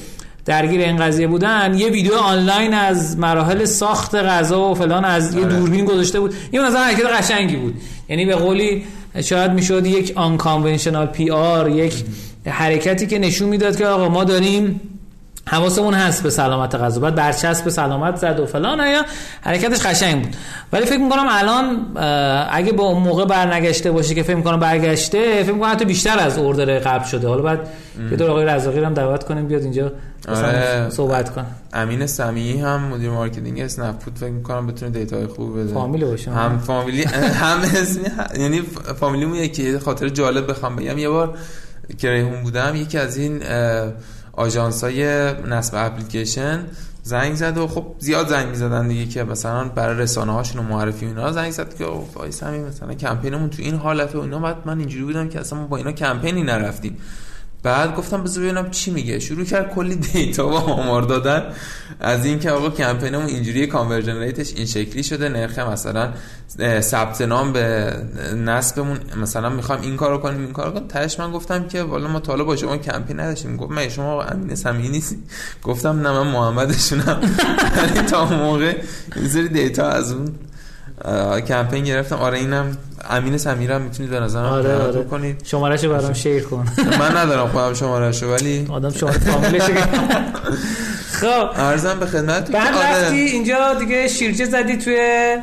درگیر این قضیه بودن یه ویدیو آنلاین از مراحل ساخت غذا و فلان از یه آره. دوربین گذاشته بود. این مثلا حرکت قشنگی بود. یعنی به قولی شاید می‌شد یک آن پی آر یک حرکتی که نشون می‌داد که آقا ما داریم حواسمون هست به سلامت غذا. بعد برچسب به سلامت زد و فلان. یا حرکتش قشنگ بود. ولی فکر می‌کنم الان اه، اگه با اون موقع برنگشته باشه که فکر می‌کنم برگشته فکر می‌کنم حتی بیشتر از order قبل شده. حالا بعد یه دور آقای رزاقی هم دعوت کنیم بیاد اینجا آره. صحبت کن. امین سمیعی هم مدیر marketing اسنپ فود فکر می‌کنم بتونه data های خوب بده. فامیل باشه. هم فامیلی هم اسمی یعنی فامیلیمون یکی. خاطر جالب بخوام بگم. یه بار که ریحون بودم. یکی از این آژانس های نصب اپلیکیشن زنگ زد و خب زیاد زنگ می‌زدن دیگه که مثلا برای رسانه هاشون و معرفی اینا زنگ زد که اوه، آقای سمیعی مثلا کمپینمون تو این حالته و اینا بعد من اینجوری بودم که اصلا ما با اینا کمپینی نرفتیم. بعد گفتم بذار ببینم چی میگه. شروع کرد کلی data و آمار دادن. از اینکه آقا کمپینمون اینجوری conversion rate ش این شکلی شده نرخ مثلا ثبت نام به نصبمون مثلا می‌خوام این کارو کنیم این کارو کنیم. تاش من گفتم که والا ما طالب با شما کمپین نداشتیم. گفت من شما امین سمی نیستی؟ گفتم نه من محمدشونم. یعنی تا موقع این دیتا از اون کمپین گرفتم. آره اینم امین سمیرم می‌تونید به نظرم آره آره. کنید شمارهشو برام شیر کن. من ندارم خودم شمارهشو ولی آدم شماره فامیلشو خب. ارزم به خدمت بعد آره. رفتی اینجا دیگه شیرجه زدی توی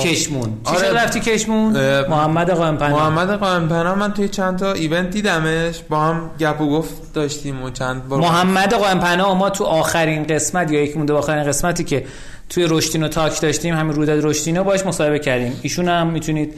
کشمون. چی آره. رفتی کشمون؟ محمد قائمپنا محمد قائمپنا من توی چند تا ایونت دیدمش. با هم گپ و گفت داشتیم و چند بار محمد قائمپنا ما تو آخرین قسمت یا یک مونده آخرین قسمتی که توی رشتینو تاک داشتیم همین رویداد رشتینو باش مصاحبه کردیم. ایشون هم می‌تونید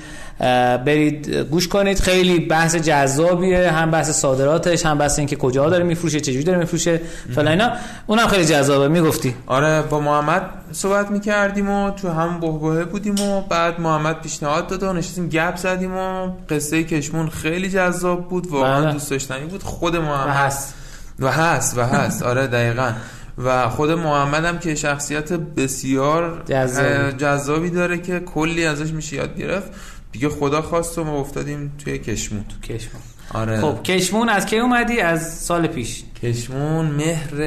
برید گوش کنید. خیلی بحث جذابیه هم بحث صادراتش هم بحث اینکه کجا داره میفروشه چجوری داره میفروشه فلا اینا. اونم خیلی جذابه. می‌گفتی؟ آره با محمد صحبت می‌کردیم و تو هم بهبهه بودیم و بعد محمد پیشنهاد داد و نشستیم گپ زدیم و قصه کشمون خیلی جذاب بود. واقعا بله. دوست داشتنی بود. خود محمد. و هست و هست و هست آره دقیقا. و خود محمد هم که شخصیت بسیار جذابی, داره که کلی ازش میشه یاد گرفت. دیگه خدا خواست و ما افتادیم توی کشمون. تو کشمون. آره. خب کشمون از کی اومدی؟ از سال پیش. کشمون مهر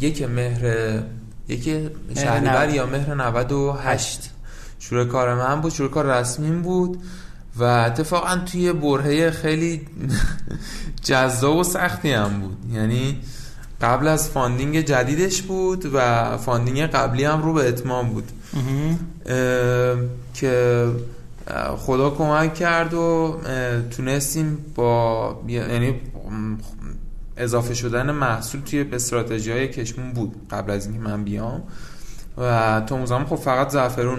یک مهر یک شهریور یا مهر 98 شروع کار من بود شروع کار رسمی بود و اتفاقا توی برهه خیلی جذاب و سختی هم بود. یعنی قبل از funding جدیدش بود و funding قبلی هم رو به اتمام بود. که خدا کمک کرد و تونستیم با یعنی اضافه شدن محصول توی استراتژی های کشمون بود قبل از اینکه من بیام. و تو زمان خب فقط زعفرون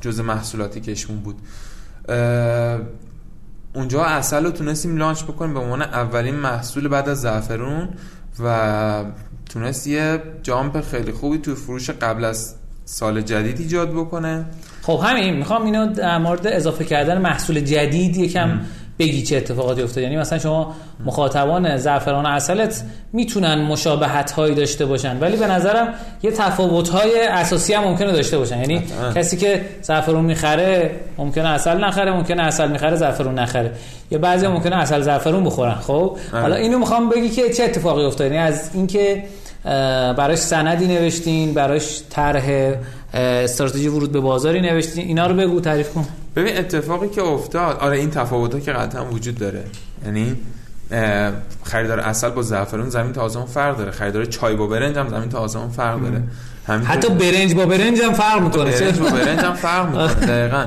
جز محصولات کشمون بود. اونجا اصل رو تونستیم لانچ بکنیم به عنوان اولین محصول بعد از زعفرون. و تونست یه جامپ خیلی خوبی توی فروش قبل از سال جدید ایجاد بکنه. خب همین می‌خوام اینو در مورد اضافه کردن محصول جدید یکم بگی چه اتفاقاتی افتاد یعنی مثلا شما مخاطبان زعفران اصلت می‌تونن مشابهت هایی داشته باشن ولی به نظرم یه تفاوت های اساسی هم ممکنه داشته باشن. یعنی کسی که زعفرون می‌خره ممکنه اصل نخره ممکنه اصل می‌خره زعفرون نخره. یا بعضی ممکنه اصل زعفرون بخورن. خب؟ حالا اینو می‌خوام بگی که چه اتفاقی افتاد یعنی از اینکه براش سندی نوشتین براش طرح استراتژی ورود به بازاری نوشتین. اینا رو بگو تعریف کن. ببین اتفاقی که افتاد آره این تفاوت‌ها که قطعا وجود داره. یعنی خریدار اصل با زعفرون زمین تا آسمون فرق داره. خریدار چای با برنج هم زمین تا آسمون فرق داره. حتی برنج با برنج هم فرق می‌کنه. برنج با برنج هم فرق می‌کنه دقیقاً.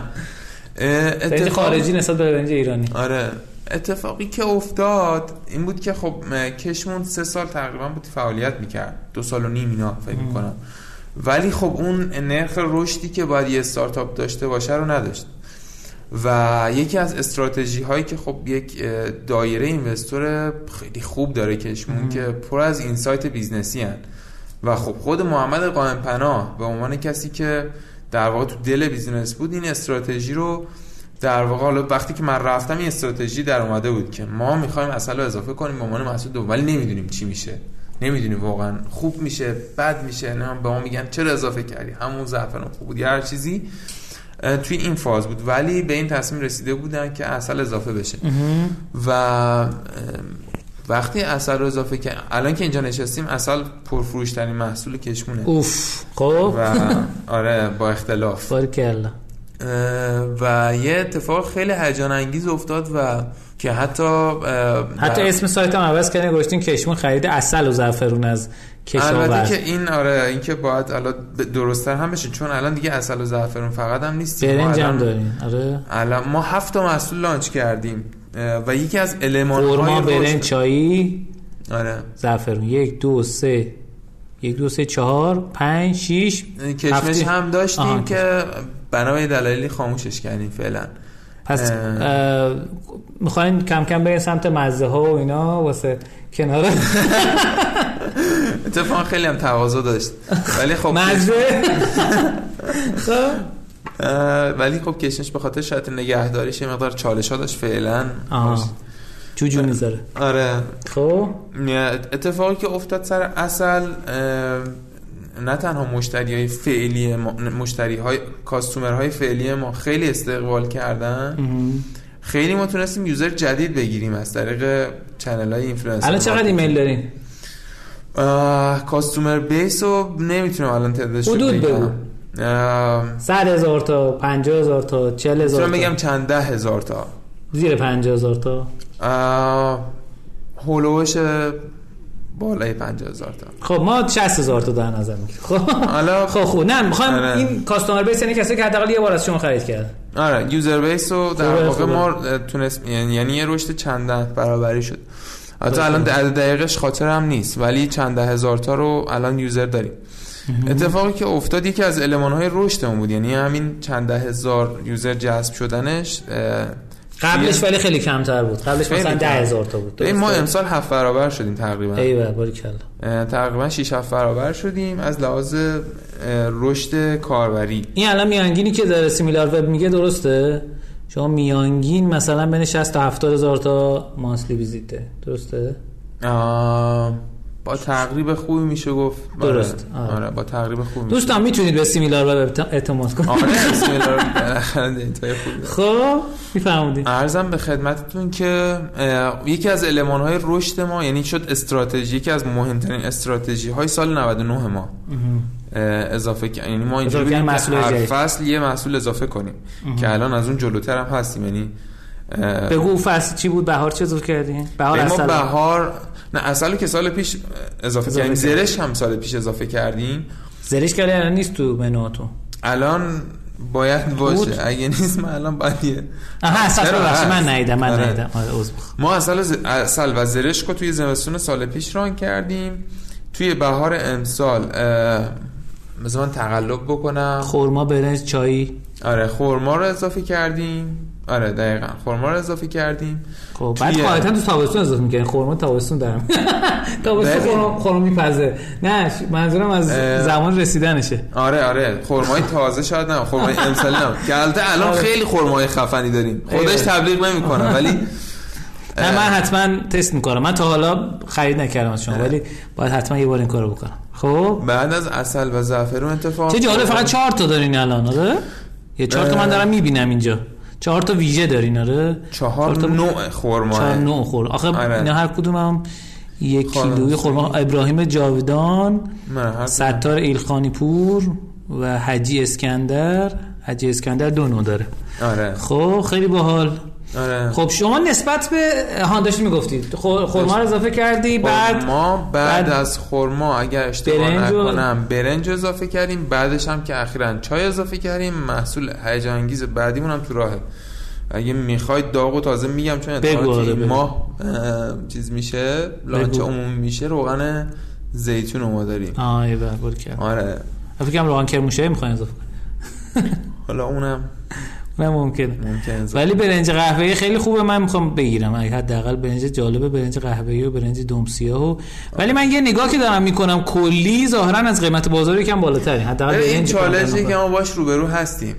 اتفاق... خارجی نسبت به برنج ایرانی. آره. اتفاقی که افتاد این بود که خب کشمون سه سال تقریبا بود فعالیت می‌کرد. دو سال و نیم اینا فکر می‌کنم. ولی خب اون نرخ رشدی که باید یه استارتاپ داشته باشه رو نداشت. و یکی از استراتژی هایی که خب یک دایره investor خیلی خوب داره کشمون که پر از insight business ی هن. و خب خود محمد قائم پناه به عنوان کسی که در واقع تو دل business بود این استراتژی رو در واقع حالا وقتی که من رفتم این استراتژی در اومده بود که ما می‌خوایم عسل رو اضافه کنیم به عنوان محصول دوم ولی نمی‌دونیم چی میشه. نمی‌دونیم واقعا خوب میشه بد میشه نه به ما میگن چرا اضافه کردی؟ همون زعفران خوب بود یا هر چیزی. توی این فاز بود. ولی به این تصمیم رسیده بودن که اصل اضافه بشه. و وقتی اصل رو اضافه که الان که اینجا نشستیم اصل پرفروش ترین محصول کشمونه. اوف. خب. و آره با اختلاف. و یه اتفاق خیلی هیجان انگیز افتاد و که حتی حتی اسم سایت هم عوض کردن گوشتین کشمون خرید اصل و زعفرون از کشاورز. البته که این آره این که باید الان درستتر هم بشه چون الان دیگه اصل و زعفرون فقط هم نیستیم برنج هم داریم. آره. الان ما هفت تا محصول لانچ کردیم و یکی از المان های برنج چایی آره. زعفرون. یک دو سه. یک دو سه چهار پنج شیش. کشمش هم داشتیم که بنابرای دلایلی خاموشش کردیم فعلا. پس می‌خواین کم کم بریم سمت مزه ها و اینا واسه کنار اتفاقا خیلی هم تقاضا داشت. ولی خب مزه؟ خب. ولی خب کشنش به خاطر شاید نگهداریش یه مقدار چالش ها داشت فعلا. جوجو می‌ذاره. آره. خب. اتفاقی که افتاد سر اصل نه تنها مشتری های فعلی ما مشتری های customer های فعلی ما خیلی استقبال کردن. خیلی ما تونستیم user جدید بگیریم از طریق channel های اینفلوئنسر الان چقدر ایمیل دارین؟ customer base رو نمی‌تونم الان تعدادش رو حدود اه، صد هزار تا پنجاه هزار تا چل هزار تا. بگم چند ده هزار تا. زیر پنجاه هزار تا. اه، هولوش بالای پنجاه هزار تا. خب ما 60 هزار تا در نظر می‌گیریم. خب. حالا خب خوب نه می‌خوایم آره. این کاستومر بیس یعنی کسی که حداقل یه بار از شما خرید کرد. آره یوزر بیس رو در واقع. ما تونست یعنی یعنی یه رشد چند برابری شد. حتی. الان دقیقش خاطرم نیست ولی چند ده هزار تا رو الان یوزر داریم. اتفاقی که افتاد یکی از المانهای رشدمون بود. یعنی همین چند ده هزار یوزر جذب شدنش قبلش ولی خیلی کمتر بود. قبلش مثلا کم. ده هزار تا بود. ما؟ امسال هفت برابر شدیم تقریبا. ایول باریکلا. تقریبا 6 7 برابر شدیم از لحاظ رشد کاربری. این الان میانگینی که داره سیمیلار وب میگه درسته؟ شما میانگین مثلا بین 60 تا 70 هزار تا مانسلی ویزیته. درسته؟ آه، با تقریب خوبی میشه گفت آره. درست. آره. آره با تقریب خوبی میشه دوستان می‌تونید به سیمیلار اعتماد کنید آره خوبی داره. خب میفهمودین ارزم به خدمتتون که یکی از علمان های رشد ما یعنی شد استراتژی یکی از مهمترین استراتژی های سال 99 ما اضافه یعنی ما اینجوری هر. فصل یه محصول اضافه کنیم که الان از اون جلوتر هم هستیم یعنی بگو فصل چی بود بهار چه اضافه کردین بهار ما اصلا بهار نه اصلا که سال پیش اضافه کردیم. زرش هم سال پیش اضافه کردیم زرش کردی الان نیست تو منوتون الان باید باشه بود. اگه نیست من الان باید یه آها اصلا چرا ببخشید من هست؟ ندیدم من آره. ندیدم آره. ما اصل, ز... اصل و زرشک رو توی زمستون سال پیش ران کردیم توی بهار امسال بذار من تقلب بکنم خورما برنج چایی آره خورما رو اضافه کردیم آره دقیقا. خورما رو اضافه کردیم. خب بعد قاعدتا تو تابستون اضافه می‌کنین خورما تابستون دارم. تابستون. خورما خورما میپزه. نه منظورم از. زمان رسیدنشه. آره آره. خرمای تازه شاید نه. خرمای امسالی نه. که البته الان آره. خیلی خرمای خفنی داریم. خودش. تبلیغ نمی‌کنه ولی نه من حتما تست می‌کنم. من تا حالا خرید نکردم از شما ولی باید حتما یه بار این کارو بکنم. خب؟ بعد از اصل و زعفرون اتفاق چه جالب افتاد. فقط چهار تا دارین الان آره؟ یه چهار تا من دارم می‌بینم اینجا. چهار تا ویژه دارین آره؟ چهار تا نوع خرما. چهار نوع خور آخه آره. اینا هر کدوم هم یک. کیلوی خورما ابراهیم جاودان ستار ایلخانی پور و حجی اسکندر. حجی اسکندر دو نوع داره. آره. خب خیلی باحال. آره. خب شما نسبت به هان داشتی می‌گفتید خورما رو اضافه کردی بعد ما بعد, بعد از خرما اگر اشتباه نکنم برنج اضافه کردیم. بعدش هم که اخیرا چای اضافه کردیم. محصول هیجان انگیز بعدیمون هم تو راهه. اگه می‌خواید داغ و تازه میگم چون اتفاقا آره،. ماه اه، چیز میشه. لانچ. عمومی میشه. روغن زیتون رو ما داریم. کرد. آره. فکر کنم روغن کرموشه می‌خواین اضافه حالا اونم نه ممکنه. ممکن ولی برنج قهوه‌ای خیلی خوبه من می‌خوام بگیرم. اگه حداقل برنج جالبه برنج قهوه‌ای و برنج دم سیاه و ولی من یه نگاه که دارم می‌کنم کلی ظاهرا از قیمت بازار یکم بالاتری حداقل این چالشی که ما باش روبرو هستیم.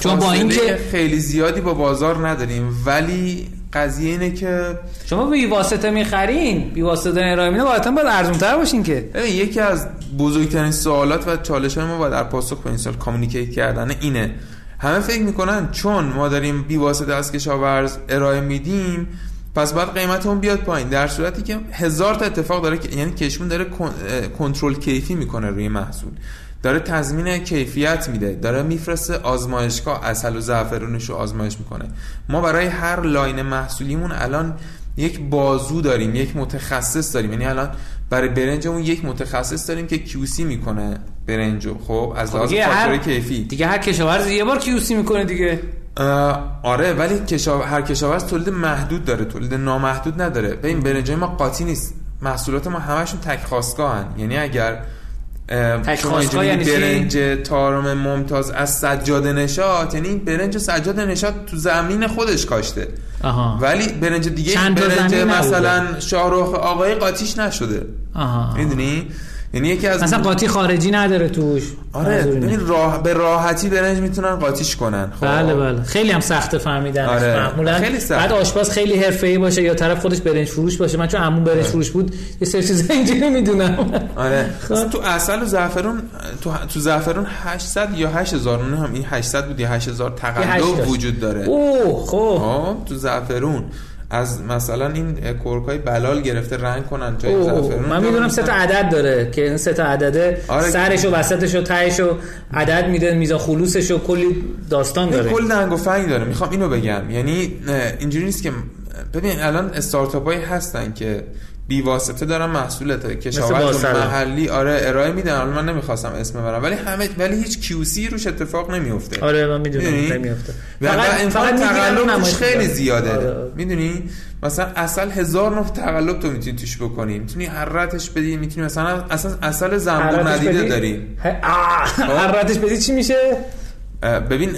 چون با اینکه- خیلی زیادی با بازار نداریم. ولی قضیه اینه که شما بی واسطه می‌خرین. بی واسطه ارائه میده باید باید ارزون تر باشین که. ببین یکی از بزرگترین سوالات و چالش های ما باید در پاسخ به این سوال communicate کردن اینه. همه فکر می‌کنن چون ما داریم بی واسطه از کشاورز ارائه میدیم پس باید قیمتمون بیاد پایین. در صورتی که هزار تا اتفاق داره که- یعنی کشمون داره کنترل کیفی می‌کنه روی محصول. داره تضمین کیفیت میده. داره میفرسته آزمایشگاه عسل و زعفرونش رو آزمایش می‌کنه. ما برای هر line محصولیمون الان یک بازو داریم یک متخصص داریم. یعنی الان برای برنجمون یک متخصص داریم که QC می‌کنه برنجو خب؟ از لحاظ دیگه فاکتور کیفی. دیگه هر کشاورز یه بار QC می‌کنه دیگه. آره ولی کشاور... هر کشاورز تولید محدود داره تولید نامحدود نداره. ببین برنجای ما قاطی نیست. محصولات ما همشون تک خواستگاهن. یعنی اگر اه، تک شما خواستگاه اینجا یعنی؟ برنج تارم ممتاز از سجاد نشاد یعنی برنج سجاد نشاد تو زمین خودش کاشته. آها. ولی برنج دیگه برنج. مثلا شاهرخ آقای قاطیش نشده. آها. می‌دونی؟ یعنی یکی از مثلا قاطی خارجی نداره توش. آره. ببین راه به راحتی برنج می‌تونن قاطیش کنن خب. بله بله. خیلی هم سخته فهمیدن آره. معمولا خیلی سخت. بعد آشپز خیلی حرفه‌ای باشه یا طرف خودش برنج فروش باشه. من چون عموم برنج فروش بود یه سری چیزا اینجوری می‌دونم. آره. خب. تو اصل و زعفرون تو تو زعفرون 800 یا 8000 نه هم این 800 بود یا 8000 یه هشت تقلب. وجود داره. اوه خب. خب تو زعفرون. از مثلا این کورکای بلال گرفته رنگ کنن جای زعفرون من می‌دونم سه تا عدد داره که این سه تا عدده آره. سرش و وسطش و تهش و عدد میده میزا خلوصش و کلی داستان داره. کل دنگ و فنگ داره. می‌خوام اینو بگم. یعنی اینجوری نیست که ببین الان استارتاپ هایی هستن که بی واسطه دارن محصولت کشاورز. محلی آره ارائه میدن الان من نمی‌خواستم اسم ببرم. ولی همه ولی هیچ کیوسی روش اتفاق نمیفته آره من می‌دونم؟ نمیافته. و و امکان تقلب توش خیلی آره. زیاده. می‌دونی؟ مثلا اصل هزار نوع تقلب تو می‌تونی توش بکنی. می‌تونی حرتش بدی می‌تونی مثلا اصلا اصل زنبور ندیده داری. حرارتش بدی چی میشه؟ ببین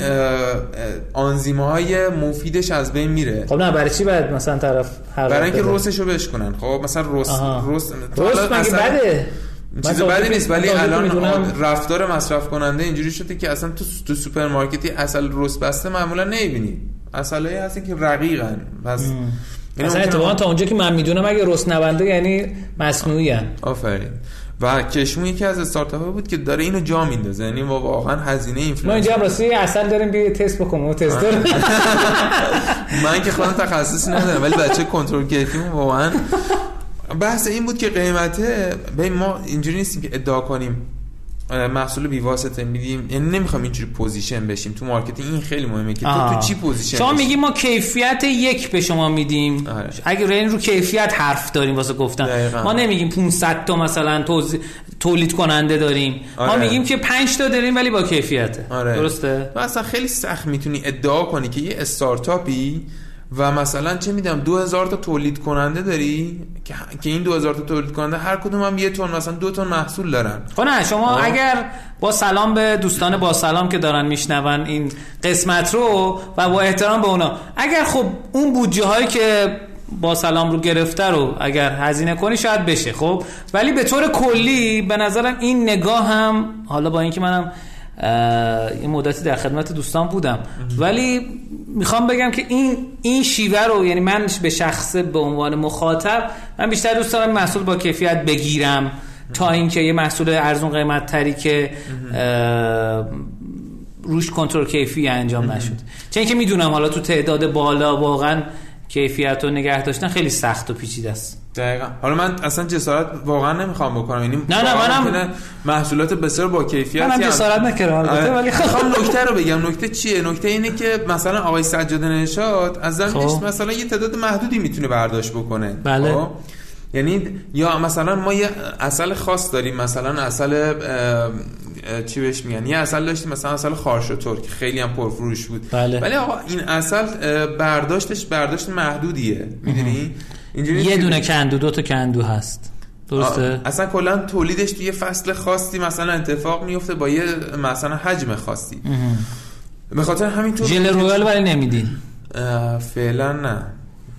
آنزیم های مفیدش از بین میره خب نه برای چی باید مثلا طرف حرارت برای اینکه بده؟ رسشو بشکنن خب مثلا آها. رس رس مگه بده چیز بدی نیست ولی الان. رفتار مصرف کننده اینجوری شده که اصلا تو تو سوپرمارکتی عسل رس بسته معمولا نمی‌بینی عسلایی هستن که رقیقن پس اصلا ممکنه- اتفاقا تا اونجا که من می‌دونم اگه رس نبنده یعنی مصنوعی هن. آفرین و کشمون یکی از استارتاپ بود که داره اینو جا میندازه. یعنی ما واقعا هزینه ما influence اینجا راستی عسلا داریم بیا تست بکنیم. اون تست من که خودم تخصصی ندارم ولی بچه کنترل کیفیمون واقعا بحث این بود که قیمته ببین ما اینجوری نیستیم که ادعا کنیم. محصول بی واسطه میدیم یعنی نمی‌خوام اینجوری position بشیم تو marketing این خیلی مهمه که تو. تو چی position شما. میگی ما کیفیت یک به شما میدیم آره. اگه این رو کیفیت حرف داریم واسه گفتن دقیقاً. ما نمیگیم 500 تا مثلا توزی- تولید کننده داریم ما آره. میگیم که 5 تا داریم ولی با کیفیته آره. درسته اصلا خیلی سخت می‌تونی ادعا کنی که یه استارتاپی و مثلا چه میدم 2000 تا تولید کننده داری؟ که که این 2000 تا تولید کننده هر کدوم هم یه تن مثلا دو تن محصول دارن. خب نه شما آه. اگر با سلام به دوستان با سلام که دارن میشنون این قسمت رو و با احترام به اونا اگر خب اون بودجه هایی که با سلام رو گرفته رو اگر هزینه کنی شاید بشه خب؟ ولی به طور کلی به نظرم این نگاه هم حالا با اینکه منم یه مدتی در خدمت دوستان بودم. ولی می‌خوام بگم که این این شیوه رو یعنی من به شخص به عنوان مخاطب من بیشتر دوست دارم محصول با کیفیت بگیرم. تا اینکه یه محصول ارزون قیمت تری که روش کنترل کیفی انجام نشد. چون اینکه می‌دونم حالا تو تعداد بالا واقعا کیفیت رو نگه داشتن خیلی سخت و پیچیده است. دقیقا. حالا من اصلا جسارت واقعا نمی‌خوام بکنم. یعنی نه، واقعا منم- محصولات بسیار با کیفیت منم جسارت نکردم البته، ولی خب. نکته رو بگم. نکته چیه؟ نکته اینه که مثلا آقای سجاد نشاد از زمینش خب. مثلا یه تعداد محدودی می‌تونه برداشت بکنه. بله. خب؟ یعنی یا مثلا ما یه اصل خاص داریم. مثلا اصل چی بهش میگن؟ یه اصل داشتیم مثلا اصل خارشوتور که خیلی هم پرفروش بود. بله. ولی آقا این اصل برداشتش برداشت محدودیه. می‌دونی؟ اینجوری یه دونه کندو دو تا کندو هست. درسته؟ اصلا کلا تولیدش توی فصل خاصی مثلا اتفاق میفته با یه مثلا حجم خاصی. به خاطر همین تو ژل رویال ولی نمیدین فعلا نه.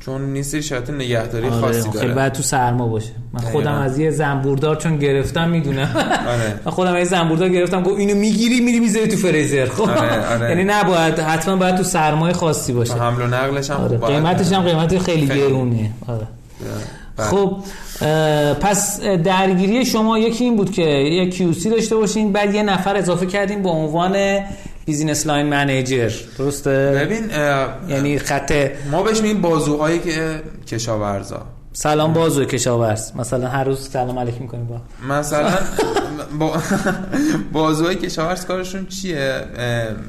چون نیست شرط نگهداری آره خاصی خیلی داره باید تو سرما باشه من. خودم از یه زنبوردار چون گرفتم می‌دونم آره. من خودم از یه زنبوردار گرفتم گفت اینو می‌گیری میری می‌ذاری تو فریزر خب آره،. یعنی نباید حتما باید تو سرمای خاصی باشه حمل و نقلش هم آره. خب قیمتش هم قیمت خیلی خیلی. گرونه آره. بله. خب پس درگیری شما یکی این بود که یه QC داشته باشین بعد یه نفر اضافه کردین به عنوان business line manager درسته؟ ببین یعنی خط ما بهش میگیم بازوهایی که کشاورزا. سلام بازو کشاورز. مثلا هر روز سلام علیک می‌کنیم با. مثلا با بازوهای کشاورز کارشون چیه؟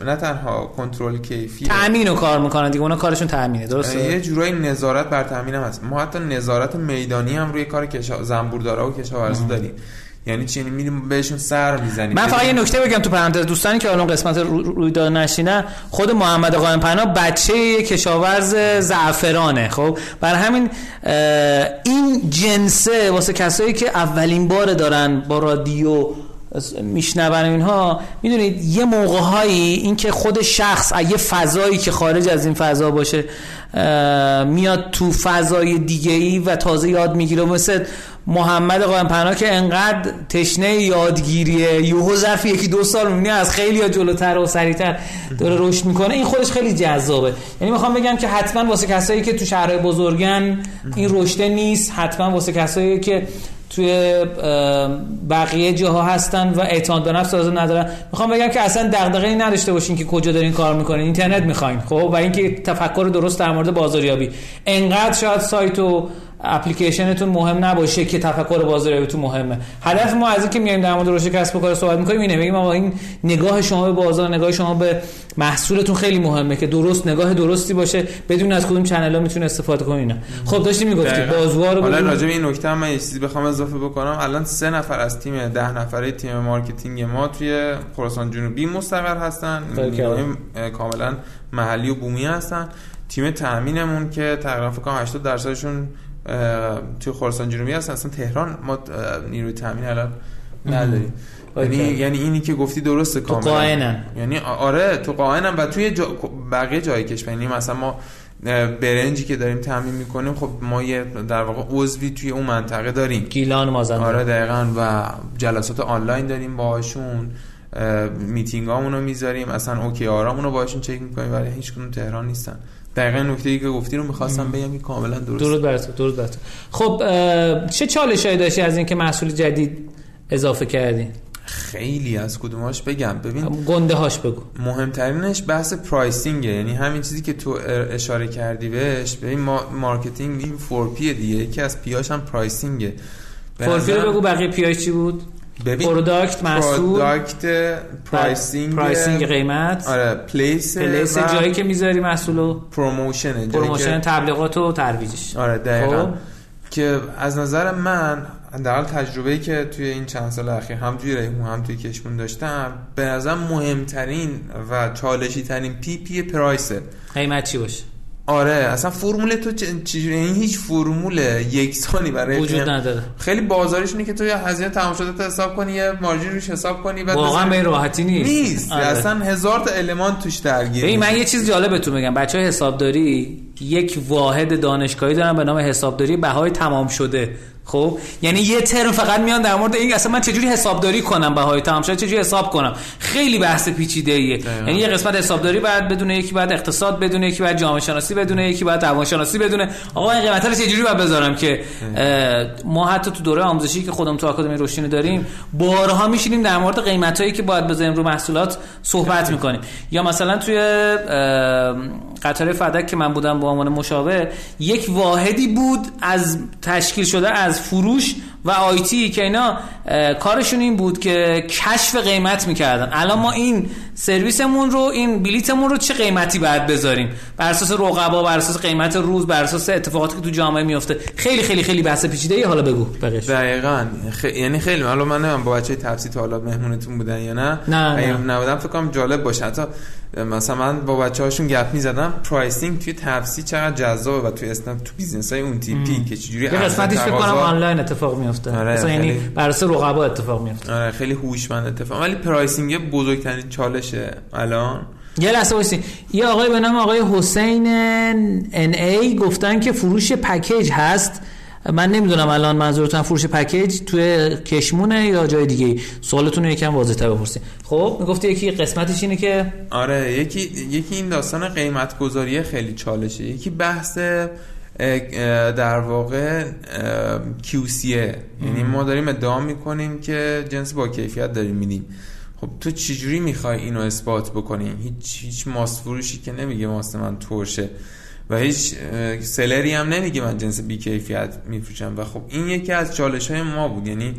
نه تنها کنترل کیفی تأمین رو کار می‌کنن دیگه. اونا کارشون تأمینه. درسته؟ یه جورایی نظارت بر تامین هم هست. ما حتی نظارت میدانی هم روی کار کشا... زنبوردارا و کشاورزی داریم. یعنی چی؟ یعنی میریم بهشون سر می‌زنیم. من فقط یه نکته بگم تو پرانتز. دوستانی که الان قسمت رو- رویداد نشینه خود محمد قائم پناه بچه کشاورز زعفرانه خب؟ بر همین این جنسه واسه کسایی که اولین بار دارن با رادیو میشنون اینها می‌دونید یه موقع هایی این که خود شخص یه فضایی که خارج از این فضا باشه میاد تو فضای دیگه ای و تازه یاد می‌گیره. مثل محمد قائم پناه که انقدر تشنه یادگیریه. یوهو ظرف یکی دو سال می‌بینی از خیلی یا جلوتر و سریعتر داره رشد می‌کنه. این خودش خیلی جذابه. یعنی می‌خوام بگم که حتما واسه کسایی که تو شهرهای بزرگن این رشته نیست. حتما واسه کسایی که توی بقیه جاها هستن و اعتماد به نفس لازم ندارن. می‌خوام بگم که اصلا دغدغه‌ای نداشته باشین که کجا دارین کار می‌کنین. اینترنت می‌خواین خب؟ و اینکه تفکر درست در مورد بازاریابی. انقدر شاید سایت و اپلیکیشنتون مهم نباشه که تفکر بازاریابیتون مهمه. هدف ما از اینکه میایم در مورد رشد کسب و کار صحبت می‌کنیم اینه. بگیم آقا این نگاه شما به بازار نگاه شما به محصولتون خیلی مهمه که درست نگاه درستی باشه. بدون از کدوم channel ها می‌تونه استفاده کنه اینا. خب داشتی می‌گفتی بازوار حالا راجع به این نکته هم من یه چیزی بخوام اضافه بکنم. الان سه نفر از تیم ده نفره تیم marketing ما توی خراسان جنوبی مستقر هستن. کاملا محلی و بومی هستن. تیم تامینمون که تقریبا فکر کنم 80 درصدشون توی خراسان جنوبی هستن اصلا تهران ما نیروی تامین الان نداریم. یعنی یعنی اینی که گفتی درسته کاملا. تو قائنن یعنی آره تو قائنن و توی جا... بقیه جای کشور. یعنی مثلا ما برنجی که داریم تامین می‌کنیم خب ما یه در واقع عضوی توی اون منطقه داریم. گیلان مازندران آره دقیقا. و جلسات آنلاین داریم باهاشون. میتینگ رو می‌ذاریم. اصلا OKR امون رو باهاشون چک می‌کنیم ولی هیچ کدومشون تهران نیستن. دقیقا نکته ای که گفتی رو می‌خواستم بگم این کاملا درست درود بر درود بر خب چه چالشایی داشتی از اینکه محصول جدید اضافه کردی؟ خیلی از کدوماش بگم. ببین گنده هاش بگو. مهمترینش بحث pricing ه. یعنی همین چیزی که تو اشاره کردی بهش. ببین ما marketing این four P دیگه. یکی از P اش هم pricing ه. four P رو بگو بقیه P اش چی بود؟ ببین product محصول product pricing pricing قیمت آره place place جایی که می‌ذاری محصولو promotion promotion تبلیغات و ترویجش. آره دقیقاً. خب. که از نظر من در حال تجربه‌ای که توی این چند سال اخیر هم توی ریحون هم توی کشمون داشتم به نظر مهمترین و چالشی ترین پی پی پرایسه. قیمت چی باشه؟ آره اصلا فرمول تو چجوری؟ این هیچ فرمول یکسانی برای وجود نداره. خیلی بازارش اینه که تو هزینه تمام شده حساب کنی یه مارجین روش حساب کنی بعد واقعا به راحتی نیست. نیست. آره. اصلا هزار تا المان توش درگیره من یه چیز جالب بهتون بگم. بچه حسابداری یک واحد دانشگاهی دارن به نام حسابداری بهای تمام شده. خب؟ یعنی یه ترم فقط میان در مورد این اصلا من چجوری حسابداری کنم بهای تمام شده چجوری حساب کنم؟ خیلی بحث پیچیده ایه یعنی یه قسمت حسابداری بعد بدونه یکی بعد اقتصاد بدونه یکی بعد جامعه شناسی بدونه یکی بعد روانشناسی بدونه آقا این قیمتا رو چجوری باید بذارم که ما حتی تو دوره آموزشی که خودم تو آکادمی روشنی داریم بارها میشینیم در مورد قیمتایی که باید بذاریم رو محصولات صحبت می‌کنیم. یا مثلا توی قطار فدک که من بودم به عنوان مشاور یک واحدی بود از تشکیل شده از فروش و آیتی که اینا کارشون این بود که کشف قیمت می‌کردن. الان ما این سرویسمون رو این بلیتمون رو چه قیمتی باید بذاریم؟ بر اساس رقبا بر اساس قیمت روز بر اساس اتفاقاتی که تو جامعه میفته. خیلی خیلی خیلی بحث پیچیده ای حالا بگو. بقیش دقیقاً. خ... یعنی خیلی حالا من نمی‌دونم با بچه تفسیر تا حالا مهمونتون بودن یا نه؟ نه اگه نبودم فکر کنم جالب باشه. حتی مثلا من با بچه هاشون گپ می‌زدم. pricing توی تپسی چقدر جذابه و توی اسنپ تو business های اون تیپی که چجوری یه قسمتیش فکر کنم آنلاین اتفاق میفته آره مثلا یعنی بر اساس رقبا اتفاق میفته آره خیلی هوشمند اتفاق. ولی pricing بزرگترین چالشه الان؟ یه لحظه وایسی. یه آقای به نام آقای حسین ان ای گفتن که فروش پکیج هست. من نمی‌دونم الان منظورتون فروش پکیج توی کشمونه یا جای دیگه سوالتون رو یکم واضح‌تر بپرسید. خب می‌گفتی یکی قسمتش اینه که آره یکی یکی این داستان قیمت گذاری خیلی چالشه. یکی بحث در واقع QCA یعنی ما داریم ادعا می‌کنیم که جنس با کیفیت داریم میدیم. خب تو چجوری می‌خوای اینو اثبات بکنی؟ هیچ هیچ ماست فروشی که نمیگه ماست من ترشه و هیچ سلری هم نمیگه من جنس بی کیفیت میفروشم و خب این یکی از چالش های ما بود یعنی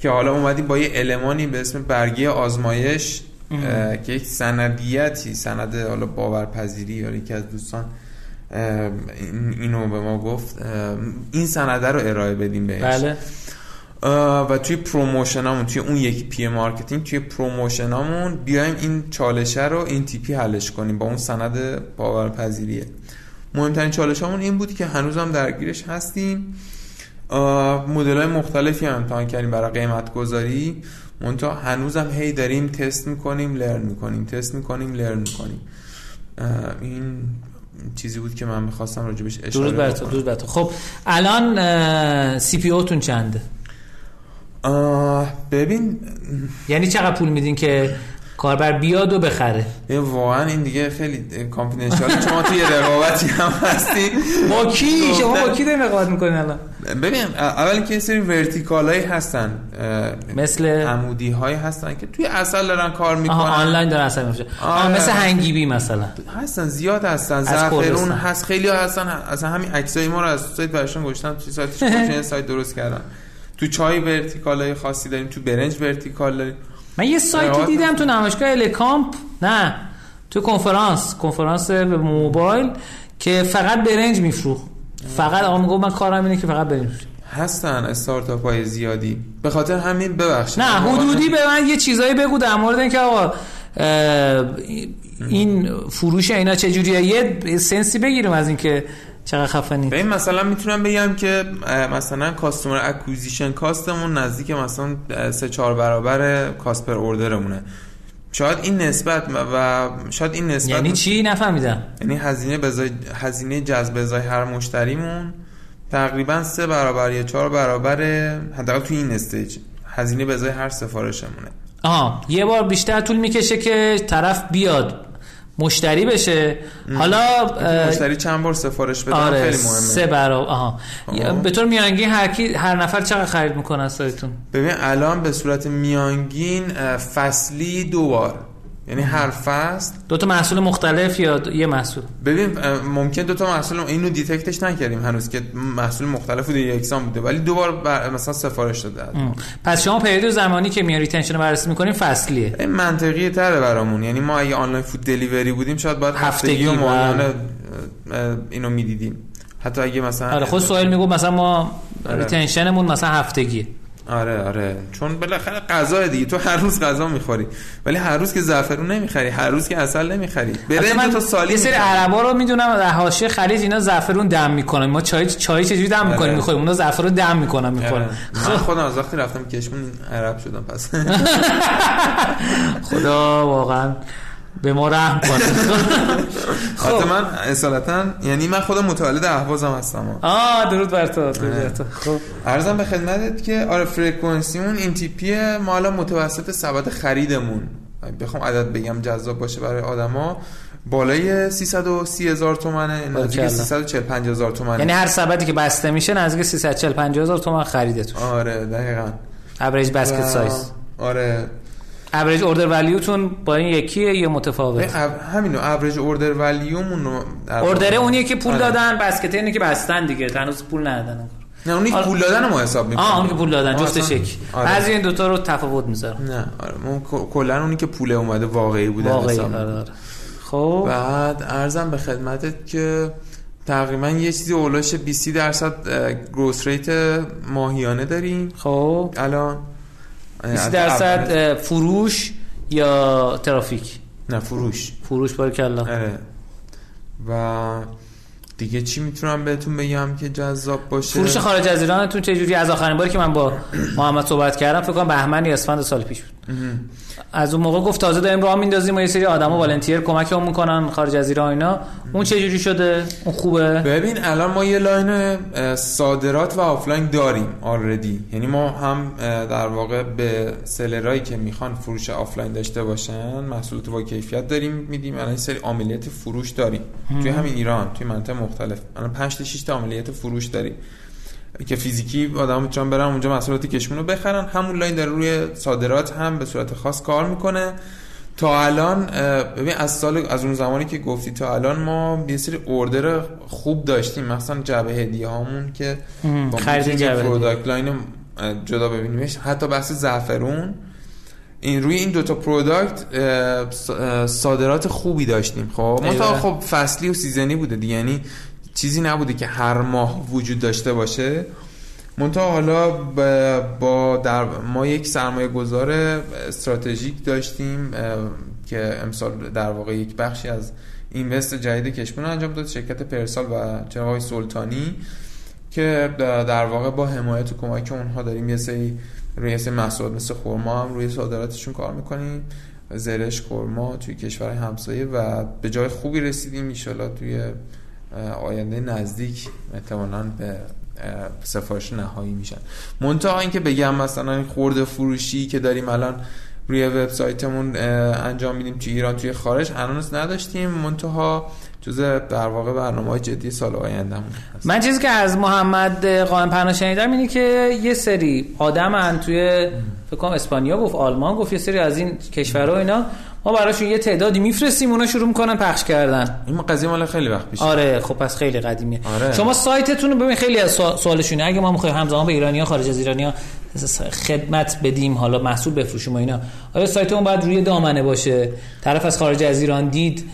که حالا اومدیم با یه المانی به اسم برگی آزمایش که یک سندیتی سند حالا باورپذیری یا یکی از دوستان اینو به ما گفت این سنده رو ارائه بدیم بهش. بله. و توی promotion امون توی اون یک P marketing توی promotion امون بیایم این چالشه رو این تیپی حلش کنیم با اون سند باورپذیریه. مهمترین چالش همون این بود که هنوز هم درگیرش هستیم. مدل های مختلفی هم امتحان کردیم برای قیمت گذاری منتها هنوز هم هی داریم تست می‌کنیم لرن می‌کنیم تست می‌کنیم لرن می‌کنیم. این چیزی بود که من می‌خواستم راجبش اشاره درود بر تو. درود بر تو. خب الان سی پی تون چنده؟ ببین یعنی چقدر پول میدین که کاربر بیاد و بخره؟ این واقعا این دیگه خیلی کانفیدنشیال چون ما توی رقابتی هم هستیم با کی؟ شما با کی دارین رقابت می‌کنین الان؟ ببین اول که سری vertical هایی هستن مثل؟ عمودی هایی هستن که توی اصل دارن کار می‌کنن. آنلاین داره اصلا میشه. مثل هنگیبی مثلا. هستن زیاد هستن. زعفرون. هست. خیلی هستن اصلا همین عکسای ما رو از سایت برشون گشتن توی سایتش سایت درست کردن. تو چای vertical های خاصی داریم تو برنج vertical داریم. من یه سایتی دیدم تو نمایشگاه الکامپ نه تو کنفرانس کنفرانس به موبایل که فقط برنج میفروخ فقط آقا می‌گفت من کارم اینه که فقط برنج. هستن استارتاپ های زیادی. به خاطر همین ببخشید. نه حدودی به من یه چیزایی بگو در مورد اینکه آقا این فروش اینا چجوریه یه sense ی بگیریم از اینکه چقدر خفنی. به این مثلا می‌تونم بگم که مثلا customer acquisition cost مون نزدیک مثلا سه چهار برابر cost per order مونه. شاید این نسبت و شاید این نسبت یعنی چی نفهمیدم؟ یعنی هزینه بزای هزینه جذب ازای هر مشتریمون تقریبا سه برابر یا چهار برابر حداقل تو این استیج هزینه به ازای هر سفارشمونه. آها یه بار بیشتر طول می‌کشه که طرف بیاد. مشتری بشه. حالا اه، مشتری چند بار سفارش بده آره خیلی مهمه. سه برابر آها. آها. به طور میانگین هر کی هر نفر چقدر خرید می‌کنه از سایتون؟ ببین الان به صورت میانگین فصلی دو بار یعنی هر فصل دو تا محصول مختلف یا یه محصول؟ ببین ممکن دو تا محصول اینو detect ش نکردیم هنوز که محصول مختلف بوده یکسان بوده ولی دو بار بر- مثلا سفارش داده. ام. پس شما پریود زمانی که میان retention رو بررسی می‌کنین فصلیه. این منطقی تره برامون. یعنی ما اگه online food delivery بودیم شاید باید هفتگی، هفتگی و اه، اینو می‌دیدیم. حتی اگه مثلا آره خود سوال میگو مثلا ما آره. retention مون مثلا هفتگیه. آره آره. چون بالاخره غذا دیگه. تو هر روز غذا می‌خوری ولی هر روز که زعفرون نمی‌خری هر روز که عسل نمی‌خری برنج من تو سالی یه سری. عربا رو می‌دونم در حاشیه خلیج اینا زعفرون دم می‌کنن. ما چای چای چجوری دم می‌کنیم؟ آره. می‌خوریم. اونا زعفرون دم می‌کنن آره. می‌خورن. من خودم از وقتی رفتم کشمون عرب شدم پس. خدا واقعا. به ما رحم حتی خب من اصالتا یعنی من خودم متولد اهوازم هستم. آه درود بر تو خب. عرضم به خدمتت که آره frequency مون این تیپیه ما الان متوسط سبد خریدمون. بخوام عدد بگم جذاب باشه برای آدما بالای 330 هزار تومنه نزدیک باریکلا. 345 هزار تومنه. یعنی هر سبدی که بسته میشه نزدیک 340 50 هزار تومان خریدتون آره دقیقا. average basket و- سایز آره. average order value تون با این یکیه یا متفاوت؟ همینو average order value مون رو در واقع- اوردره اونیه که پول آره. دادن بسکت اینه که بستن دیگه. هنوز پول ندادن نه اونی که آره. پول دادن ما حساب می‌کنیم. آه اون که پول دادن جفتش یک آره. بعضی این دوتا رو تفاوت می‌ذارم. نه آره. ک- کلا اونی که پول اومده واقعی بوده واقعی حساب آره آره. خب. بعد ارزم به خدمتت که تقریبا یه چیزی اولش 20 درصد گروس ریت ماهیانه داریم. خب. الان 20 درصد اه، فروش یا ترافیک؟ نه فروش. فروش بار کلا آره. و دیگه چی می‌تونم بهتون بگم که جذاب باشه؟ فروش خارج از ایرانتون چه جوری؟ از آخرین باری که من با محمد صحبت کردم فکر کنم بهمن یا اسفند سال پیش بود. از اون موقع گفت تازه داریم راه میندازیم و یه سری آدما volunteer کمکمون می‌کنن خارج از ایران اینا. اون چه جوری شده؟ اون خوبه؟ ببین الان ما یه line صادرات و آفلاین داریم already یعنی ما هم در واقع به seller ایی که می‌خوان فروش آفلاین داشته باشن محصولات با کیفیت داریم میدیم. الان این سری عملیات فروش داریم. توی همین ایران توی منطقه مختلف. الان 5 تا 6 تا عملیات فروش داریم. که فیزیکی آدم می‌تونن برن اونجا محصولات کشمون رو بخرن. همون line در روی صادرات هم به صورت خاص کار می‌کنه. تا الان ببین از سال از اون زمانی که گفتی تا الان ما یه سری order خوب داشتیم. مثلا جعبه هدیه هامون که خرید هدیه. product line جدا ببینیمش. حتی بحث زعفرون. این روی این دوتا product صادرات خوبی داشتیم. خب ما تا. خب فصلی و سیزنی بوده دیگه. یعنی چیزی نبوده که هر ماه وجود داشته باشه. منتها حالا با, در ما یک سرمایه گذار استراتژیک داشتیم که امسال در واقع یک بخشی از اینوست جدید کشمون انجام داد شرکت پرسال و جناب سلطانی که در واقع با حمایت و کمک اونها داریم یه سری روی سری محصولات مثل خرما هم روی صادراتشون کار می‌کنیم. زرش خورما توی کشور همسایه و به جای خوبی رسیدیم ایشالا توی آینده نزدیک احتمالاً به سفارش نهایی میشن. منتها اینکه بگم مثلا خورده فروشی که داریم الان روی وبسایتمون انجام میدیم توی ایران توی خارج هنوز نداشتیم. منتها جز در واقع برنامه های جدی سال آینده من چیزی که از محمد قائم پناه شنیدم اینه که یه سری آدم توی فکر کنم اسپانیا گفت آلمان گفت یه سری از این کشورها اینا ما براشون یه تعدادی میفرستیم اونا شروع می‌کنن پخش کردن. این قضیه مال خیلی وقت پیش آره خب پس خیلی قدیمیه. آره. شما سایتتون رو ببین خیلی از سوالشونه. اگه ما می‌خوایم همزمان به ایرانیا خارج از ایرانیا خدمت بدیم حالا محصول بفروشیم و اینا. آیا سایتمون باید روی دامنه باشه؟ طرف از خارج از ایران دید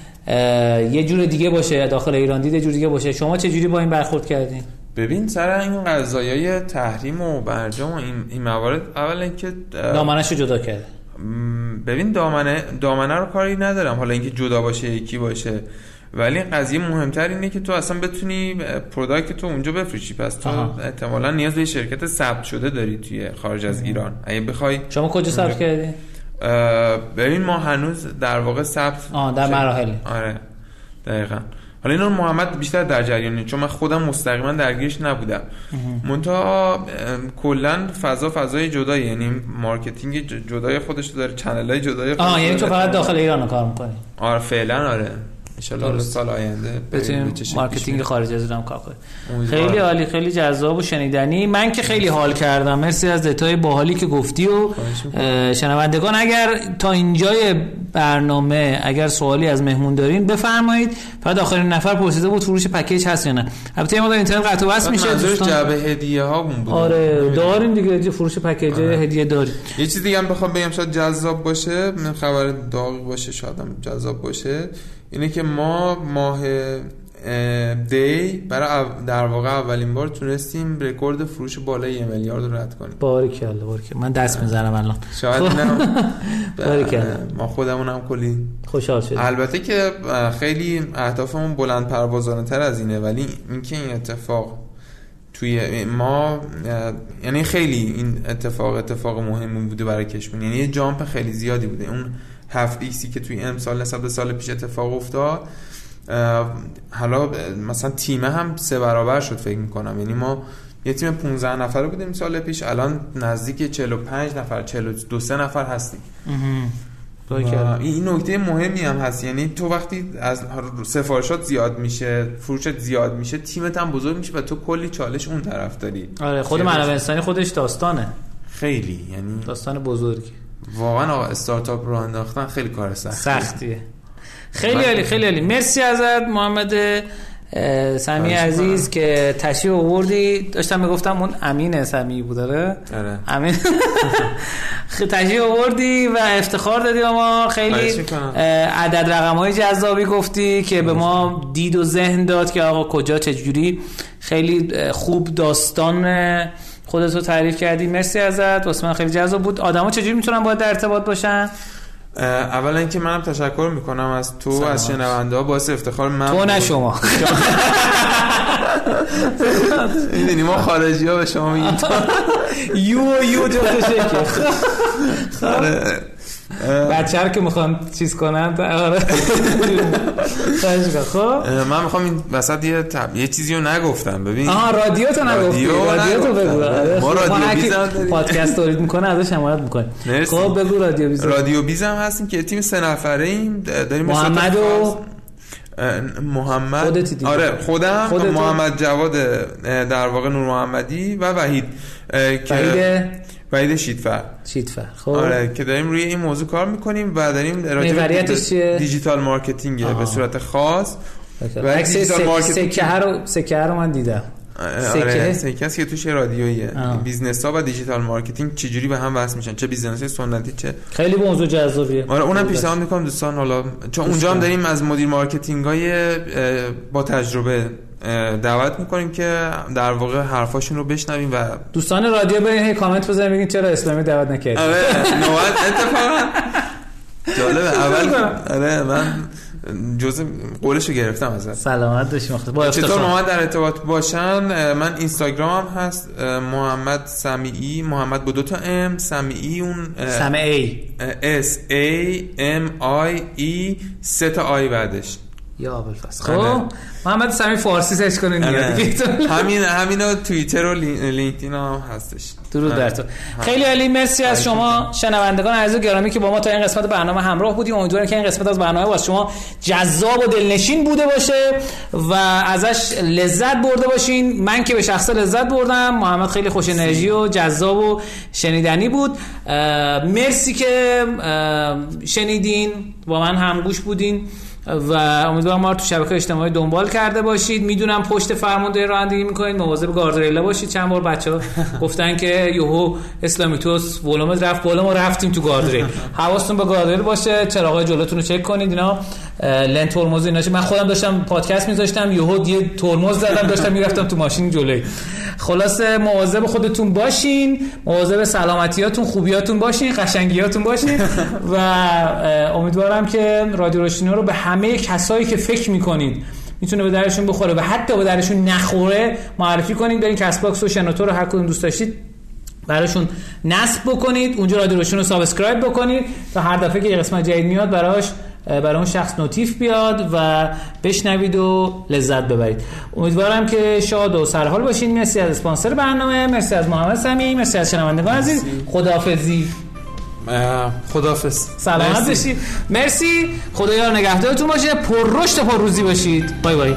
یه جور دیگه باشه داخل ایران دید یه جور دیگه باشه. شما چه جوری با این برخورد کردین؟ ببین سر این قضایای تحریم و برجام و این, این موارد اولا اینکه دامنش رو جدا کرده ببین دامنه دامنه رو کاری ندارم. حالا اینکه جدا باشه یکی باشه. ولی قضیه مهمتر اینه که تو اصلا بتونی پروداکت تو اونجا بفروشی. پس تو احتمالا نیاز به شرکت ثبت شده داری توی خارج از ایران. اگه بخوای شما کجا ثبت کردی؟ ببین ما هنوز در واقع ثبت در مراحل. آره. دقیقا. حالا اینو محمد بیشتر در جریانه چون من خودم مستقیما درگیرش نبودم. منتها کلا فضا فضای جدایی یعنی marketing جدای خودش داره channel های جدای آه یعنی تو فقط داخل ایران کار می‌کنی. آره فعلا آره. ان سال آینده بتونیم marketing خارج از ایران کار کنیم. خیلی عالی خیلی جذاب و شنیدنی. من که خیلی حال کردم. مرسی از data ی باحالی که گفتی و شنوندگان اگر تا اینجای برنامه اگر سوالی از مهمون دارین بفرمایید. فقط آخرین نفر پرسیده بود فروش پکیج هست یا نه. البته ما اینترنت قطع و وصل میشه دوستان. جعبه هدیه ها بود. آره داریم دیگه فروش پکیج آره. هدیه داریم. یه چیز دیگه هم بخوام بگم شاید جذاب باشه. من خبر داغ باشه شاید جذاب باشه. اینه که ما ماه دی برای در واقع اولین بار تونستیم رکورد فروش بالای یه میلیارد رو رد کنیم. باریکلا باریکلا. من دست می‌زنم الان. شاید نه. ما خودمون هم کلی خوشحال شدیم. البته که خیلی اهدافمون بلند پروازانه تر از اینه ولی اینکه این اتفاق توی ما یعنی خیلی این اتفاق اتفاق مهمی بوده برای کشمون یعنی یه جامپ خیلی زیادی بوده. اون هفت ایکسی که توی امسال نسبت به سال پیش اتفاق افتاد حالا مثلا تیمه هم سه برابر شد فکر می‌کنم. یعنی ما یه تیم 15 نفره بودیم سال پیش الان نزدیک 45 نفر 42 سه نفر هستیم. این نکته مهمی هم هست. یعنی تو وقتی از سفارشات زیاد میشه فروشت زیاد میشه تیمت هم بزرگ میشه و تو کلی چالش اون طرف داری. آره خود منابع انسانی خودش داستانه. خیلی یعنی داستان بزرگی. واقعا آقا استارتاپ رو انداختن خیلی کار سختیه. سختیه. خیلی عالی خیلی عالی. مرسی ازت محمد سمی عزیز که تشریف آوردی. داشتم می‌گفتم اون امین سمی بود داره آره. امین. تشریف آوردی و افتخار دادی ما. خیلی عدد رقم های جذابی گفتی که به ما دید و ذهن داد که آقا کجا چجوری. خیلی خوب داستان خودت رو تعریف کردی. مرسی ازت. واسه من خیلی جذاب بود. آدما چجوری می‌تونن باید در ارتباط باشن؟ اولا اینکه منم تشکر می‌کنم از تو. از شنونده ها. باعث افتخار من تو نه شما. می‌دونی ما خارجی ها به شما میگیم. یو و یو جو بچه رو که می‌خوان چیز کنن آره. خب. من می‌خوام این وسط یه تب... یه چیزی رو نگفتم. ببین آها رادیو تو نگفتی. رادیو تو بگو آره. ما رادیو بیزم پادکست تولید می‌کنه ازش حمایت می‌کنه. خب بگو رادیو بیزم. رادیو بیزم هستیم که تیم سه نفره ایم داریم محمد و محمد آره خودم محمد جواد در واقع نور محمدی و وحید که وحید شیدفر. شیدفر. خب. آره که داریم روی این موضوع کار می‌کنیم و داریم راجع digital marketing به صورت خاص. و marketing سکه رو سکه رو من دیدم. آره سکه؟ که توش رادیویه business ها و digital marketing چجوری به هم وصل میشن؟ چه business سنتی چه خیلی موضوع جذابیه. آره اونم پیشنهاد می‌کنم دوستان حالا چون اونجا هم داریم از مدیر marketing های با تجربه دعوت می‌کنیم که در واقع حرفاشون رو بشنویم و دوستان رادیو برین هی کامنت بزنید بگین چرا اسلامی دعوت نکردید. آره نوبت اتفاقا. جالبه اول آره من جزء قولشو گرفتم ازت. سلامت باشی با چطور محمد در ارتباط باشن؟ من اینستاگرام هست محمد سمیعی محمد با دو تا ام سمیعی اون سمعی S A M I E سه تا I بعدش. یا آره. خب محمد سمی فارسی سرچ کنین آره. همین همینا توییتر و لین- لینکدین هم هستش. درود بر تو. خیلی عالی. مرسی از شما. شنوندگان عزیز و گرامی که با ما تا این قسمت برنامه همراه بودیم. امیدوارم که این قسمت از برنامه واسه شما جذاب و دلنشین بوده باشه و ازش لذت برده باشین. من که به شخص لذت بردم. محمد خیلی خوش انرژی و جذاب و شنیدنی بود. مرسی که شنیدین. با من همگوش بودین. و امیدوارم ما رو تو شبکه اجتماعی دنبال کرده باشید. می‌دونم پشت فرمانده رانندگی می‌کنید. مواظب گاردریلا باشید. چند بار بچه ها گفتن که یوهو اسلامیتوس ولومت رفت بالا ما رفتیم تو گاردریل. حواستون به گاردریل باشه. چراغای جلوتون رو چک کنید. اینا لن ترمز اینا من خودم داشتم پادکست میذاشتم یهو یه ترمز زدم داشتم می‌رفتم تو ماشین جلوی. خلاصه مواظب خودتون باشین مواظب سلامتیاتون خوبیاتون باشین قشنگیاتون باشین و امیدوارم که رادیو روشنی رو به همه کسایی که فکر می‌کنید می‌تونه به دردشون بخوره و حتی به دردشون نخوره معرفی کنید. برین Castbox و شنوتو رو هر کدوم دوست داشتید براشون نصب بکنید. اونجا رادیو روشن رو subscribe بکنید تا هر دفعه که یه قسمت جدید میاد براش برای اون شخص notif بیاد و بشنوید و لذت ببرید. امیدوارم که شاد و سرحال باشین. مرسی از اسپانسر برنامه مرسی از محمد سمی مرسی از شنوندگان عزیز. خداحافظی. اه، خداحافظ. سلامت مرسی. باشید مرسی. خدایا نگهدارتون باشه پر رشد و پر روزی باشید. بای بای.